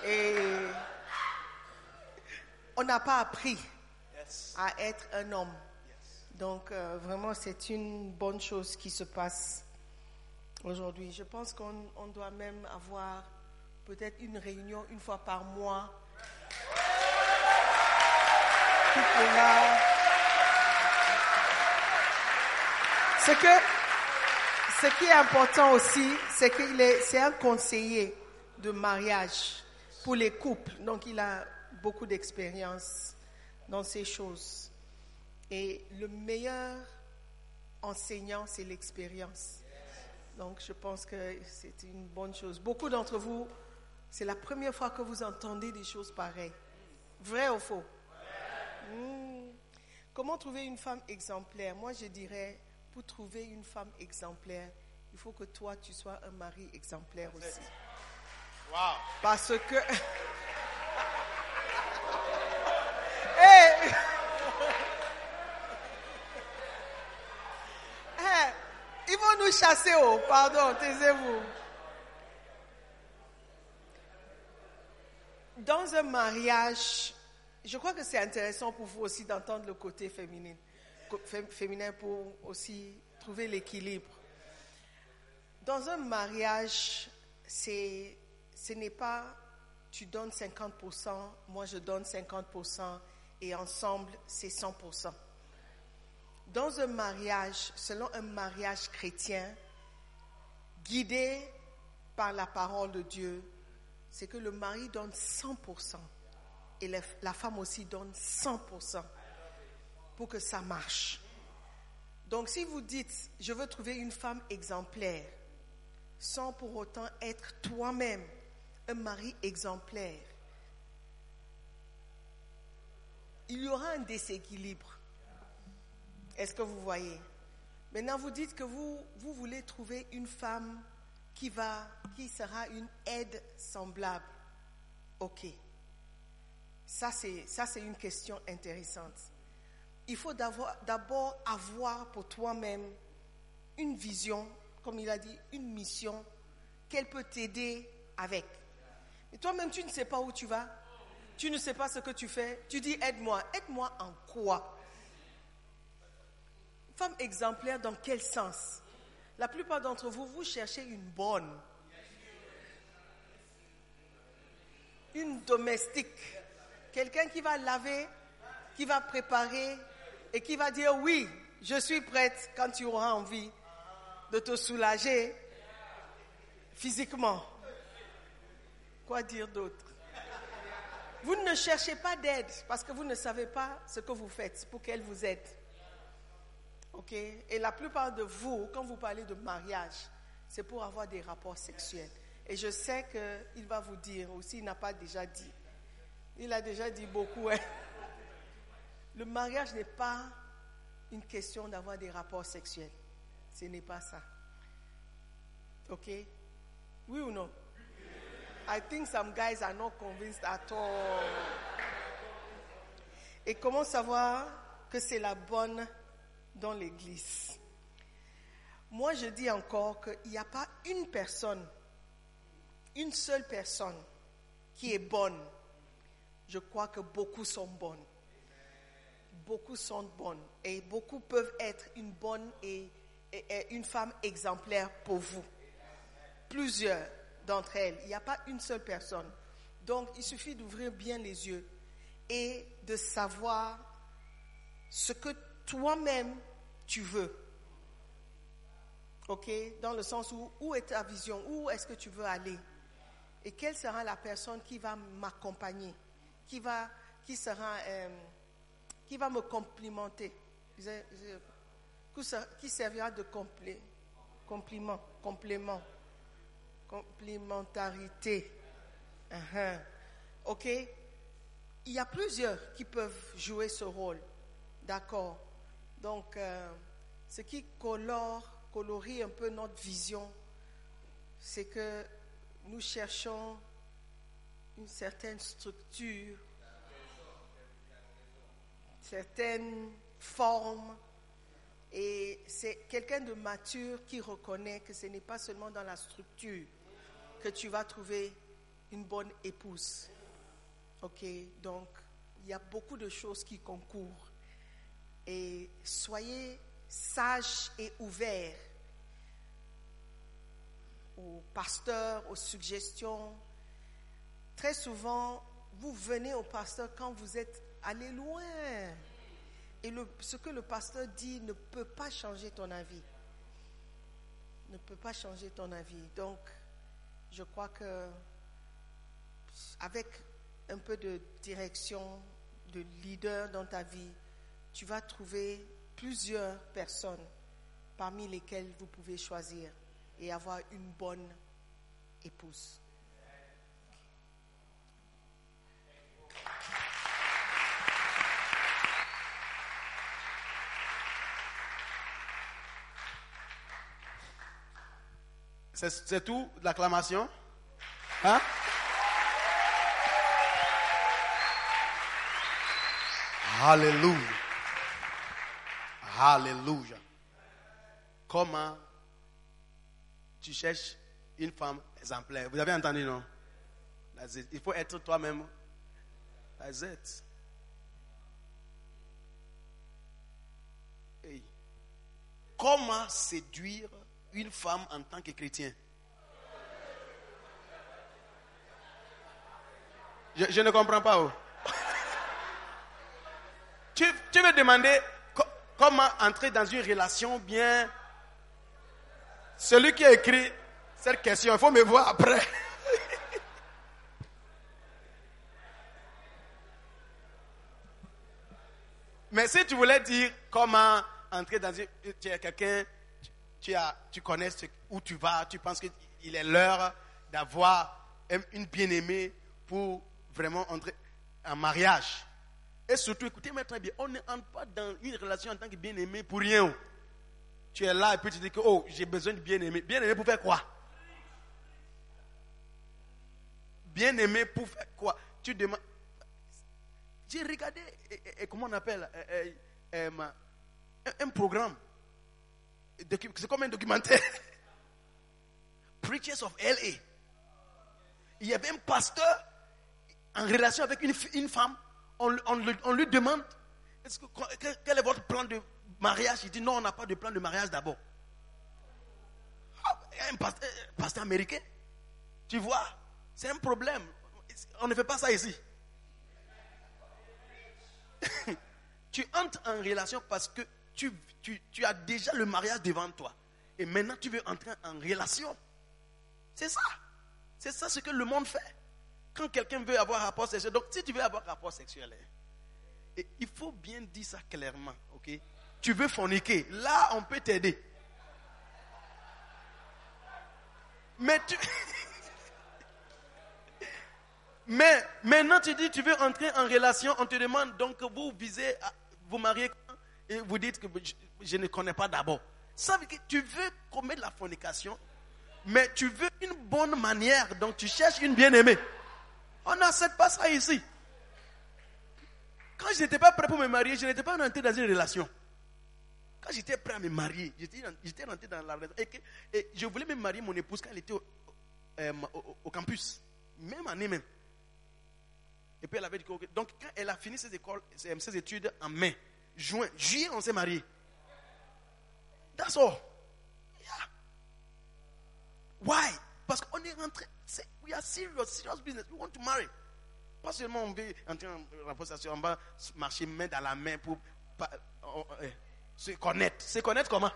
Et on n'a pas appris à être un homme. Donc euh, vraiment, c'est une bonne chose qui se passe aujourd'hui. Je pense qu'on on doit même avoir peut-être une réunion une fois par mois pourra... Ce, que, ce qui est important aussi, c'est qu'il est, c'est un conseiller de mariage pour les couples. Donc il a beaucoup d'expérience dans ces choses. Et le meilleur enseignant, c'est l'expérience. Donc je pense que c'est une bonne chose. Beaucoup d'entre vous, c'est la première fois que vous entendez des choses pareilles. Vrai ou faux? Hmm. Comment trouver une femme exemplaire? Moi, je dirais, pour trouver une femme exemplaire, il faut que toi, tu sois un mari exemplaire aussi. Parce que... Hey! Hey, Ils vont nous chasser, oh, pardon, taisez-vous. Dans un mariage, je crois que c'est intéressant pour vous aussi d'entendre le côté féminin, féminin pour aussi trouver l'équilibre. Dans un mariage, c'est, ce n'est pas tu donnes 50%, moi je donne 50% et ensemble c'est 100%. Dans un mariage, selon un mariage chrétien, guidé par la parole de Dieu, c'est que le mari donne 100% et la, femme aussi donne 100% pour que ça marche. Donc si vous dites, je veux trouver une femme exemplaire, sans pour autant être toi-même un mari exemplaire, il y aura un déséquilibre. Est-ce que vous voyez? Maintenant, vous dites que vous, vous voulez trouver une femme qui, sera une aide semblable. OK. Ça, c'est, une question intéressante. Il faut d'abord, avoir pour toi-même une vision, comme il a dit, une mission qu'elle peut t'aider avec. Et toi-même, tu ne sais pas où tu vas. Tu ne sais pas ce que tu fais. Tu dis, aide-moi. Aide-moi en quoi? Femme exemplaire dans quel sens? La plupart d'entre vous, vous cherchez une bonne. Une domestique. Quelqu'un qui va laver, qui va préparer et qui va dire oui, Je suis prête quand tu auras envie de te soulager physiquement. Quoi dire d'autre? Vous ne cherchez pas d'aide parce que vous ne savez pas ce que vous faites pour qu'elle vous aide. Ok? Et la plupart de vous, quand vous parlez de mariage, c'est pour avoir des rapports sexuels. Et je sais qu'il va vous dire aussi, il n'a pas déjà dit. Il a déjà dit beaucoup. hein. Le mariage n'est pas une question d'avoir des rapports sexuels. Ce n'est pas ça. Ok? Oui ou non? I think some guys are not convinced at all. Et comment savoir que c'est la bonne dans l'église Moi, je dis encore qu'il n'y a pas une personne, une seule personne qui est bonne. Je crois que beaucoup sont bonnes. Beaucoup sont bonnes. Et beaucoup peuvent être une bonne et, une femme exemplaire pour vous. Plusieurs d'entre elles. Il n'y a pas une seule personne. Donc, il suffit d'ouvrir bien les yeux et de savoir ce que toi-même tu veux. OK? Dans le sens où, où est ta vision? Où est-ce que tu veux aller? Et quelle sera la personne qui va m'accompagner? Qui va, qui sera, euh, qui va me complimenter? Qui ser- Qui servira de compliment, complément, complémentarité? Uh-huh. OK? Il y a plusieurs qui peuvent jouer ce rôle. D'accord? Donc, euh, ce qui colore, colorie un peu notre vision, c'est que nous cherchons une certaine structure, certaines formes, et c'est quelqu'un de mature qui reconnaît que ce n'est pas seulement dans la structure que tu vas trouver une bonne épouse. Ok, donc il y a beaucoup de choses qui concourent. Et soyez sages et ouverts aux pasteurs, aux suggestions. Très souvent, vous venez au pasteur quand vous êtes allé loin. Et ce que le pasteur dit ne peut pas changer ton avis. Ne peut pas changer ton avis. Donc, je crois que avec un peu de direction, de leader dans ta vie, tu vas trouver plusieurs personnes parmi lesquelles vous pouvez choisir et avoir une bonne épouse. C'est tout l'acclamation? Hein? Alléluia. Alléluia. Comment tu cherches une femme exemplaire? Vous avez entendu, non? Il faut être toi-même. That's. Comment séduire une femme en tant que chrétien? Je, ne comprends pas. oh. tu, veux demander comment entrer dans une relation bien? Celui qui a écrit cette question, il faut me voir après. Mais si tu voulais dire comment entrer dans une... Tu es quelqu'un, tu- as, tu connais où tu vas, tu penses qu'il est l'heure d'avoir un- une bien-aimée pour vraiment entrer en mariage. Et surtout, écoutez-moi très bien, on ne entre pas dans une relation en tant que bien-aimé pour rien. Tu es là et puis tu dis que, oh, j'ai besoin de bien-aimé. Bien-aimé pour faire quoi? Bien-aimé pour faire quoi? Tu demandes... J'ai regardé, et- comment on appelle, euh, euh, euh, un, programme. C'est comme un documentaire. Preachers of LA. Il y avait un pasteur en relation avec une femme. On, lui demande quel, est votre plan de mariage? Il dit non, on n'a pas de plan de mariage d'abord. Ah, Un un pasteur américain. Tu vois, c'est un problème. On ne fait pas ça ici. tu entres en relation parce que tu as déjà le mariage devant toi. Et maintenant, tu veux entrer en relation. C'est ça. C'est ça ce que le monde fait. Quand quelqu'un veut avoir rapport sexuel, donc si tu veux avoir rapport sexuel, hein, et il faut bien dire ça clairement, ok? Tu veux forniquer, là on peut t'aider. Mais tu... Mais maintenant tu dis tu veux entrer en relation, on te demande donc vous visez à vous marier et vous dites que je, je ne connais pas d'abord. Ça veut dire que tu veux commettre la fornication, mais tu veux une bonne manière, donc tu cherches une bien-aimée. On n'accepte pas ça ici. Quand je n'étais pas prêt pour me marier, je n'étais pas rentré dans une relation. Quand j'étais prêt à me marier, j'étais rentré dans la relation. Et, je voulais me marier mon épouse quand elle était au, euh, au- campus. Même année même. Et puis elle avait dit que, ok. donc quand elle a fini ses études en mai, juin, juillet, on s'est marié. That's all. Why? Parce qu'on est rentré. c'est- We are serious, serious business. We want to marry. Pas seulement on veut entrer en sexuel, on va marcher main dans la main pour pas- on- eh, se connaître. Se connaître comment?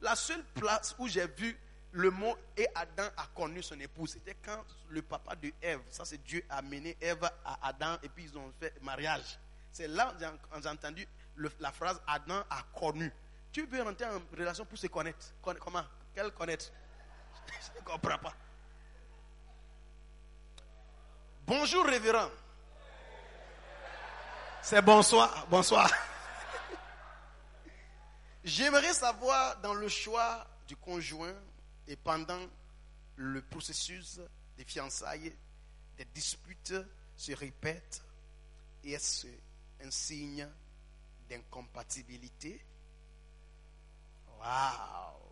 La seule place où j'ai vu le mot et Adam a connu son épouse, c'était quand le papa de Ève, ça c'est Dieu, a mené Ève à Adam et puis ils ont fait mariage. C'est là où j'ai- entendu la phrase Adam a connu. Tu veux rentrer en relation pour se connaître? Conna- comment? Quel connaître? Je ne comprends pas. Bonjour révérend. C'est bonsoir. Bonsoir. J'aimerais savoir dans le choix du conjoint et pendant le processus des fiançailles, des disputes se répètent et est-ce un signe d'incompatibilité? Wow.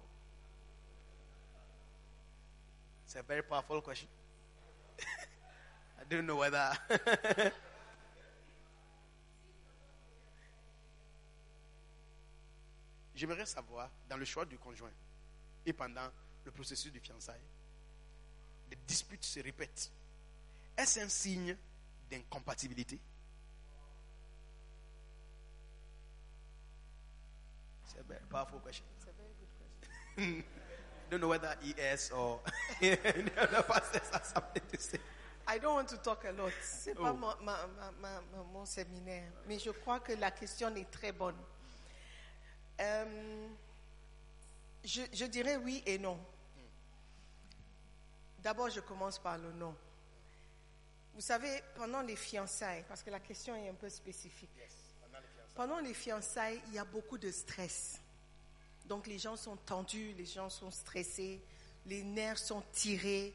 It's a very powerful question. I don't know whether. J'aimerais savoir, dans le choix du conjoint et pendant le processus de fiançailles, les disputes se répètent. Est-ce un signe d'incompatibilité? C'est a very powerful question. It's a very good question. don't know whether yes or the other pastors have something to say. I don't want to talk a lot. C'est pas Oh. ma- ma- ma- ma- ma- mon séminaire, mais je crois que la question est très bonne. Euh, je, je dirais oui et non. D'abord, je commence par le non. Vous savez, pendant les fiançailles, parce que la question est un peu spécifique. Pendant les fiançailles, il y a beaucoup de stress. Donc les gens sont tendus, les gens sont stressés, les nerfs sont tirés.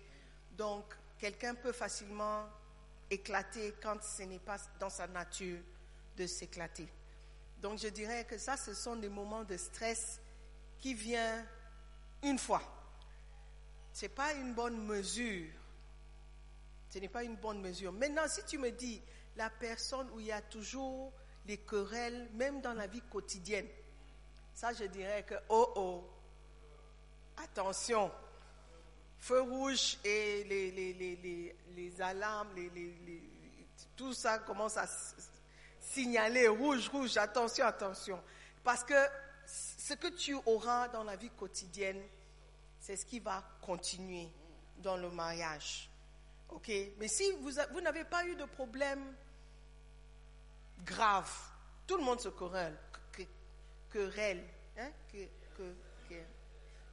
Donc quelqu'un peut facilement éclater quand ce n'est pas dans sa nature de s'éclater. Donc je dirais que ça, ce sont des moments de stress qui viennent une fois. Ce n'est pas une bonne mesure. Ce n'est pas une bonne mesure. Maintenant, si tu me dis la personne où il y a toujours les querelles, même dans la vie quotidienne, ça, je dirais que, oh oh, attention, feu rouge et les, les, les, les, alarmes, tout ça commence à signaler rouge, rouge, attention, attention. Parce que ce que tu auras dans la vie quotidienne, c'est ce qui va continuer dans le mariage. OK? Mais si vous, vous n'avez pas eu de problème grave, tout le monde se querelle. Que- querelle hein, que- que- que-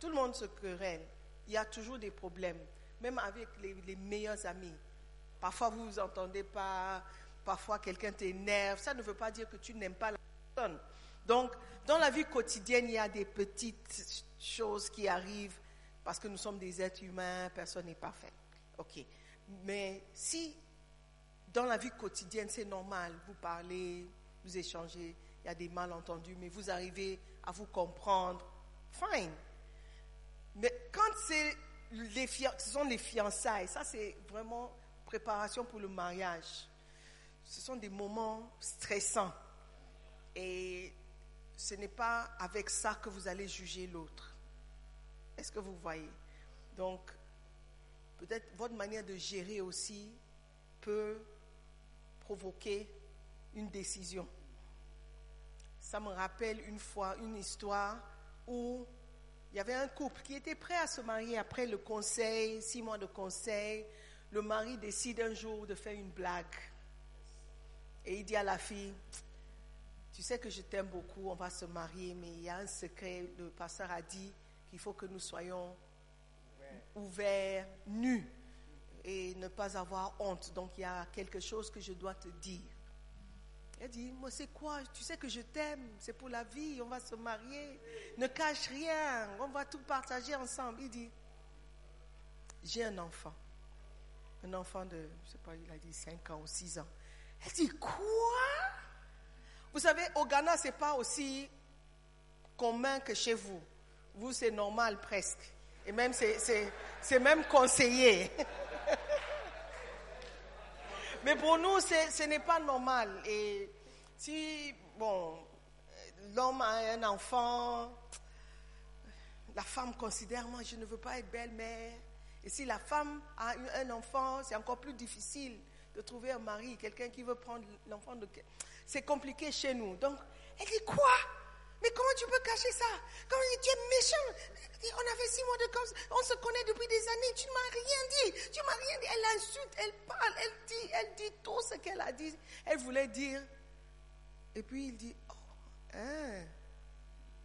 tout le monde se querelle. Il y a toujours des problèmes, même avec les, les meilleurs amis. Parfois, vous vous entendez pas, parfois, quelqu'un t'énerve. Ça ne veut pas dire que tu n'aimes pas la personne. Donc, dans la vie quotidienne, il y a des petites choses qui arrivent parce que nous sommes des êtres humains, personne n'est parfait. OK. Mais si dans la vie quotidienne, c'est normal. Vous parlez, vous échangez, il y a des malentendus, mais vous arrivez à vous comprendre. Fine. Mais quand les ce sont les fiançailles, ça c'est vraiment préparation pour le mariage. Ce sont des moments stressants. Et ce n'est pas avec ça que vous allez juger l'autre. Est-ce que vous voyez? Donc, peut-être votre manière de gérer aussi peut provoquer une décision. Ça me rappelle une fois une histoire où il y avait un couple qui était prêt à se marier après le conseil, six mois de conseil. Le mari décide un jour de faire une blague. Et il dit à la fille, tu sais que je t'aime beaucoup, on va se marier, mais il y a un secret. Le pasteur a dit qu'il faut que nous soyons ouverts, nus, et ne pas avoir honte. Donc il y a quelque chose que je dois te dire. Elle dit, moi c'est quoi? Tu sais que je t'aime, c'est pour la vie, on va se marier. Ne cache rien, on va tout partager ensemble. Il dit, j'ai un enfant. Un enfant de, je sais pas, il a dit 5 ans ou 6 ans. Elle dit, quoi? Vous savez, au Ghana, c'est pas aussi commun que chez vous. Vous, c'est normal presque. Et même, c'est même conseillé. Mais pour nous, ce n'est pas normal. Et si, bon, l'homme a un enfant, la femme considère, moi, je ne veux pas être belle-mère. Et si la femme a eu un enfant, c'est encore plus difficile de trouver un mari, quelqu'un qui veut prendre l'enfant de... C'est compliqué chez nous. Donc, elle dit quoi? Mais comment tu peux cacher ça? Comment tu es méchant On avait six mois de cause, on se connaît depuis des années, tu ne m'as rien dit, tu m'as rien dit. Elle insulte, elle parle, elle dit, elle dit tout ce qu'elle a dit. Elle voulait dire. Et puis il dit, oh, hein,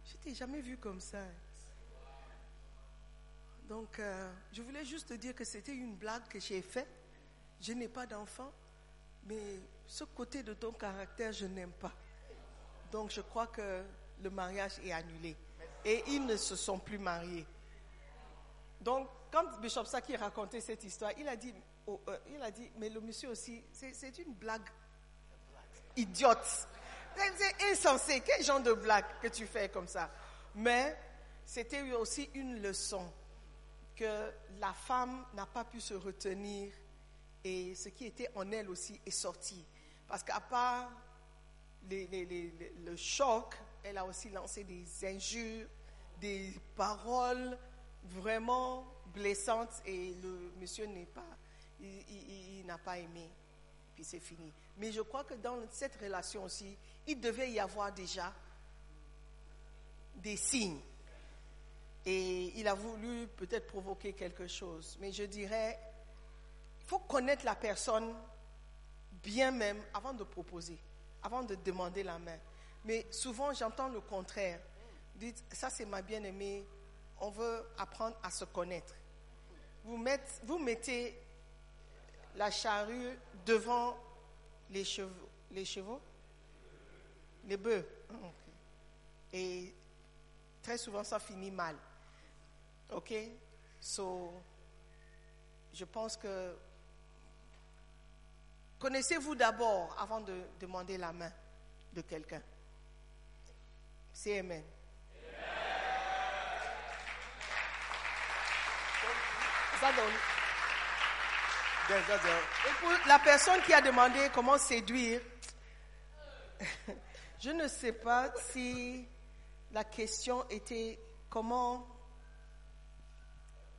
je t'ai jamais vu comme ça. Donc, euh, je voulais juste te dire que c'était une blague que j'ai faite. Je n'ai pas d'enfant, mais ce côté de ton caractère, je n'aime pas. Donc, je crois que le mariage est annulé. Et ils ne se sont plus mariés. Donc, quand Bishop Saki racontait cette histoire, il a dit, oh, euh, il a dit mais le monsieur aussi, c'est une blague idiote. C'est- insensé. Quel genre de blague que tu fais comme ça? Mais c'était aussi une leçon que la femme n'a pas pu se retenir et ce qui était en elle aussi est sorti. Parce qu'à part le choc, elle a aussi lancé des injures, des paroles vraiment blessantes et le monsieur n'est pas, il, n'a pas aimé. Puis c'est fini. Mais je crois que dans cette relation aussi, il devait y avoir déjà des signes. Et il a voulu peut-être provoquer quelque chose. Mais je dirais, il faut connaître la personne bien même avant de proposer, avant de demander la main. Mais souvent, j'entends le contraire. Dites, ça c'est ma bien-aimée, on veut apprendre à se connaître. Vous, mettez, la charrue devant les chevaux. Les chevaux? Les bœufs. Ah. Et très souvent, ça finit mal. OK? Je pense que connaissez-vous d'abord avant de demander la main de quelqu'un. C'est Amen. All. Et pour la personne qui a demandé comment séduire, je ne sais pas si la question était comment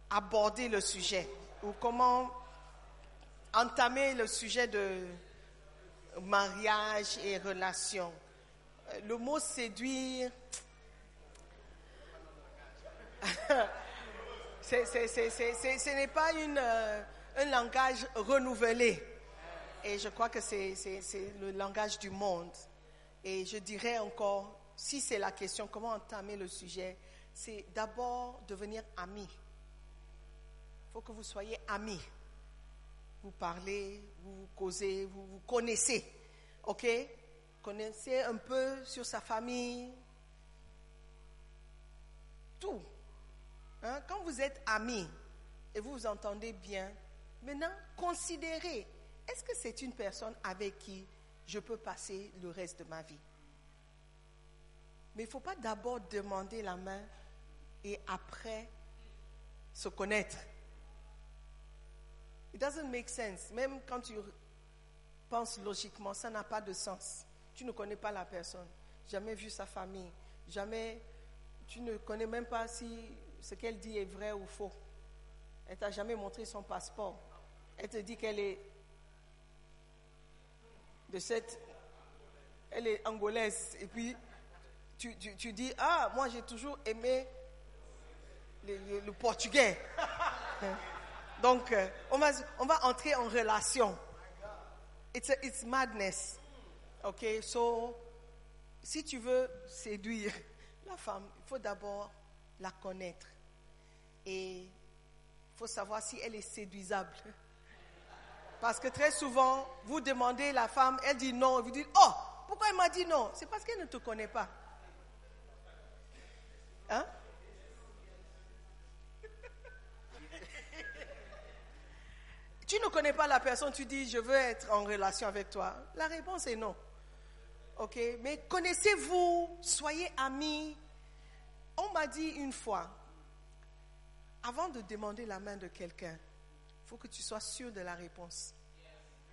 aborder le sujet ou comment entamer le sujet de mariage et relation. Le mot séduire, c'est- c'est- c'est- c'est- c'est- ce n'est pas une, euh, un langage renouvelé. Et je crois que c'est le langage du monde. Et je dirais encore, si c'est la question, comment entamer le sujet, c'est d'abord devenir ami. Il faut que vous soyez amis. Vous parlez, vous vous causez, vous vous connaissez. OK? Connaissez un peu sur sa famille. Tout. Hein, Quand vous êtes amis et vous vous entendez bien, maintenant, considérez, est-ce que c'est une personne avec qui je peux passer le reste de ma vie? Mais il ne faut pas d'abord demander la main et après se connaître. It doesn't make sense. Même quand tu penses logiquement, ça n'a pas de sens. Tu ne connais pas la personne, jamais vu sa famille, jamais, tu ne connais même pas si ce qu'elle dit est vrai ou faux. Elle t'a jamais montré son passeport. Elle te dit qu'elle est de cette, elle est angolaise et puis tu, tu- tu dis, ah, moi j'ai toujours aimé le, portugais. Donc, euh, on, va, on va entrer en relation. It's, a- it's madness. OK? So, si tu veux séduire la femme, il faut d'abord la connaître. Et il faut savoir si elle est séduisable. Parce que très souvent, vous demandez la femme, elle dit non, vous dites, oh, pourquoi elle m'a dit non? C'est parce qu'elle ne te connaît pas. Hein? Tu ne connais pas la personne, tu dis, je veux être en relation avec toi. La réponse est non. OK? Mais connaissez-vous, soyez amis. On m'a dit une fois, avant de demander la main de quelqu'un, il faut que tu sois sûr de la réponse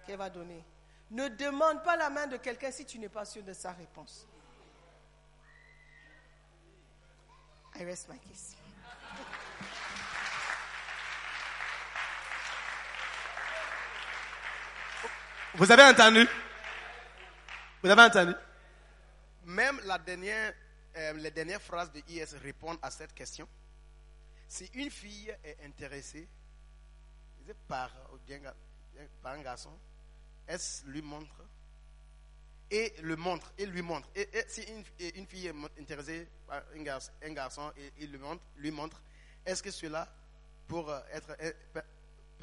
qu'elle va donner. Ne demande pas la main de quelqu'un si tu n'es pas sûr de sa réponse. I rest my case. Vous avez entendu? Vous avez entendu? Même la dernière, euh, les dernières phrases de IS répondent à cette question. Si une fille est intéressée par, par un garçon, elle lui montre? Et le montre, et lui montre. Et, et si une, et une fille est intéressée par un garçon, un garçon et il lui montre, lui montre est-ce que cela pour euh, être, euh, peut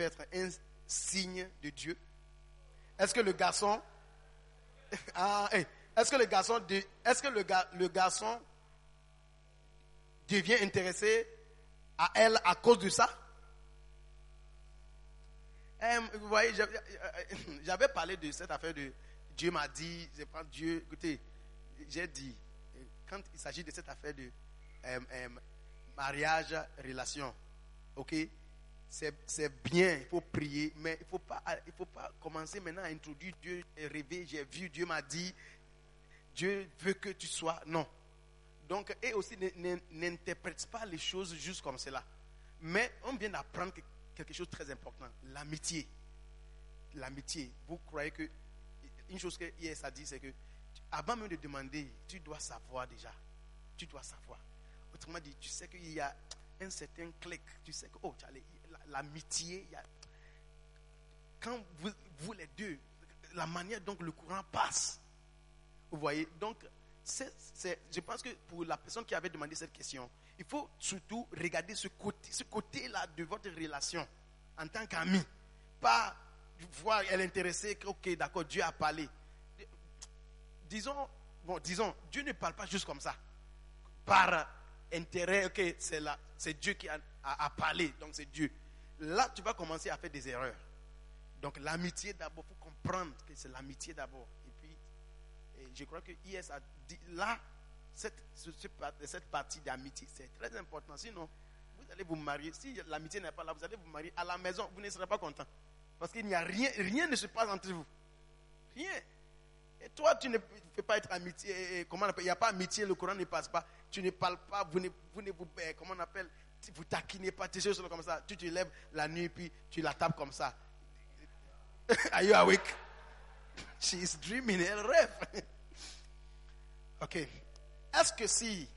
être un signe de Dieu? Est-ce que le garçon. Ah, est-ce que le garçon. Est-ce que le, ga- le garçon devient intéressé à elle à cause de ça? Eh, Vous voyez, j'avais- j'avais parlé de cette affaire de Dieu m'a dit, je prends Dieu. Écoutez, j'ai dit, quand il s'agit de cette affaire de euh, euh, mariage, relation, ok? C'est bien, il faut prier, mais il ne faut, pas- faut pas commencer maintenant à introduire Dieu, et rêver, j'ai vu, Dieu m'a dit, Dieu veut que tu sois. Non. Donc, et aussi, n'interprète pas les choses juste comme cela. Mais on vient d'apprendre que- quelque chose de très important, l'amitié. L'amitié. Vous croyez que, une chose que IS a dit, c'est que, avant même de demander, tu dois savoir déjà. Tu dois savoir. Autrement dit, tu sais qu'il y a un certain clic. Tu sais que, oh, tu as l'amitié, quand vous, vous les deux, la manière dont le courant passe, vous voyez, donc, je pense que pour la personne qui avait demandé cette question, il faut surtout regarder ce côté, ce côté-là de votre relation en tant qu'ami. Pas voir elle intéressée, ok, d'accord, Dieu a parlé. Disons, bon, disons, Dieu ne parle pas juste comme ça. Par intérêt, ok, c'est là, c'est Dieu qui a parlé, donc c'est Dieu. Là, tu vas commencer à faire des erreurs. Donc l'amitié d'abord, il faut comprendre que c'est l'amitié d'abord. Et puis, je crois que IS a dit, là, cette, cette partie d'amitié, c'est très important. Sinon, vous allez vous marier. Si l'amitié n'est pas là, vous allez vous marier à la maison, vous ne serez pas content. Parce qu'il n'y a rien, rien ne se passe entre vous. Rien. Et toi, tu ne peux pas être amitié. Comment Il n'y a pas amitié, le courant ne passe pas. Tu ne parles pas, vous ne vous, ne vous eh, comment on appelle Vous taquinez pas, tes choses comme ça. Tu te lèves la nuit, puis tu la tapes comme ça. Are you awake? She is dreaming, elle rêve. ok. Est-ce que si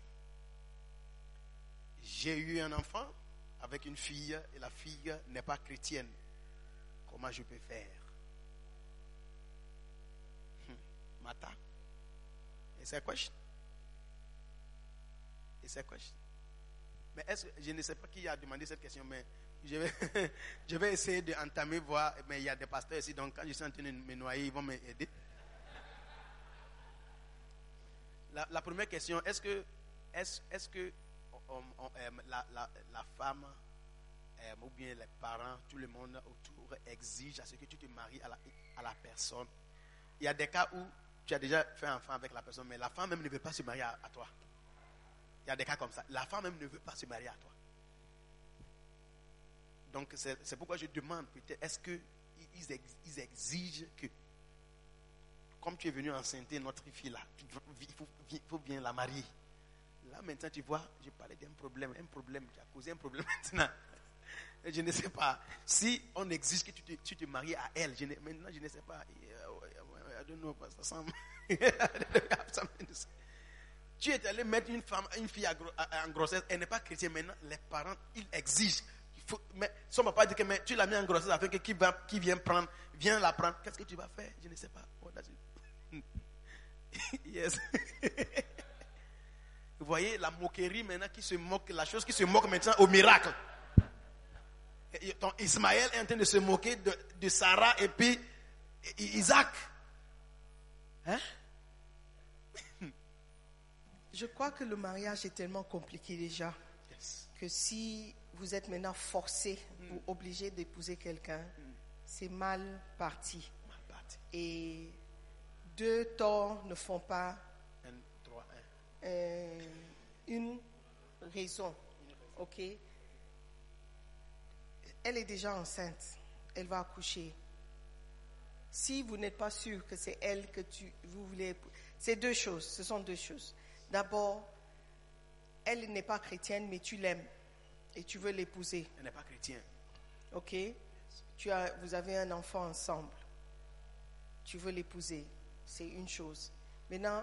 j'ai eu un enfant avec une fille et la fille n'est pas chrétienne, comment je peux faire? Hmm. Mata? It's a question? It's a question? Mais je ne sais pas qui a demandé cette question, mais je vais, je vais essayer d'entamer, voir. Mais il y a des pasteurs ici, donc quand je suis en train de me noyer, ils vont m'aider. La, première question, est-ce que, que on- on- euh, la, femme euh, ou bien les parents, tout le monde autour exige à ce que tu te maries à la, personne? Il y a des cas où tu as déjà fait un enfant avec la personne, mais la femme même ne veut pas se marier à toi. Il y a des cas comme ça. La femme même ne veut pas se marier à toi. Donc c'est pourquoi je demande peut-être, est-ce qu'ils ils exigent que, comme tu es venu enceinter notre fille là, tu il faut, bien la marier. Là maintenant tu vois, je parlais d'un problème, un problème qui a causé un problème maintenant. Je ne sais pas. Si on exige que tu te, tu maries à elle, maintenant je ne sais pas. Sam. I have something to say. Tu es allé mettre une femme, une fille en grossesse, elle n'est pas chrétienne. Maintenant, les parents, ils exigent. Mais son papa dit que tu l'as mis en grossesse afin que qui, vient prendre, vient la prendre. Qu'est-ce que tu vas faire? Je ne sais pas. Oh, yes. Vous voyez la moquerie maintenant qui se moque, la chose qui se moque maintenant au miracle. Ismaël est en train de se moquer de, de Sarah et puis Isaac. Hein? Je crois que le mariage est tellement compliqué déjà que si vous êtes maintenant forcé ou obligé d'épouser quelqu'un, c'est mal parti. Mal parti. Et deux torts ne font pas Un, trois, un. euh, une raison. Ok? Elle est déjà enceinte. Elle va accoucher. Si vous n'êtes pas sûr que c'est elle que tu, vous voulez, c'est deux choses. Ce sont deux choses. D'abord, elle n'est pas chrétienne, mais tu l'aimes et tu veux l'épouser. Elle n'est pas chrétien. Ok? Tu as, Vous avez un enfant ensemble. Tu veux l'épouser. C'est une chose. Maintenant,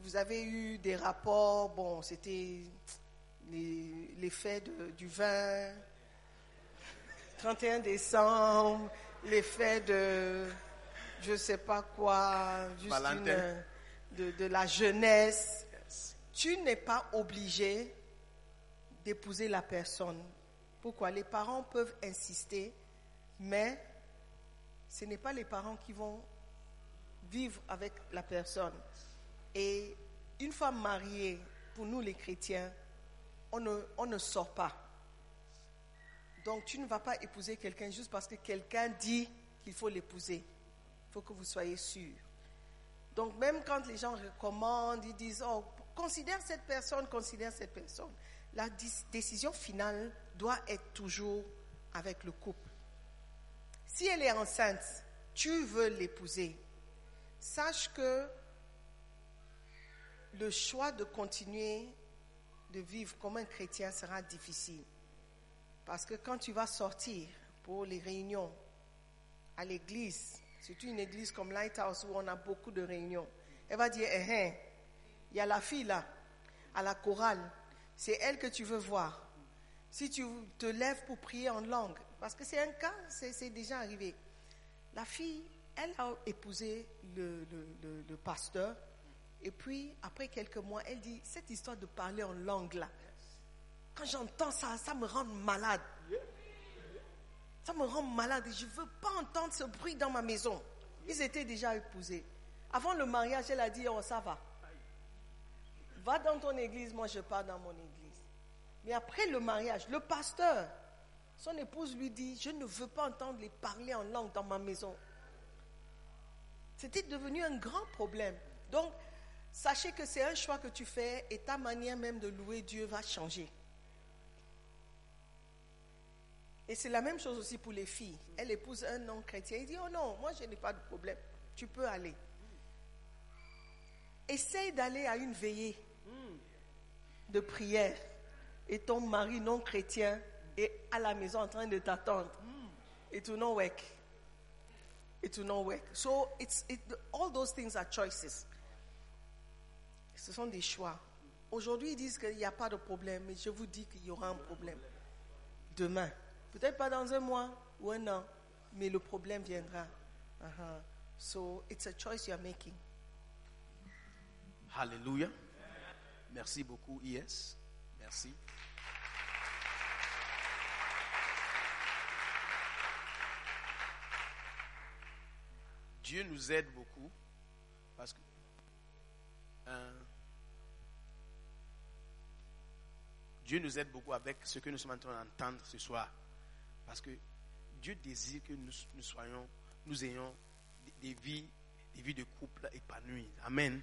vous avez eu des rapports. Bon, c'était les- l'effet de- du vin. 31 décembre. L'effet de je sais pas quoi. Juste Valentin. une- de, de la jeunesse. Tu n'es pas obligé d'épouser la personne. Pourquoi? Les parents peuvent insister, mais ce n'est pas les parents qui vont vivre avec la personne. Et une femme mariée, pour nous les chrétiens, on ne, on ne sort pas. Donc tu ne vas pas épouser quelqu'un juste parce que quelqu'un dit qu'il faut l'épouser. Il faut que vous soyez sûr. Donc même quand les gens recommandent, ils disent, oh, considère cette personne, considère cette personne. La décision finale doit être toujours avec le couple. Si elle est enceinte, tu veux l'épouser, sache que le choix de continuer de vivre comme un chrétien sera difficile. Parce que quand tu vas sortir pour les réunions à l'église, surtout une église comme Lighthouse où on a beaucoup de réunions, elle va dire, eh, eh, il y a la fille là, à la chorale, c'est elle que tu veux voir. Si tu te lèves pour prier en langue, parce que c'est un cas, c'est déjà arrivé. La fille, elle a épousé le, pasteur, et puis après quelques mois, elle dit, cette histoire de parler en langue là, quand j'entends ça, ça me rend malade. Ça me rend malade je ne veux pas entendre ce bruit dans ma maison. Ils étaient déjà épousés. Avant le mariage, elle a dit, oh ça va. Va dans ton église, moi je pars dans mon église. Mais après le mariage, le pasteur, son épouse lui dit, je ne veux pas entendre les parler en langue dans ma maison. C'était devenu un grand problème. Donc, sachez que c'est un choix que tu fais et ta manière même de louer Dieu va changer. Et c'est la même chose aussi pour les filles. Elle épouse un non-chrétien. Il dit, oh non, moi je n'ai pas de problème. Tu peux aller. Essaye d'aller à une veillée de prière et ton mari non chrétien est à la maison en train de t'attendre. Et tu non work. Et tu non work. So it's, it, all those things are choices. Ce sont des choix. Aujourd'hui, ils disent qu'il n'y a pas de problème, mais je vous dis qu'il y aura un problème demain. Peut-être pas dans un mois ou un an, mais le problème viendra. Uh-huh. So it's a choice you are making. Alléluia. Merci beaucoup, IS. Merci. Dieu nous aide beaucoup parce que euh, Dieu nous aide beaucoup avec ce que nous sommes en train d'entendre ce soir. Parce que Dieu désire que nous, nous soyons, nous ayons des, des vies, des vies de couple épanouies. Amen.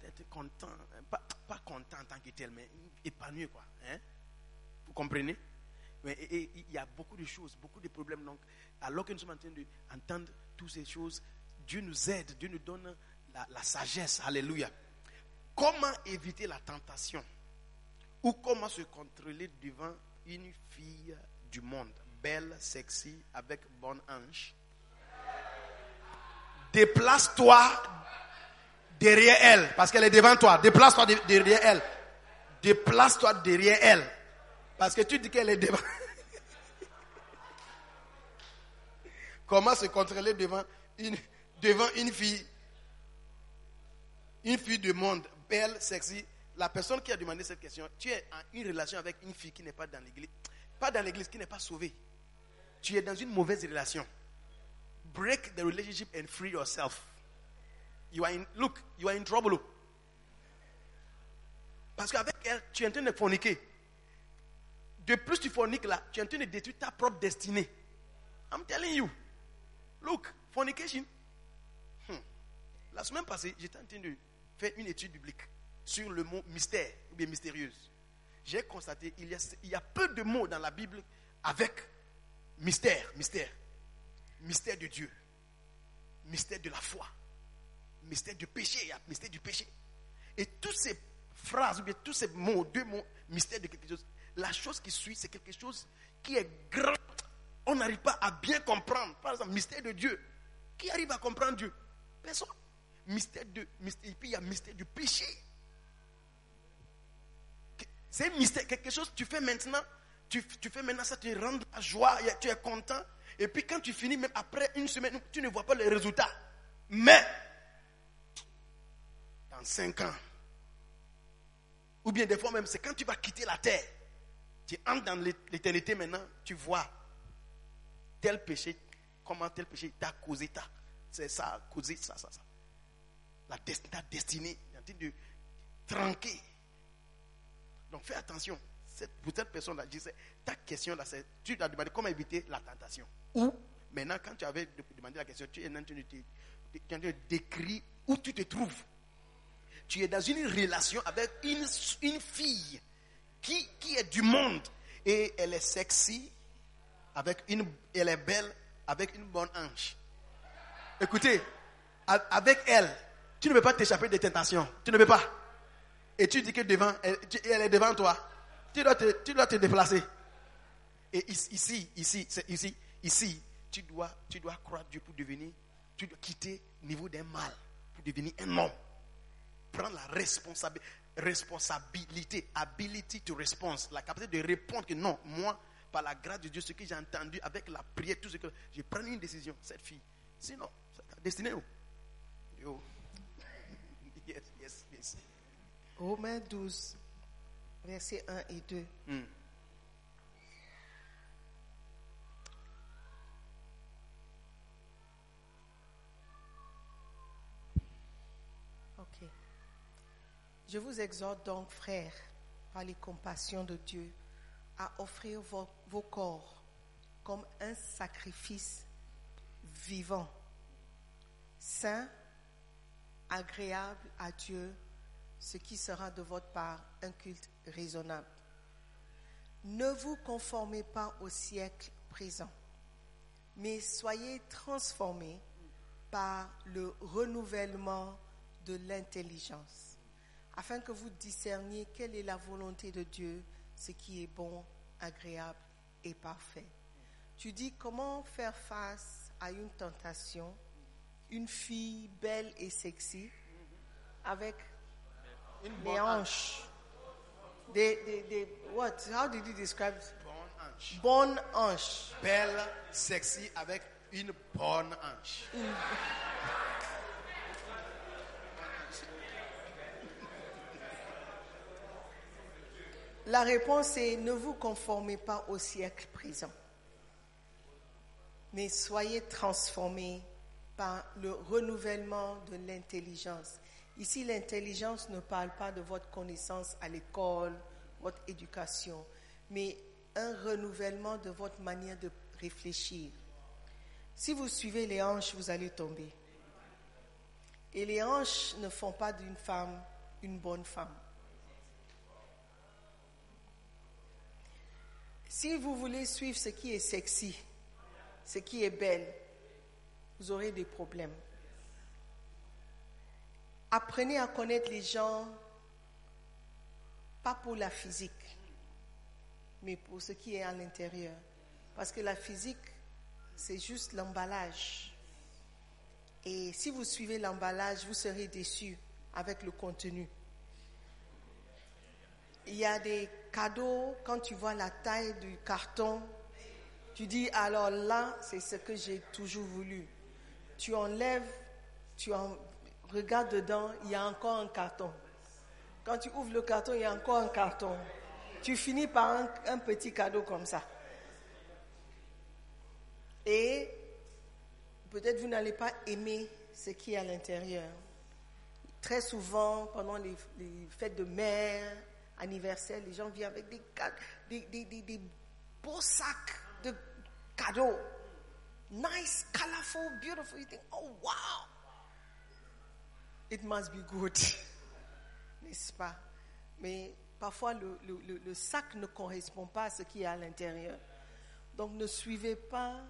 D'être content, hein, pas, content en tant que tel, mais épanoui quoi. Hein? Vous comprenez? Mais, il y a beaucoup de choses, beaucoup de problèmes. Donc, alors que nous sommes en train d'entendre toutes ces choses, Dieu nous aide, Dieu nous donne la, la sagesse. Alléluia. Comment éviter la tentation? Ou comment se contrôler devant une fille du monde, belle, sexy, avec bonne hanche. Déplace-toi derrière elle, parce qu'elle est devant toi. Déplace-toi de- derrière elle. Déplace-toi derrière elle. Parce que tu dis qu'elle est devant. Comment se contrôler devant une, devant une fille? Une fille de monde, belle, sexy. La personne qui a demandé cette question, tu es en une relation avec une fille qui n'est pas dans l'église. Pas dans l'église, qui n'est pas sauvée. Tu es dans une mauvaise relation. Break the relationship and free yourself. You are in, look, you are in trouble. Parce qu'avec elle, tu es en train de forniquer. De plus tu forniques là, tu es en train de détruire ta propre destinée. I'm telling you. Look, fornication. Hmm. La semaine passée, j'étais en train de faire une étude biblique sur le mot mystère ou bien mystérieuse. J'ai constaté il y, a, il y a peu de mots dans la Bible avec mystère, mystère, mystère de Dieu, mystère de la foi, mystère du péché, il y a mystère du péché. Et toutes ces phrases, ou bien tous ces mots, deux mots, mystère de quelque chose, la chose qui suit, c'est quelque chose qui est grand. On n'arrive pas à bien comprendre. Par exemple, mystère de Dieu. Qui arrive à comprendre Dieu? Personne. Mystère de, mystère, et puis il y a mystère du péché. C'est mystère, quelque chose tu fais maintenant, tu, tu fais maintenant ça, tu rends la joie, tu es content. Et puis quand tu finis, même après une semaine, tu ne vois pas le résultat. Mais, dans cinq ans, ou bien des fois même, c'est quand tu vas quitter la terre, tu entres dans l'éternité maintenant, tu vois tel péché, comment tel péché t'a causé ça. C'est ça, causé ça, ça, ça. La destinée, ta destinée est en train de tranquer. Donc fais attention. Cette, pour cette personne-là, je disais, ta question là, c'est, tu as demandé comment éviter la tentation. Ou, maintenant, quand tu avais demandé la question, tu es en train de décrire où tu te trouves. Tu es dans une relation avec une, une fille qui, qui est du monde et elle est sexy, avec une, elle est belle, avec une bonne hanche. Écoutez, avec elle, tu ne peux pas t'échapper des tentations. Tu ne peux pas. Et tu dis que devant, elle, elle est devant toi. Tu dois te, tu dois te déplacer. Et ici, ici, ici, ici, tu dois, tu dois croire Dieu pour devenir, tu dois quitter le niveau d'un mal pour devenir un homme. Prendre la responsabi- responsabilité, ability to response, la capacité de répondre que non, moi, par la grâce de Dieu, ce que j'ai entendu avec la prière, tout ce que je prends une décision, cette fille. Sinon, c'est destinée. oh. Yo. Yes, yes, yes. Romains 12, versets 1 et 2. Hmm. Ok. Je vous exhorte donc, frères, par les compassions de Dieu, à offrir vos, corps comme un sacrifice vivant, saint, agréable à Dieu, ce qui sera de votre part un culte raisonnable. Ne vous conformez pas au siècle présent, mais soyez transformés par le renouvellement de l'intelligence, afin que vous discerniez quelle est la volonté de Dieu, ce qui est bon, agréable et parfait. Tu dis comment faire face à une tentation, une fille belle et sexy, avec Une des hanches, des, des, des- what? How did you describe? bonne hanche. Bonne hanche. Belle, sexy, avec une bonne hanche. La réponse est ne vous conformez pas au siècle présent, mais soyez transformés par le renouvellement de l'intelligence. Ici, l'intelligence ne parle pas de votre connaissance à l'école, votre éducation, mais un renouvellement de votre manière de réfléchir. Si vous suivez les hanches, vous allez tomber. Et les hanches ne font pas d'une femme une bonne femme. Si vous voulez suivre ce qui est sexy, ce qui est belle, vous aurez des problèmes. Apprenez à connaître les gens, pas pour la physique, mais pour ce qui est à l'intérieur. Parce que la physique, c'est juste l'emballage. Et si vous suivez l'emballage, vous serez déçus. avec le contenu. Il y a des cadeaux, quand tu vois la taille du carton, tu dis alors là, c'est ce que j'ai toujours voulu. Tu enlèves, tu en, regardes dedans, il y a encore un carton. Quand tu ouvres le carton, il y a encore un carton. Tu finis par un, un petit cadeau comme ça. Et peut-être vous n'allez pas aimer ce qui est à l'intérieur. Très souvent, pendant les, les fêtes de mère, anniversaire, les gens viennent avec des, des, des- des- beaux sacs de cadeaux. Nice, colorful, beautiful. You think, oh wow, it must be good. N'est-ce pas? Mais parfois, le, le- le- sac ne correspond pas à ce qui est à l'intérieur. Donc, ne suivez pas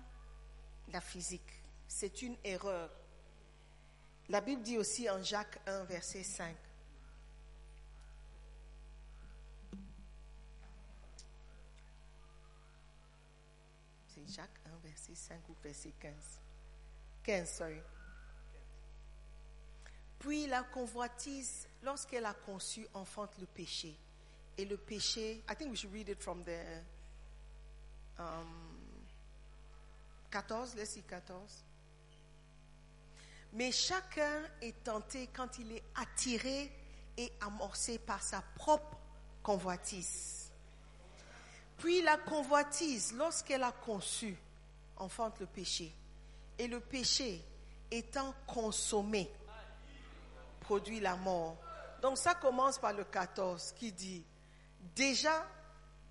la physique. C'est une erreur. La Bible dit aussi en Jacques 1, verset 5. Jacques 1, verset 5 ou verset 15. 15, sorry. Puis la convoitise, lorsqu'elle a conçu, enfante le péché. Et le péché, I think we should read it from the um, 14, let's see 14. Mais chacun est tenté quand il est attiré et amorcé par sa propre convoitise. Puis la convoitise, lorsqu'elle a conçu, enfante le péché. Et le péché, étant consommé, produit la mort. Donc ça commence par le 14 qui dit, déjà,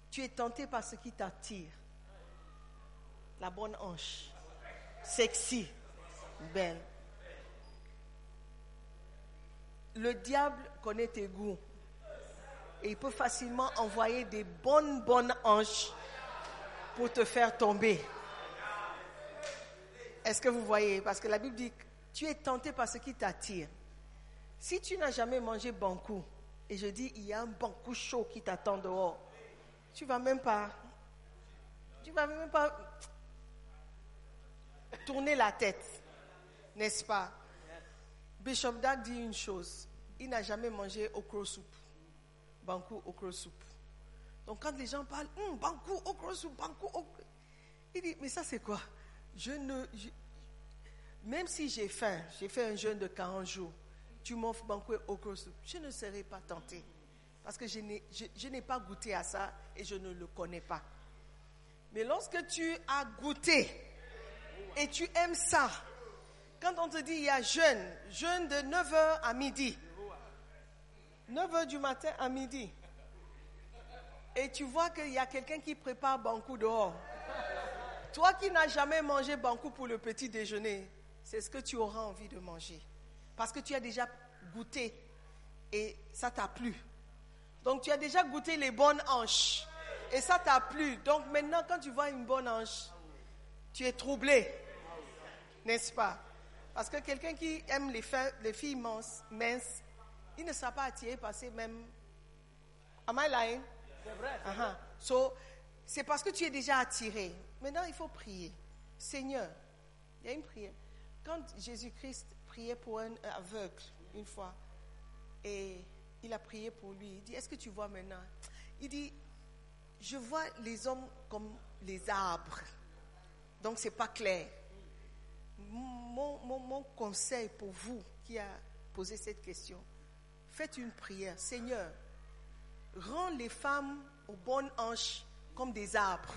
tu es tenté par ce qui t'attire. La bonne hanche, sexy, belle. Le diable connaît tes goûts. Et il peut facilement envoyer des bonnes, bonnes hanches pour te faire tomber. Est-ce que vous voyez? Parce que la Bible dit, tu es tenté par ce qui t'attire. Si tu n'as jamais mangé bankou, et je dis, il y a un bankou chaud qui t'attend dehors, tu vas même pas, tu vas même pas tourner la tête, n'est-ce pas? Bishop Dag dit une chose, il n'a jamais mangé okro soup, bankou okro soup. Donc quand les gens parlent, Hum, bankou okro soup, bankou okro, il dit, mais ça c'est quoi? Je ne, même si j'ai faim, j'ai fait un jeûne de 40 jours, tu m'offres bankou okro soup, je ne serai pas tenté. Parce que je n'ai, je- je n'ai pas goûté à ça et je ne le connais pas. Mais lorsque tu as goûté et tu aimes ça, quand on te dit il y a jeûne, jeûne de 9h à midi, 9h du matin à midi, et tu vois qu'il y a quelqu'un qui prépare bankou dehors, toi qui n'as jamais mangé bankou pour le petit déjeuner, c'est ce que tu auras envie de manger. Parce que tu as déjà goûté et ça t'a plu. Donc tu as déjà goûté les bonnes hanches et ça t'a plu. Donc maintenant quand tu vois une bonne hanche, tu es troublé. N'est-ce pas? Parce que quelqu'un qui aime les, filles minces, il ne sera pas attiré par ces mêmes... Am I lying? C'est vrai. So, c'est parce que tu es déjà attiré. Maintenant, il faut prier. Seigneur, il y a une prière. Quand Jésus-Christ priait pour un aveugle une fois, et il a prié pour lui, il dit, est-ce que tu vois maintenant? Il dit, je vois les hommes comme les arbres. Donc, c'est pas clair. Mon, mon- mon conseil pour vous qui a posé cette question, faites une prière. Seigneur, rends les femmes aux bonnes hanches comme des arbres.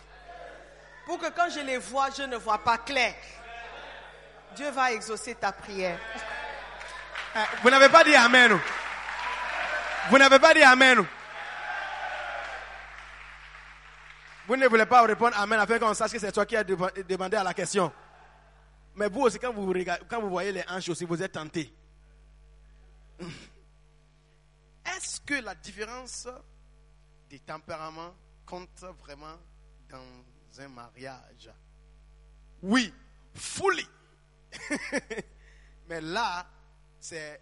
Pour que quand je les vois, je ne vois pas clair. Dieu va exaucer ta prière. Eh, Vous n'avez pas dit Amen. Vous n'avez pas dit Amen. Vous ne voulez pas répondre Amen afin qu'on sache que c'est toi qui as demandé à la question. Mais vous aussi, quand vous, regardez- quand vous voyez les hanches aussi, vous êtes tenté. Est-ce que la différence des tempéraments compte vraiment dans un mariage? Oui, fully. Mais là, euh,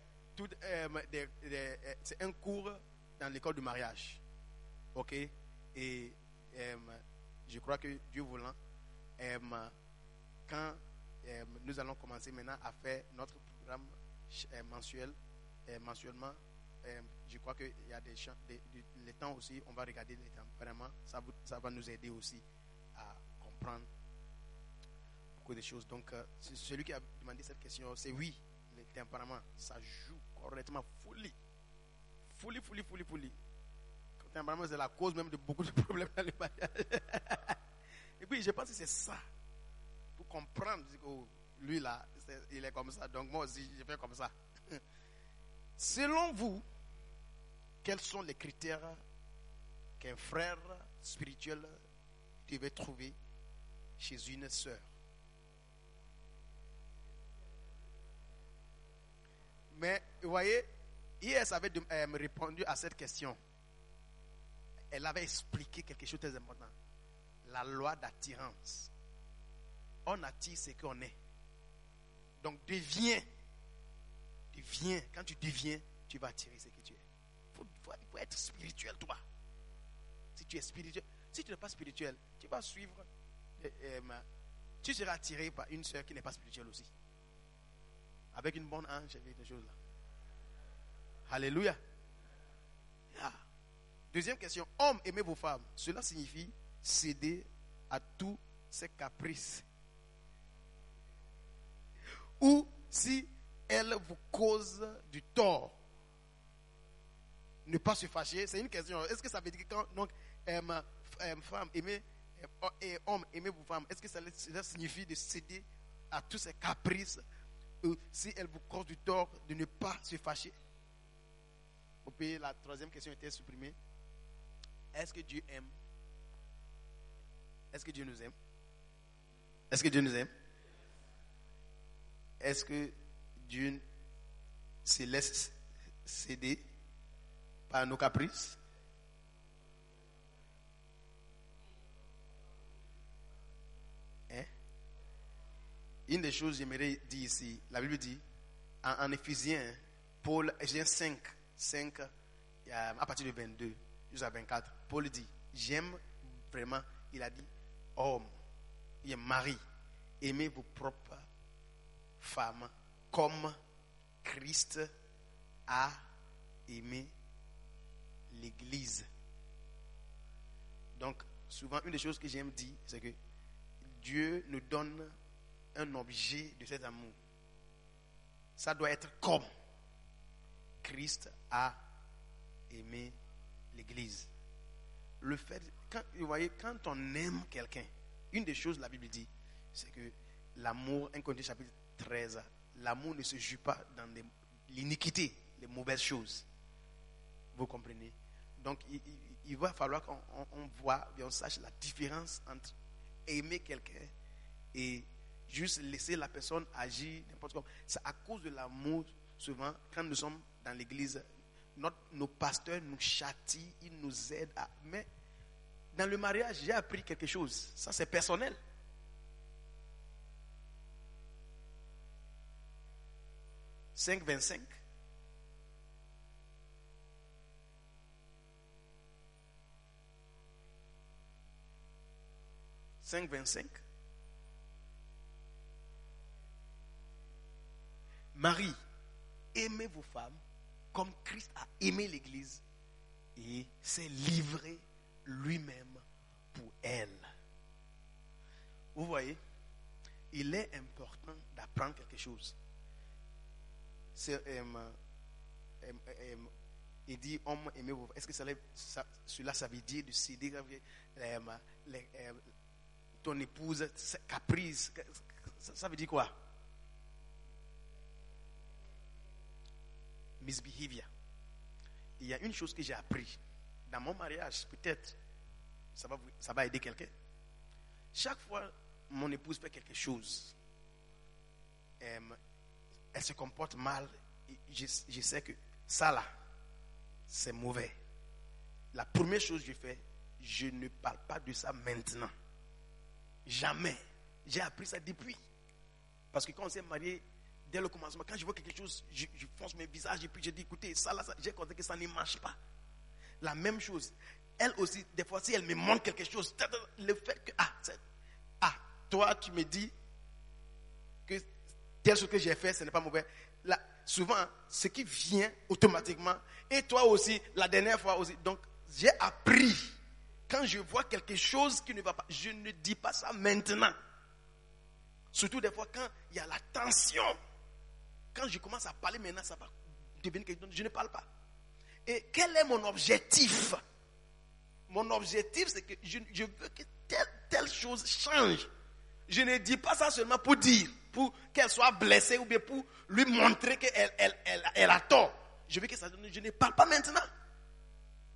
euh, c'est un cours dans l'école du mariage. OK? Et euh, je crois que Dieu voulant, quand nous allons commencer maintenant à faire notre programme mensuel, mensuellement, euh, je crois qu'il y a des, champs- les temps aussi, on va regarder les temps. Vraiment, ça, va nous aider aussi à comprendre beaucoup de choses. Donc, euh, celui qui a demandé cette question, c'est oui, le tempérament, ça joue correctement, folie. Folie, folie, folie, folie. Le tempérament, c'est la cause même de beaucoup de problèmes dans le mariage. Et puis, je pense que c'est ça. Pour comprendre, oh, lui là, il est comme ça, donc moi aussi, je fais comme ça. Selon vous, quels sont les critères qu'un frère spirituel devait trouver chez une sœur Mais vous voyez, IS avait euh, répondu à cette question. Elle avait expliqué quelque chose de très important. La loi d'attirance. On attire ce qu'on est. Donc deviens. Deviens. Quand tu deviens, tu vas attirer ce que tu es. Il faut, être spirituel, toi. Si tu es spirituel, si tu n'es pas spirituel, tu vas suivre. euh, euh, tu seras attiré par une soeur qui n'est pas spirituelle aussi. Avec une bonne hanche et des choses là. Alléluia. Ah. Deuxième question. Hommes, aimez vos femmes. Cela signifie céder à tous ces caprices. Ou si elles vous causent du tort, ne pas se fâcher. C'est une question. Est-ce que ça veut dire que quand donc, euh, euh, femme, aimez, euh, et homme, aimez vos femmes, est-ce que ça, signifie de céder à tous ces caprices si elles vous causent du tort, de ne pas se fâcher? La troisième question était supprimée. Est-ce que Dieu aime? Est-ce que Dieu nous aime? Est-ce que Dieu nous aime? Est-ce que Dieu se laisse céder par nos caprices. Hein? Une des choses que j'aimerais dire ici, la Bible dit, en, en Éphésiens, Paul, Éphésiens 5, 5, il y a- à partir de 22 jusqu'à 24, Paul dit, j'aime vraiment, il a dit, homme, il est mari, aimez vos propres femmes comme Christ a aimé l'Église. Donc, souvent, une des choses que j'aime dire, c'est que Dieu nous donne un objet de cet amour. Ça doit être comme Christ a aimé l'Église. Le fait, vous voyez, quand on aime quelqu'un, une des choses la Bible dit, c'est que l'amour, 1 Corinthiens chapitre 13, l'amour ne se joue pas dans l'iniquité, les mauvaises choses. Vous comprenez? Donc, il, va falloir qu'on on- on voit et on sache la différence entre aimer quelqu'un et juste laisser la personne agir n'importe comment. C'est à cause de l'amour, souvent, quand nous sommes dans l'église, nos pasteurs nous châtient, ils nous aident à. Mais dans le mariage, j'ai appris quelque chose. Ça, c'est personnel. « 5, 25. Cinq vingt-cinq. Marie, aimez vos femmes comme Christ a aimé l'Église et s'est livré lui-même pour elle. Vous voyez, il est important d'apprendre quelque chose. Euh, euh, euh, il dit homme aimez vos Est-ce que cela, ça, veut dire de céder les- ton épouse, ses caprices ça, veut dire quoi? Misbehavior. Il y a une chose que j'ai appris dans mon mariage, peut-être ça va, ça va aider quelqu'un. Chaque fois mon épouse fait quelque chose, euh, elle se comporte mal, je, je sais que ça là, c'est mauvais. La première chose que je fais, je ne parle pas de ça maintenant. Jamais. J'ai appris ça depuis. Parce que quand on s'est marié, dès le commencement, quand je vois quelque chose, je, je fonce mes visages et puis je dis, écoutez, ça là, j'ai compris que ça ne marche pas. La même chose. Elle aussi, des fois, si elle me manque quelque chose, le fait que, ah, ah, toi, tu me dis que tel ce que j'ai fait, ce n'est pas mauvais. Là, souvent, ce qui vient automatiquement, et toi aussi, la dernière fois aussi. Donc, j'ai appris, quand je vois quelque chose qui ne va pas, je ne dis pas ça maintenant. Surtout des fois quand il y a la tension. Quand je commence à parler maintenant, ça va devenir quelque chose. Je ne parle pas. Et quel est mon objectif? Mon objectif, c'est que je, veux que telle, chose change. Je ne dis pas ça seulement pour dire, pour qu'elle soit blessée ou bien pour lui montrer qu'elle elle, a tort. Je veux que ça Je ne parle pas maintenant.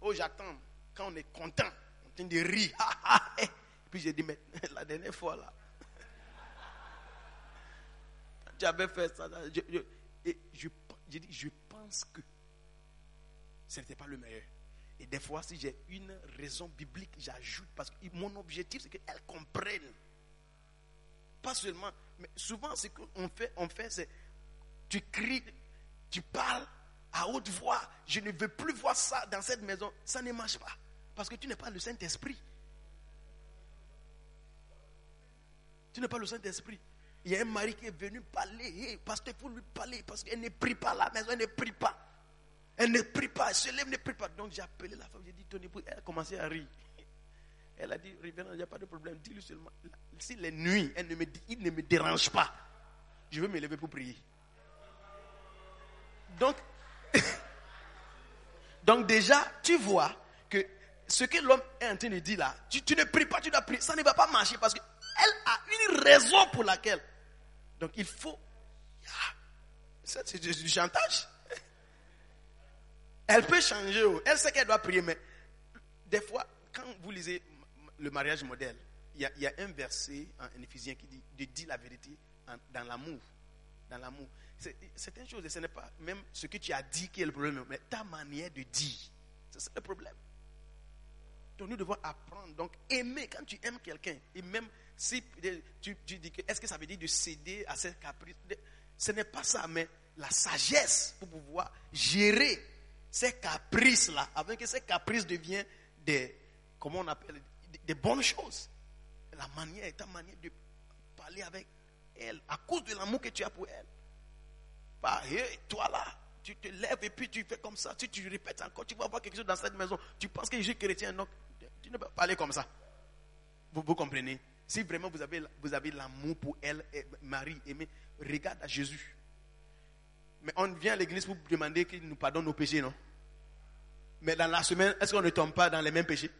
Oh, j'attends. Quand on est content, train de rire. Et puis j'ai dit, mais la dernière fois là, tu avais fait ça. Je, et je, je dis, je pense que ce n'était pas le meilleur. Et des fois, si j'ai une raison biblique, j'ajoute parce que mon objectif, c'est qu'elle comprenne. Pas seulement, mais souvent, ce qu'on fait, on fait, c'est tu cries, tu parles à haute voix. Je ne veux plus voir ça dans cette maison. Ça ne marche pas. Parce que tu n'es pas le Saint-Esprit. Tu n'es pas le Saint-Esprit. Il y a un mari qui est venu parler. Hey, pasteur, il faut lui parler parce qu'elle ne prie pas la maison, elle ne prie pas. Elle ne prie pas, elle se lève, ne prie pas. Donc j'ai appelé la femme, j'ai dit, ton époux, elle a commencé à rire. Elle a dit, révérend, il n'y a pas de problème, dis-lui seulement. Si les nuits, il ne me dérange pas, je veux me lever pour prier. Donc, donc déjà, tu vois que ce que l'homme est en train de dire là, tu, ne pries pas, tu dois prier, ça ne va pas marcher parce qu'elle a une raison pour laquelle. Donc il faut... C'est du chantage. Elle peut changer, oh. elle sait qu'elle doit prier, mais des fois, quand vous lisez le mariage modèle, il y a, un verset en, en Éphésiens qui dit de dire la vérité dans l'amour. Dans l'amour. C'est une chose, et ce n'est pas même ce que tu as dit qui est le problème, mais ta manière de dire. C'est ça le problème. Nous devons apprendre. Donc aimer, quand tu aimes quelqu'un, et même si tu, dis que est-ce que ça veut dire de céder à ses caprices? Ce n'est pas ça, mais la sagesse pour pouvoir gérer ces caprices-là, avant que ces caprices deviennent des, comment on appelle, des, bonnes choses. La manière, ta manière de parler avec elle, à cause de l'amour que tu as pour elle. Pas, hey, toi là, tu te lèves et puis tu fais comme ça, tu, tu répètes encore, tu vas voir quelque chose dans cette maison, tu penses que je suis chrétien, donc tu ne peux pas parler comme ça. Vous, vous comprenez? Si vraiment vous avez, vous avez l'amour pour elle, et Marie, aimée, regarde à Jésus. Mais on vient à l'église pour demander qu'il nous pardonne nos péchés, non? Mais dans la semaine, est-ce qu'on ne tombe pas dans les mêmes péchés?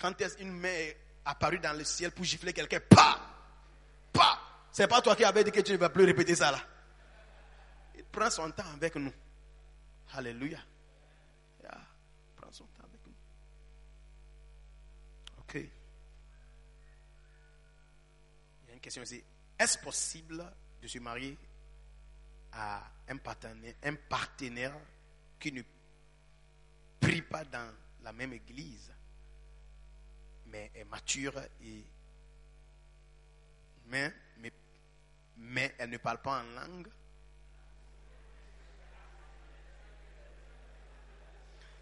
Quand est-ce une main est apparue dans le ciel pour gifler quelqu'un? Pas Pas C'est pas toi qui avais dit que tu ne vas plus répéter ça là. Il prend son temps avec nous. Alléluia. Une question ici. Est-ce possible de se marier à un partenaire, un partenaire qui ne prie pas dans la même église, mais est mature et mais, mais, mais elle ne parle pas en langue?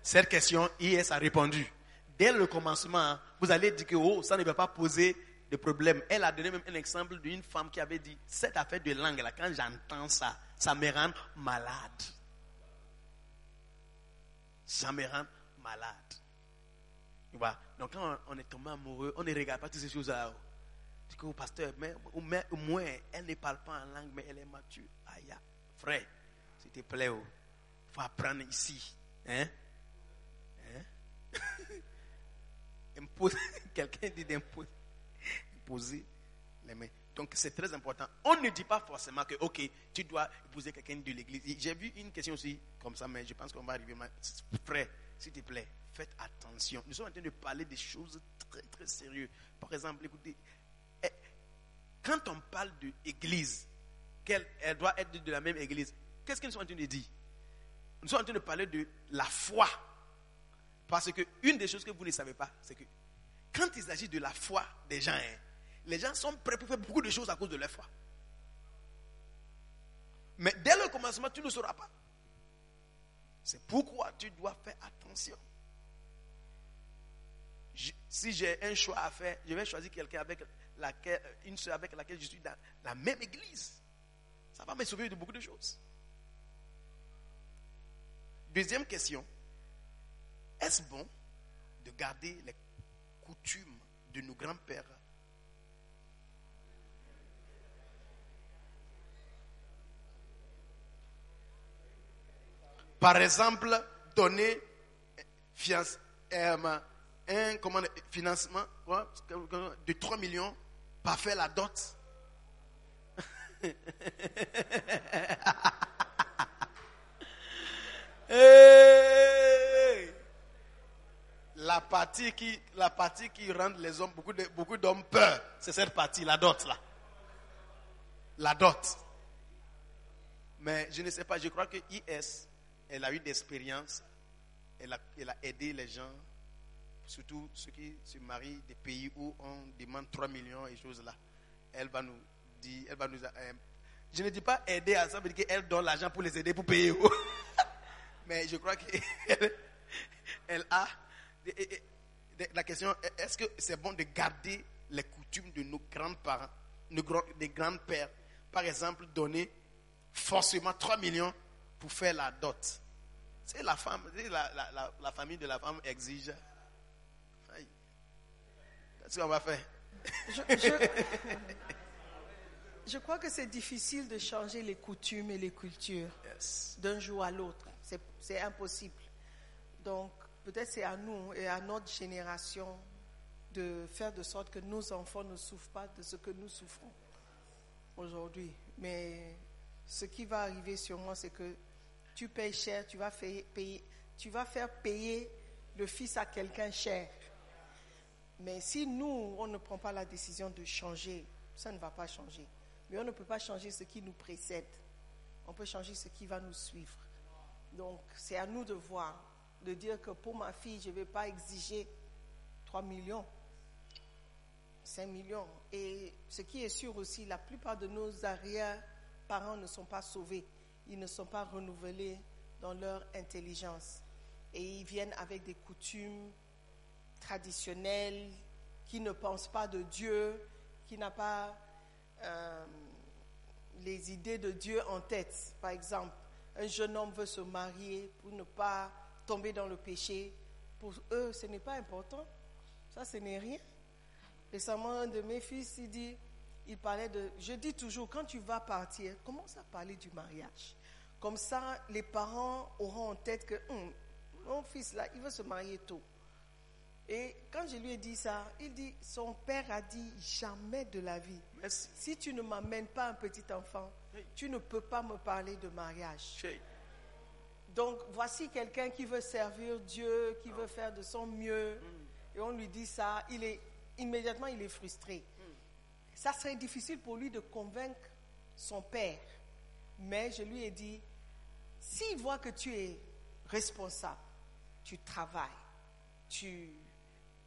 Cette question, IS a répondu. Dès le commencement, vous allez dire que oh, ça ne va pas poser de problème. Elle a donné même un exemple d'une femme qui avait dit, cette affaire de langue, là, quand j'entends ça, ça me rend malade. Ça me rend malade. Tu vois? Donc quand on est tombé amoureux, on ne regarde pas toutes ces choses-là. oh. Tu dis oh, pasteur, mais, mais au moins, elle ne parle pas en langue, mais elle est mature. Aïe, frère, s'il te plaît, il faut apprendre ici. Hein? Hein? Quelqu'un dit d'imposer imposer les mains. Donc c'est très important. On ne dit pas forcément que, ok, tu dois épouser quelqu'un de l'église. J'ai vu une question aussi comme ça, mais je pense qu'on va arriver. Frère, s'il te plaît, faites attention. Nous sommes en train de parler des choses très, très sérieuses. Par exemple, écoutez, eh, quand on parle de église, qu'elle elle doit être de la même église, qu'est-ce que nous sommes en train de dire? Nous sommes en train de parler de la foi. Parce que une des choses que vous ne savez pas, c'est que quand il s'agit de la foi des gens, hein, les gens sont prêts pour faire beaucoup de choses à cause de leur foi. Mais dès le commencement, tu ne sauras pas. C'est pourquoi tu dois faire attention. Si j'ai un choix à faire, je vais choisir quelqu'un avec laquelle, une soeur avec laquelle je suis dans la même église. Ça va me sauver de beaucoup de choses. Deuxième question. Est-ce bon de garder les coutumes de nos grands-pères Par exemple, donner euh, un financement de 3 millions par faire la dot. La partie qui, la partie qui rend les hommes, beaucoup de- beaucoup d'hommes peur, c'est cette partie, la dot là. La dot. Mais je ne sais pas, je crois que IS, elle a eu d'expérience, elle a, elle a aidé les gens, surtout ceux qui se marient des pays où on demande 3 millions et choses là. Elle va nous dire, elle va nous. euh, je ne dis pas aider à ça, veut dire qu'elle donne l'argent pour les aider pour payer. Mais je crois qu'elle elle a. La question, est-ce que c'est bon de garder les coutumes de nos grands-parents, des grands-pères? Par exemple, donner forcément 3 millions pour faire la dot. C'est la femme, c'est la, la- la- la famille de la femme exige. Aïe. C'est ce qu'on va faire? Je, je- je crois que c'est difficile de changer les coutumes et les cultures Yes. d'un jour à l'autre. C'est- C'est impossible. Donc, peut-être c'est à nous et à notre génération de faire de sorte que nos enfants ne souffrent pas de ce que nous souffrons aujourd'hui. Mais ce qui va arriver sûrement, c'est que tu payes cher, tu vas, faire payer, le fils à quelqu'un cher. Mais si nous, on ne prend pas la décision de changer, ça ne va pas changer. Mais on ne peut pas changer ce qui nous précède. On peut changer ce qui va nous suivre. Donc, c'est à nous de voir, de dire que pour ma fille, je ne vais pas exiger 3 millions, 5 millions. Et ce qui est sûr aussi, la plupart de nos arrière-parents ne sont pas sauvés. Ils ne sont pas renouvelés dans leur intelligence. Et ils viennent avec des coutumes traditionnelles, qui ne pensent pas de Dieu, qui n'a pas euh, les idées de Dieu en tête. Par exemple, un jeune homme veut se marier pour ne pas tomber dans le péché. Pour eux, ce n'est pas important. Ça, ce n'est rien. Récemment, un de mes fils, il dit, il parlait de, je dis toujours, quand tu vas partir, commence à parler du mariage. Comme ça, les parents auront en tête que, Hum, mon fils là, il veut se marier tôt. Et quand je lui ai dit ça, il dit, son père a dit, jamais de la vie. Merci. Si tu ne m'amènes pas un petit enfant, tu ne peux pas me parler de mariage. Donc voici quelqu'un qui veut servir Dieu, qui veut faire de son mieux, et on lui dit ça, il est immédiatement il est frustré. Ça serait difficile pour lui de convaincre son père, mais je lui ai dit, s'il voit que tu es responsable, tu travailles, tu,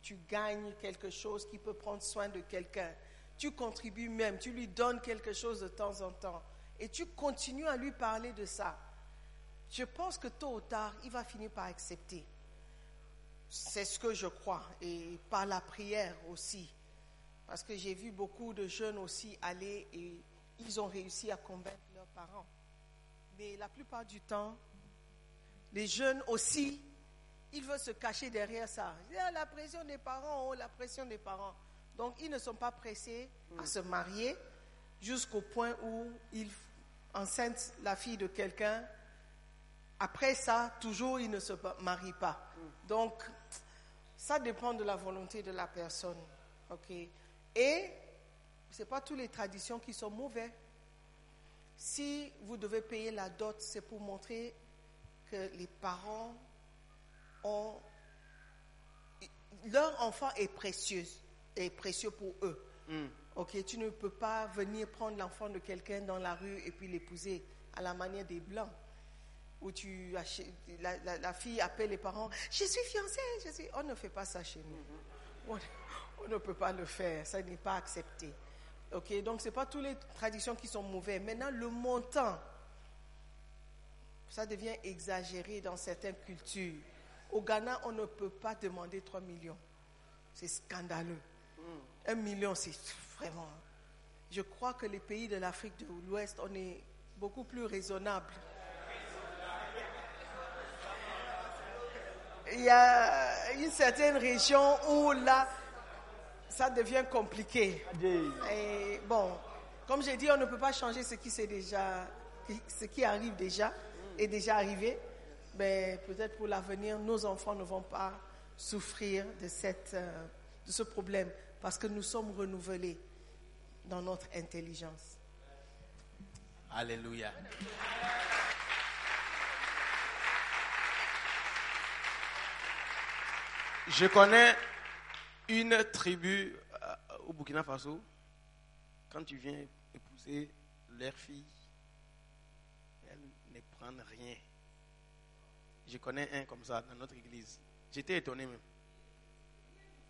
tu gagnes quelque chose qui peut prendre soin de quelqu'un, tu contribues même, tu lui donnes quelque chose de temps en temps, et tu continues à lui parler de ça, je pense que tôt ou tard, il va finir par accepter. C'est ce que je crois, et par la prière aussi. Parce que j'ai vu beaucoup de jeunes aussi aller et ils ont réussi à convaincre leurs parents. Mais la plupart du temps, les jeunes aussi, ils veulent se cacher derrière ça. Ah, la pression des parents, oh, la pression des parents. Donc, ils ne sont pas pressés à se marier jusqu'au point où ils enceintent la fille de quelqu'un. Après ça, toujours, ils ne se marient pas. Donc, ça dépend de la volonté de la personne. OK? Et ce n'est pas toutes les traditions qui sont mauvaises. Si vous devez payer la dot, c'est pour montrer que les parents ont. Leur enfant est précieux, est précieux pour eux. Ok, tu ne peux pas venir prendre l'enfant de quelqu'un dans la rue et puis l'épouser à la manière des blancs. Où tu la, la- la fille appelle les parents, je suis fiancée, je suis. On ne fait pas ça chez nous. On, on ne peut pas le faire, ça n'est pas accepté. Ok, donc c'est pas toutes les traditions qui sont mauvaises. Maintenant, le montant, ça devient exagéré dans certaines cultures. Au Ghana, on ne peut pas demander 3 millions. C'est scandaleux. Un million, c'est vraiment. Je crois que les pays de l'Afrique de l'Ouest, on est beaucoup plus raisonnable. il y a une certaine région où là, ça devient compliqué. Et bon, comme j'ai dit, on ne peut pas changer ce qui, s'est déjà, ce qui arrive déjà, est déjà arrivé. Mais peut-être pour l'avenir, nos enfants ne vont pas souffrir de, cette, euh, de ce problème parce que nous sommes renouvelés dans notre intelligence. Alléluia. Je connais une tribu euh, au Burkina Faso. Quand tu viens épouser leur fille, elles ne prennent rien. Je connais un comme ça dans notre église. J'étais étonné même.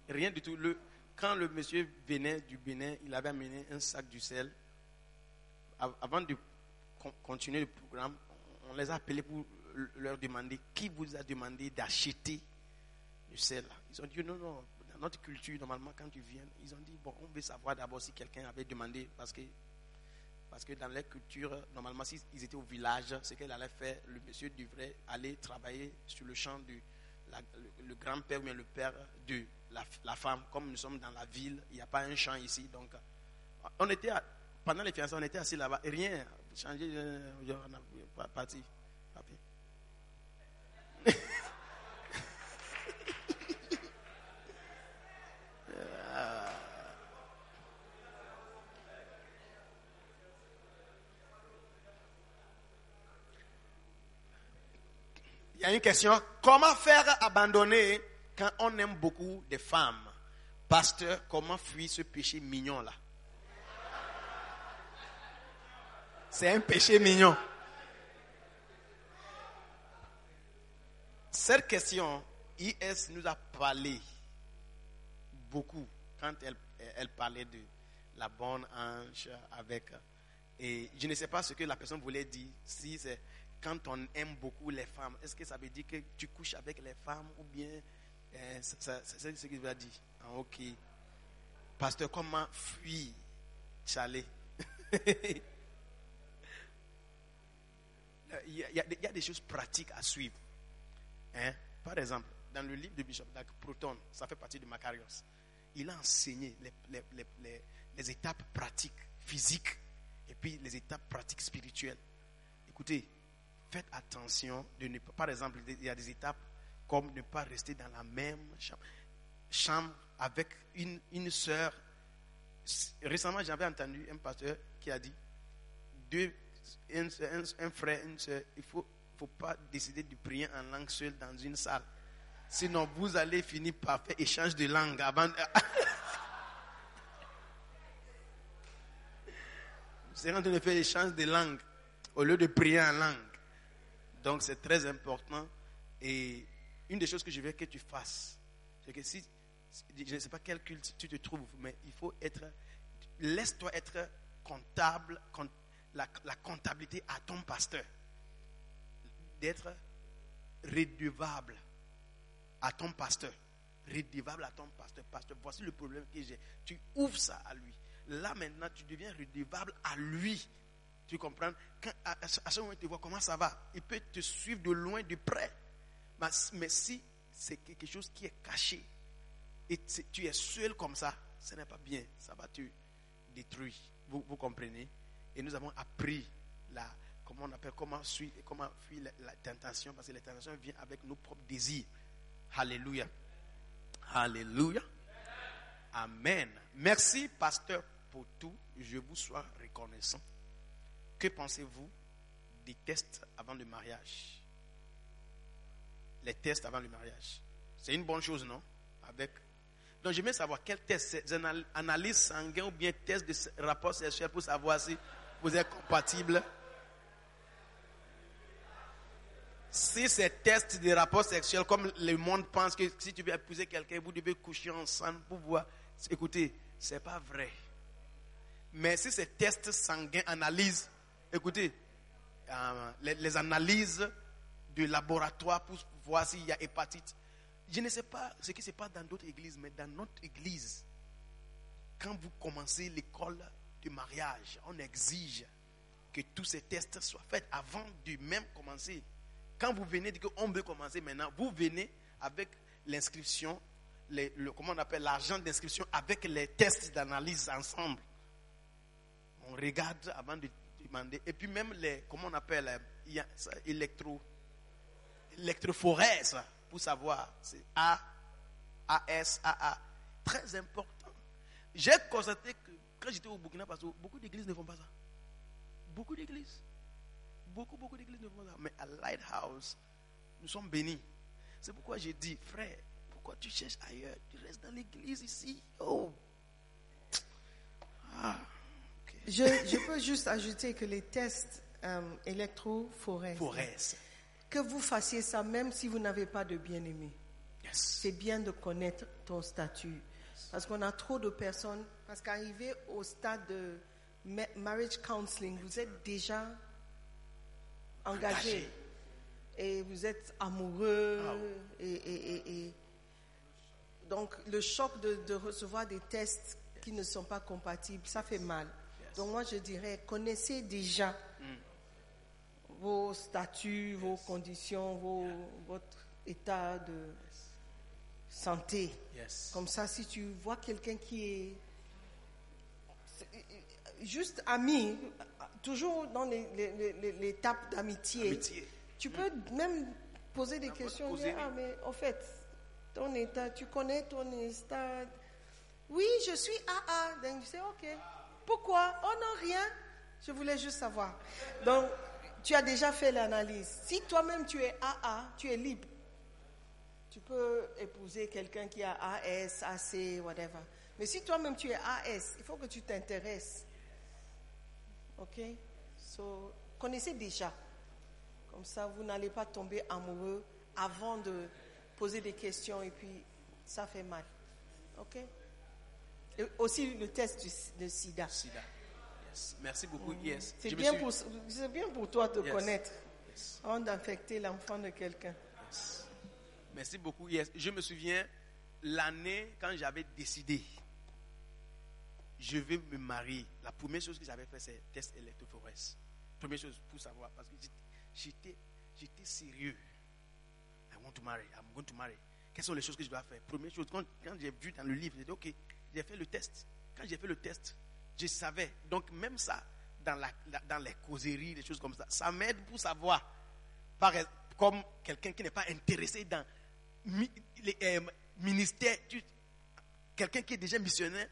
Rien du tout. Le, quand le monsieur venait du Bénin, il avait amené un sac du sel. Av- Avant de con- continuer le programme, on les a appelés pour leur demander qui vous a demandé d'acheter le sel. Ils ont dit non, non. Notre culture, normalement, quand tu viens, ils ont dit bon, on veut savoir d'abord si quelqu'un avait demandé parce que parce que dans leur culture, normalement, s'ils étaient au village, ce qu'elle allait faire, le monsieur devrait aller travailler sur le champ la- le, grand-père ou bien le père de la, femme. Comme nous sommes dans la ville, il n'y a pas un champ ici. Donc, on était, à- pendant les fiançailles, on était assis là-bas. Rien, changé, euh, on a pas- parti. Il y a une question. Comment faire abandonner quand on aime beaucoup des femmes? Pasteur, comment fuir ce péché mignon là? C'est un péché mignon. Cette question, IS nous a parlé beaucoup quand elle, elle parlait de la bonne ange avec. Et je ne sais pas ce que la personne voulait dire. Si c'est quand on aime beaucoup les femmes, est-ce que ça veut dire que tu couches avec les femmes ou bien euh, c'est ce qu'il a dit. Ah, ok. Pasteur, comment fuir Chalet il, y a, des- choses pratiques à suivre. Hein? Par exemple, dans le livre de Bishop Dag Proton, ça fait partie de Macarios, il a enseigné les- les- les- les étapes pratiques, physiques, et puis les étapes pratiques spirituelles. Écoutez, faites attention de ne pas, par exemple, il y a des étapes comme ne pas rester dans la même chambre, avec une, une sœur. Récemment, j'avais entendu un pasteur qui a dit, deux, un, frère, une sœur, il ne faut, pas décider de prier en langue seule dans une salle. Sinon, vous allez finir par faire échange de langue avant. en train de faire échange de langue au lieu de prier en langue. Donc, c'est très important. Et une des choses que je veux que tu fasses, c'est que si, je ne sais pas quel culte tu te trouves, mais il faut être, laisse-toi être comptable, com- la, comptabilité à ton pasteur. D'être redevable à ton pasteur. Redevable à ton pasteur. Pasteur, voici le problème que j'ai. Tu ouvres ça à lui. Là maintenant, tu deviens redevable à lui. Tu comprends à, ce moment, il te voit comment ça va. Il peut te suivre de loin, de près. Mais, si c'est quelque chose qui est caché et tu es seul comme ça, ce n'est pas bien. Ça va te détruire. Vous, comprenez? Et nous avons appris la, comment on appelle, comment suivre, comment fuir la, la tentation, parce que la tentation vient avec nos propres désirs. Alléluia. Alléluia. Amen. Merci, pasteur, pour tout. Je vous sois reconnaissant. Que pensez-vous des tests avant le mariage? Les tests avant le mariage. C'est une bonne chose, non? Avec. Donc, j'aimerais savoir quel test, analyse sanguine ou bien test de rapport sexuel pour savoir si vous êtes compatible. Si c'est test de rapport sexuel, comme le monde pense que si tu veux épouser quelqu'un, vous devez coucher ensemble pour voir. Écoutez, c'est pas vrai. Mais si c'est test sanguin, analyse, écoutez, euh, les, analyses de laboratoire pour voir s'il y a hépatite. Je ne sais pas ce qui se passe dans d'autres églises, mais dans notre église, quand vous commencez l'école de mariage, on exige que tous ces tests soient faits avant de même commencer. Quand vous venez dire qu'on veut commencer maintenant, vous venez avec l'inscription, le, comment on appelle l'argent d'inscription avec les tests d'analyse ensemble. On regarde avant de Et puis même les, comment on appelle, euh, a électro, électrophorèse, pour savoir. C'est A, AS, AA. Très important. J'ai constaté que quand j'étais au Burkina Faso, beaucoup d'églises ne font pas ça. Beaucoup d'églises. Beaucoup, beaucoup d'églises ne font pas ça. Mais à Lighthouse, nous sommes bénis. C'est pourquoi j'ai dit, frère, pourquoi tu cherches ailleurs? Tu restes dans l'église ici. Oh. Ah. Je, je peux juste ajouter que les tests euh, que vous fassiez ça même si vous n'avez pas de bien-aimé. Yes. C'est bien de connaître ton statut. Parce qu'on a trop de personnes, parce qu'arrivé au stade de ma- marriage counseling, vous êtes déjà engagé. Engagé. Et vous êtes amoureux. Ah et, et- et- et- donc le choc de, de recevoir des tests qui ne sont pas compatibles, ça fait mal. Donc moi je dirais, connaissez déjà vos statuts, vos conditions, vos- votre état de santé. Yes. Comme ça, si tu vois quelqu'un qui est juste ami, toujours dans l'étape d'amitié, Amitié. tu peux même poser des questions. poser, dire, ah, mais en fait, ton état, tu connais ton état? Oui, je suis AA. Donc, tu sais, ok. Pourquoi? Oh non, rien. Je voulais juste savoir. Donc, tu as déjà fait l'analyse. Si toi-même tu es AA, tu es libre. Tu peux épouser quelqu'un qui a AS, AC, whatever. Mais si toi-même tu es AS, il faut que tu t'intéresses. Ok? So, connaissez déjà. Comme ça, vous n'allez pas tomber amoureux avant de poser des questions et puis ça fait mal. Ok? Aussi le test du- de sida. Sida. Yes. Merci beaucoup. Yes. C'est bien, suis- pour, c'est bien pour toi de Yes. connaître avant d'infecter l'enfant de quelqu'un. Merci beaucoup. Yes. Je me souviens l'année quand j'avais décidé, je vais me marier. La première chose que j'avais fait, c'est test électrophorèse. Première chose pour savoir, parce que j'étais- j'étais, j'étais sérieux. I want to marry. I'm going to marry. Quelles sont les choses que je dois faire? Première chose, quand, quand j'ai vu dans le livre, j'ai dit, ok, j'ai fait le test. Quand j'ai fait le test, je savais. Donc même ça, dans, les causeries, des choses comme ça, ça m'aide pour savoir comme quelqu'un qui n'est pas intéressé dans les euh, ministères, quelqu'un qui est déjà missionnaire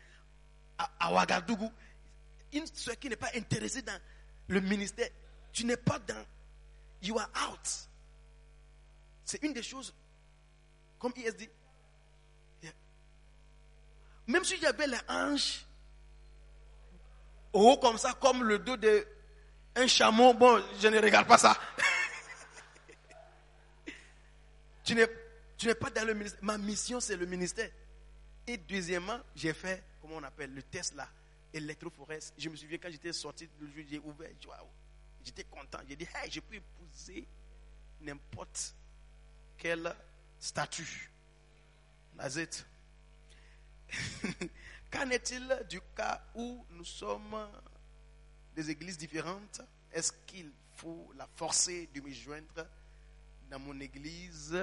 à, Ouagadougou, une qui n'est pas intéressée dans le ministère, tu n'es pas dans, you are out. C'est une des choses, comme IS dit, yeah. Même si j'avais les hanches haut comme ça, comme le dos de un chameau, bon, je ne regarde pas ça. Tu n'es, pas dans le ministère. Ma mission, c'est le ministère. Et deuxièmement, j'ai fait, comment on appelle, le test là, électrophorèse. Je me souviens quand j'étais sorti, le jour j'ai ouvert, j'étais content. J'ai dit, hey, je peux épouser n'importe quel statut. It. Qu'en est-il du cas où nous sommes des églises différentes? Est-ce qu'il faut la forcer de me joindre dans mon église,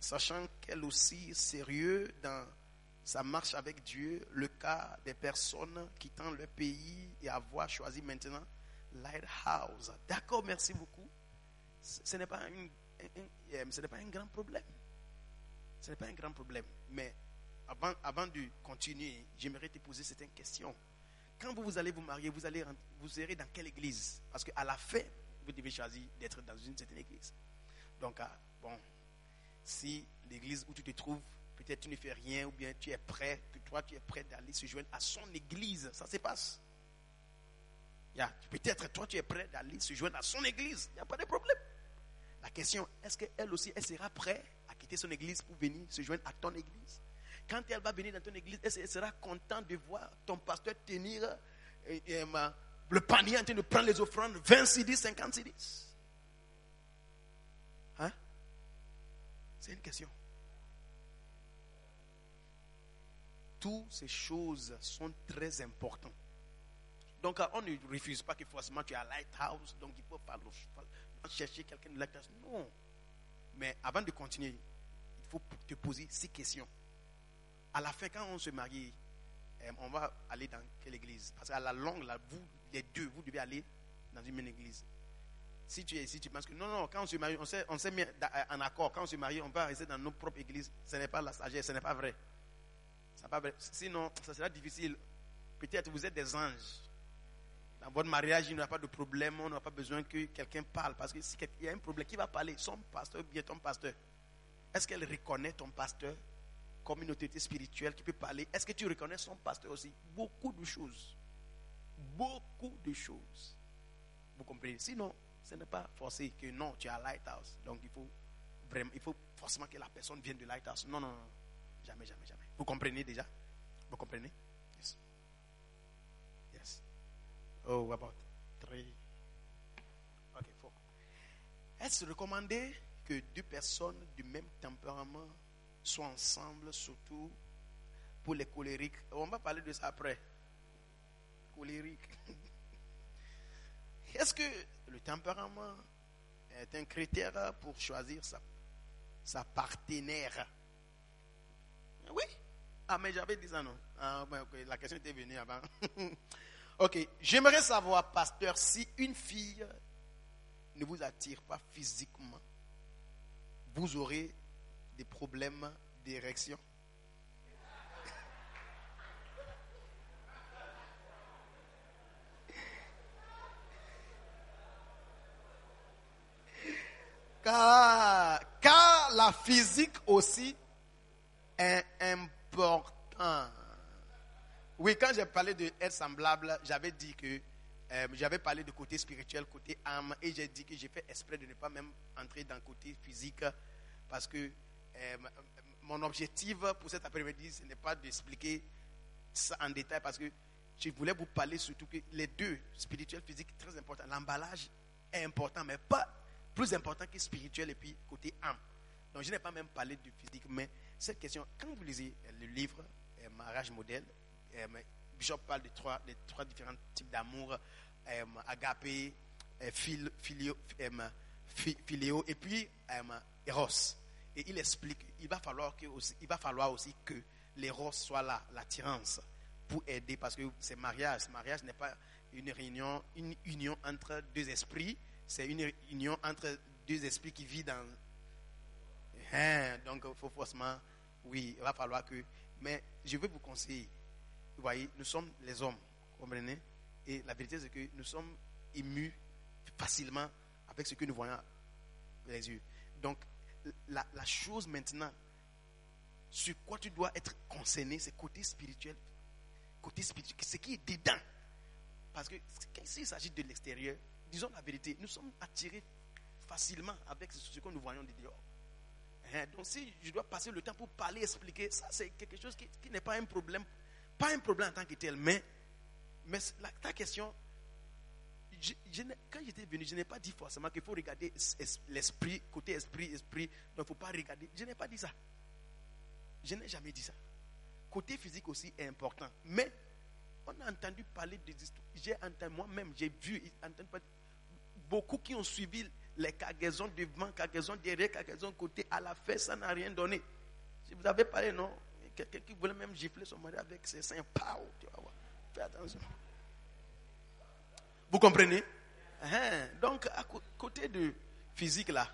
sachant qu'elle aussi est sérieuse dans sa marche avec Dieu, le cas des personnes quittant leur pays et avoir choisi maintenant Lighthouse? D'accord, merci beaucoup. Ce n'est pas un, un- un- pas un grand problème. Ce n'est pas un grand problème. Mais avant, de continuer, j'aimerais te poser certaines questions. Quand vous, allez vous marier, vous, allez, vous serez dans quelle église? Parce qu'à la fin, vous devez choisir d'être dans une certaine église. Donc, ah, bon, si l'église où tu te trouves, peut-être tu ne fais rien, ou bien tu es prêt, que toi tu es prêt d'aller se joindre à son église, ça se passe. Yeah, Peut-être toi tu es prêt d'aller se joindre à son église, il n'y a pas de problème. La question, est-ce qu'elle aussi, elle sera prête à quitter son église pour venir se joindre à ton église? Quand elle va venir dans ton église, elle se- elle sera contente de voir ton pasteur tenir euh, euh, ma- le panier en train de prendre les offrandes, 20 CDs, 50 CDs. Hein? C'est une question. Toutes ces choses sont très importantes. Donc, euh, on ne refuse pas que forcément tu à Lighthouse, donc il faut pas chercher quelqu'un de Lighthouse. Non. Mais avant de continuer, faut te poser ces questions. À la fin, quand on se marie, euh, on va aller dans quelle église? Parce qu'à la longue, vous, les deux, vous devez aller dans une même église. Si tu ici, tu penses que non, non, quand on se marie, on s'est, on s'est mis d'a- en accord. Quand on se marie, on va rester dans nos propres églises. Ce n'est pas la sagesse, ce n'est pas vrai. Ce n'est pas vrai. Sinon, ça sera difficile. Peut-être vous êtes des anges. Dans votre mariage, il n'y aura pas de problème. On n'a pas besoin que quelqu'un parle. Parce que s'il y a un problème, qui va parler? Son pasteur ou bien ton pasteur Est-ce qu'elle reconnaît ton pasteur? Comme une autorité spirituelle qui peut parler Est-ce que tu reconnais son pasteur aussi? Beaucoup de choses. Beaucoup de choses. Vous comprenez? Sinon, ce n'est pas forcé que non, tu à Lighthouse. Donc il faut vraiment, il faut forcément que la personne vienne de Lighthouse. Non, non, non. Jamais, jamais, jamais. Vous comprenez déjà? Vous comprenez? Yes. Yes. Oh, about three? Ok, four. Est-ce recommandé que deux personnes du même tempérament soient ensemble, surtout pour les colériques On va parler de ça après. Colérique. Est-ce que le tempérament est un critère pour choisir sa, partenaire? Oui. Ah, mais j'avais dit ça, non Ah, ben, ok, La question était venue avant. ok. J'aimerais savoir, pasteur, si une fille ne vous attire pas physiquement, vous aurez des problèmes d'érection. Car, car la physique aussi est important. Oui, quand j'ai parlé de être semblable, j'avais dit que euh, j'avais parlé de côté spirituel, côté âme, et j'ai dit que j'ai fait exprès de ne pas même entrer dans le côté physique, parce que euh, mon objectif pour cet après-midi, ce n'est pas d'expliquer ça en détail, parce que je voulais vous parler surtout que les deux, spirituel, physique, très important. L'emballage est important, mais pas plus important que spirituel et puis côté âme. Donc je n'ai pas même parlé du physique, mais cette question, quand vous lisez le livre euh, Mariage modèle, euh, Bishop parle de trois, de trois différents types d'amour, euh, agapé, euh, filio, euh, et puis euh, eros. Et il explique, il va falloir que aussi, va falloir aussi que l'éros soit là, l'attirance, pour aider, parce que c'est mariage. Ce mariage n'est pas une réunion, une union entre deux esprits, c'est une union entre deux esprits qui vivent dans Hein, donc, il faut forcément, oui, il va falloir que. Mais je veux vous conseiller. Vous voyez, nous sommes les hommes, comprenez? Et la vérité, c'est que nous sommes émus facilement avec ce que nous voyons les yeux. Donc, la, chose maintenant, sur quoi tu dois être concerné, c'est côté spirituel. Côté spirituel, ce qui est dedans. Parce que quand il s'agit de l'extérieur, disons la vérité, nous sommes attirés facilement avec ce que nous voyons de dehors. Hein, Donc si je dois passer le temps pour parler, expliquer, ça c'est quelque chose qui, qui n'est pas un problème, pas un problème en tant que tel, mais, mais ta question, quand j'étais venu, je n'ai pas dit forcément qu'il faut regarder es- es- l'esprit, côté esprit, esprit, donc il ne faut pas regarder, je n'ai pas dit ça. Je n'ai jamais dit ça. Côté physique aussi est important, mais on a entendu parler des histoires, j'ai entendu moi-même, j'ai vu, entendu beaucoup qui ont suivi les cargaisons devant, cargaisons derrière, cargaisons côté, à la fin, ça n'a rien donné. Si vous avez parlé, non? Quelqu'un qui voulait même gifler son mari avec ses seins, pow, tu. Fais attention. Vous comprenez? Hein, Donc, à cô- côté de physique là,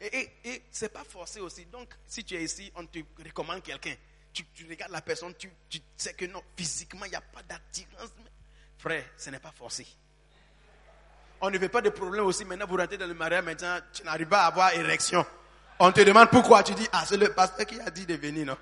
et, et, et c'est pas forcé aussi. Donc, si tu es ici, on te recommande quelqu'un. Tu, tu regardes la personne, tu, tu sais que non, physiquement, il n'y a pas d'attirance. Frère, ce n'est pas forcé. On ne veut pas de problème aussi. Maintenant, vous rentrez dans le mariage, maintenant, tu n'arrives pas à avoir érection. On te demande pourquoi. Tu dis, ah, c'est le pasteur qui a dit de venir, non?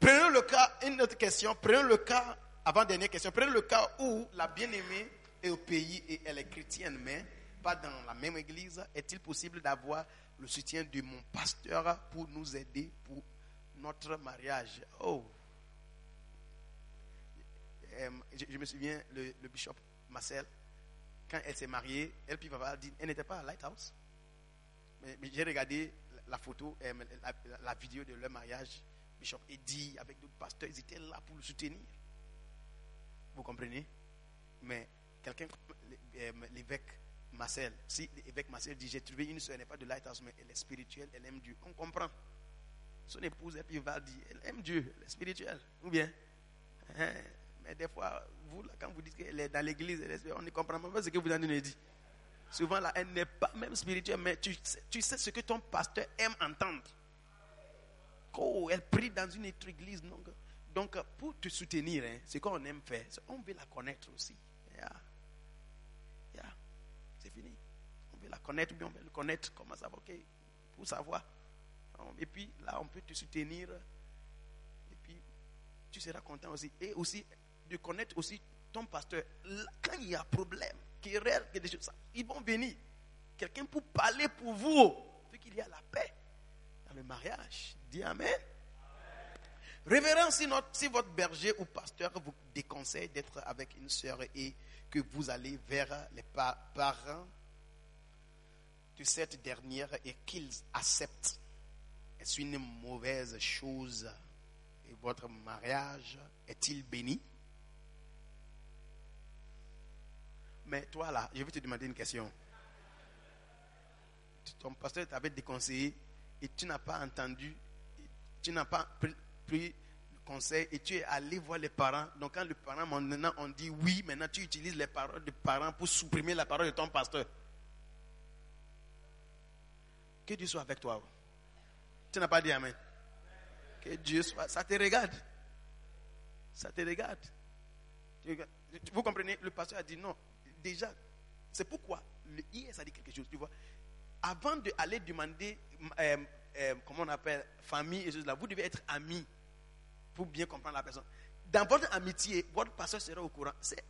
Prenons le cas, une autre question. Prenons le cas, avant-dernière question. Prenons le cas où la bien-aimée est au pays et elle est chrétienne, mais pas dans la même église. Est-il possible d'avoir le soutien de mon pasteur pour nous aider pour notre mariage? Oh Euh, je, me souviens, le, bishop Marcel, quand elle s'est mariée, elle puis papa elle n'était pas à Lighthouse. Mais, j'ai regardé la, photo, euh, la vidéo de leur mariage. Bishop Eddie, avec d'autres pasteurs, ils étaient là pour le soutenir. Vous comprenez? Mais quelqu'un euh, l'évêque Marcel, si l'évêque Marcel dit j'ai trouvé une soeur, elle n'est pas de Lighthouse, mais elle est spirituelle, elle aime Dieu, on comprend. Son épouse, il va dire, elle aime Dieu, elle est spirituelle, ou bien. hein, Mais des fois, vous, quand vous dites qu'elle est dans l'église, elle on ne comprend pas ce que vous avez dit. Souvent, elle n'est pas même spirituelle, mais tu sais ce que ton pasteur aime entendre. Oh, elle prie dans une autre église. Donc, donc pour te soutenir, hein, ce qu'on aime faire, on veut la connaître aussi. Yeah. Yeah. C'est fini. On veut la connaître, bien on veut le connaître. Comment ça va? Ok. Pour savoir. Et puis là, on peut te soutenir. Et puis, tu seras content aussi. Et aussi, de connaître aussi ton pasteur. Quand il y a problème, querelle, quelque chose, ils vont venir. Quelqu'un pour parler pour vous. Fait qu'il y a la paix dans le mariage. Amen. Révérend, si, si votre berger ou pasteur vous déconseille d'être avec une sœur et que vous allez vers les pa- parents de cette dernière et qu'ils acceptent, est-ce une mauvaise chose et votre mariage est-il béni? Mais toi là, je vais te demander une question. Ton pasteur t'avait déconseillé et tu n'as pas entendu, tu n'as pas pris, le conseil et tu es allé voir les parents. Donc quand les parents maintenant ont dit oui, maintenant tu utilises les paroles des parents pour supprimer la parole de ton pasteur. Que Dieu soit avec toi. Tu n'as pas dit Amen. Que Dieu soit. Ça te regarde. Ça te regarde. Vous comprenez? Le pasteur a dit non. Déjà, c'est pourquoi le IS a dit quelque chose. Tu vois, avant d'aller demander, euh, euh, comment on appelle, famille et choses là, vous devez être amis pour bien comprendre la personne. Dans votre amitié, votre pasteur sera au courant. C'est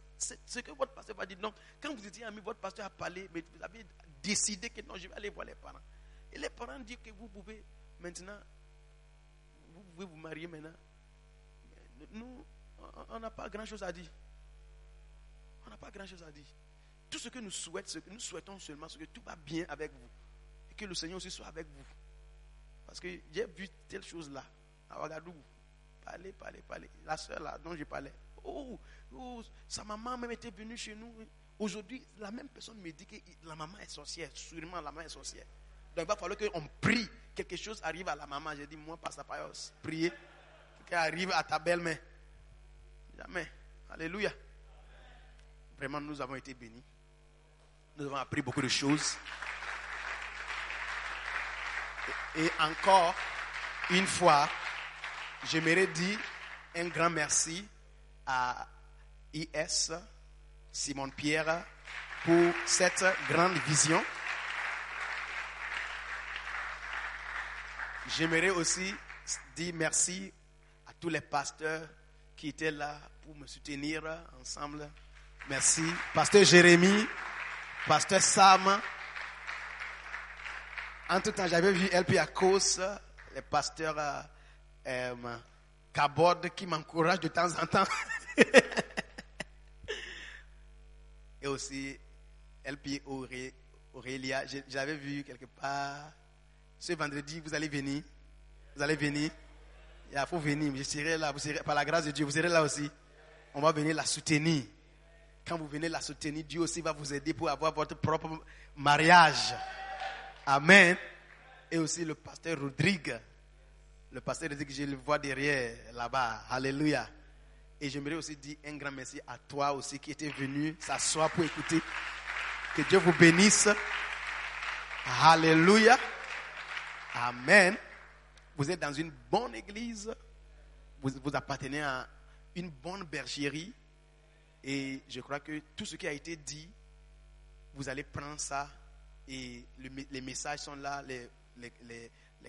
ce que votre pasteur va dire. Donc, quand vous étiez amis, votre pasteur a parlé, mais vous avez décidé que non, je vais aller voir les parents. Et les parents disent que vous pouvez maintenant, vous pouvez vous marier maintenant. Mais nous, on- n'a pas grand-chose à dire. On n'a pas grand-chose à dire. Tout ce que nous souhaitons, nous souhaitons seulement, c'est que tout va bien avec vous. Et que le Seigneur aussi soit avec vous. Parce que j'ai vu telle chose là, à Ouagadougou. Parler, parler, parler. La soeur là dont je parlais. Oh, oh, sa maman même était venue chez nous. Aujourd'hui, la même personne me dit que la maman est sorcière. Sûrement, la maman est sorcière. Donc, il va falloir qu'on prie. Quelque chose arrive à la maman. J'ai dit, moi, passe à priez. Qu'elle arrive à ta belle-mère. Jamais. Alléluia. Vraiment, nous avons été bénis. Nous avons appris beaucoup de choses. Et, encore une fois, j'aimerais dire un grand merci à IS, Simon Pierre, pour cette grande vision. J'aimerais aussi dire merci à tous les pasteurs qui étaient là pour me soutenir ensemble. Merci. Pasteur Jérémie, Pasteur Sam. En tout temps, j'avais vu LP Akos, le pasteur euh, euh, Kabod qui m'encourage de temps en temps. Et aussi LP Auré- Aurélia. J'avais vu quelque part. Ce vendredi, vous allez venir. Vous allez venir. Il faut venir. Je serai là. Par la grâce de Dieu, vous serez là aussi. On va venir la soutenir. Quand vous venez la soutenir, Dieu aussi va vous aider pour avoir votre propre mariage. Amen. Et aussi le pasteur Rodrigue. Le pasteur Rodrigue, je le vois derrière, là-bas. Alléluia. Et j'aimerais aussi dire un grand merci à toi aussi qui était venu s'asseoir pour écouter. Que Dieu vous bénisse. Alléluia. Amen. Vous êtes dans une bonne église. Vous, appartenez à une bonne bergerie. Et je crois que tout ce qui a été dit, vous allez prendre ça. Et le- les messages sont là, les,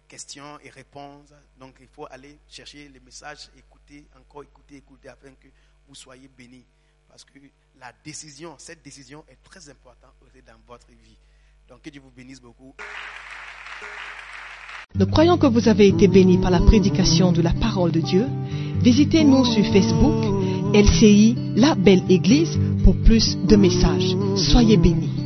questions et réponses. Donc il faut aller chercher les messages, écouter, encore écouter, écouter, afin que vous soyez bénis. Parce que la décision, cette décision est très importante dans votre vie. Donc que Dieu vous bénisse beaucoup. Nous croyons que vous avez été bénis par la prédication de la parole de Dieu. Visitez-nous sur Facebook, LCI, La Belle Église, pour plus de messages. Soyez bénis.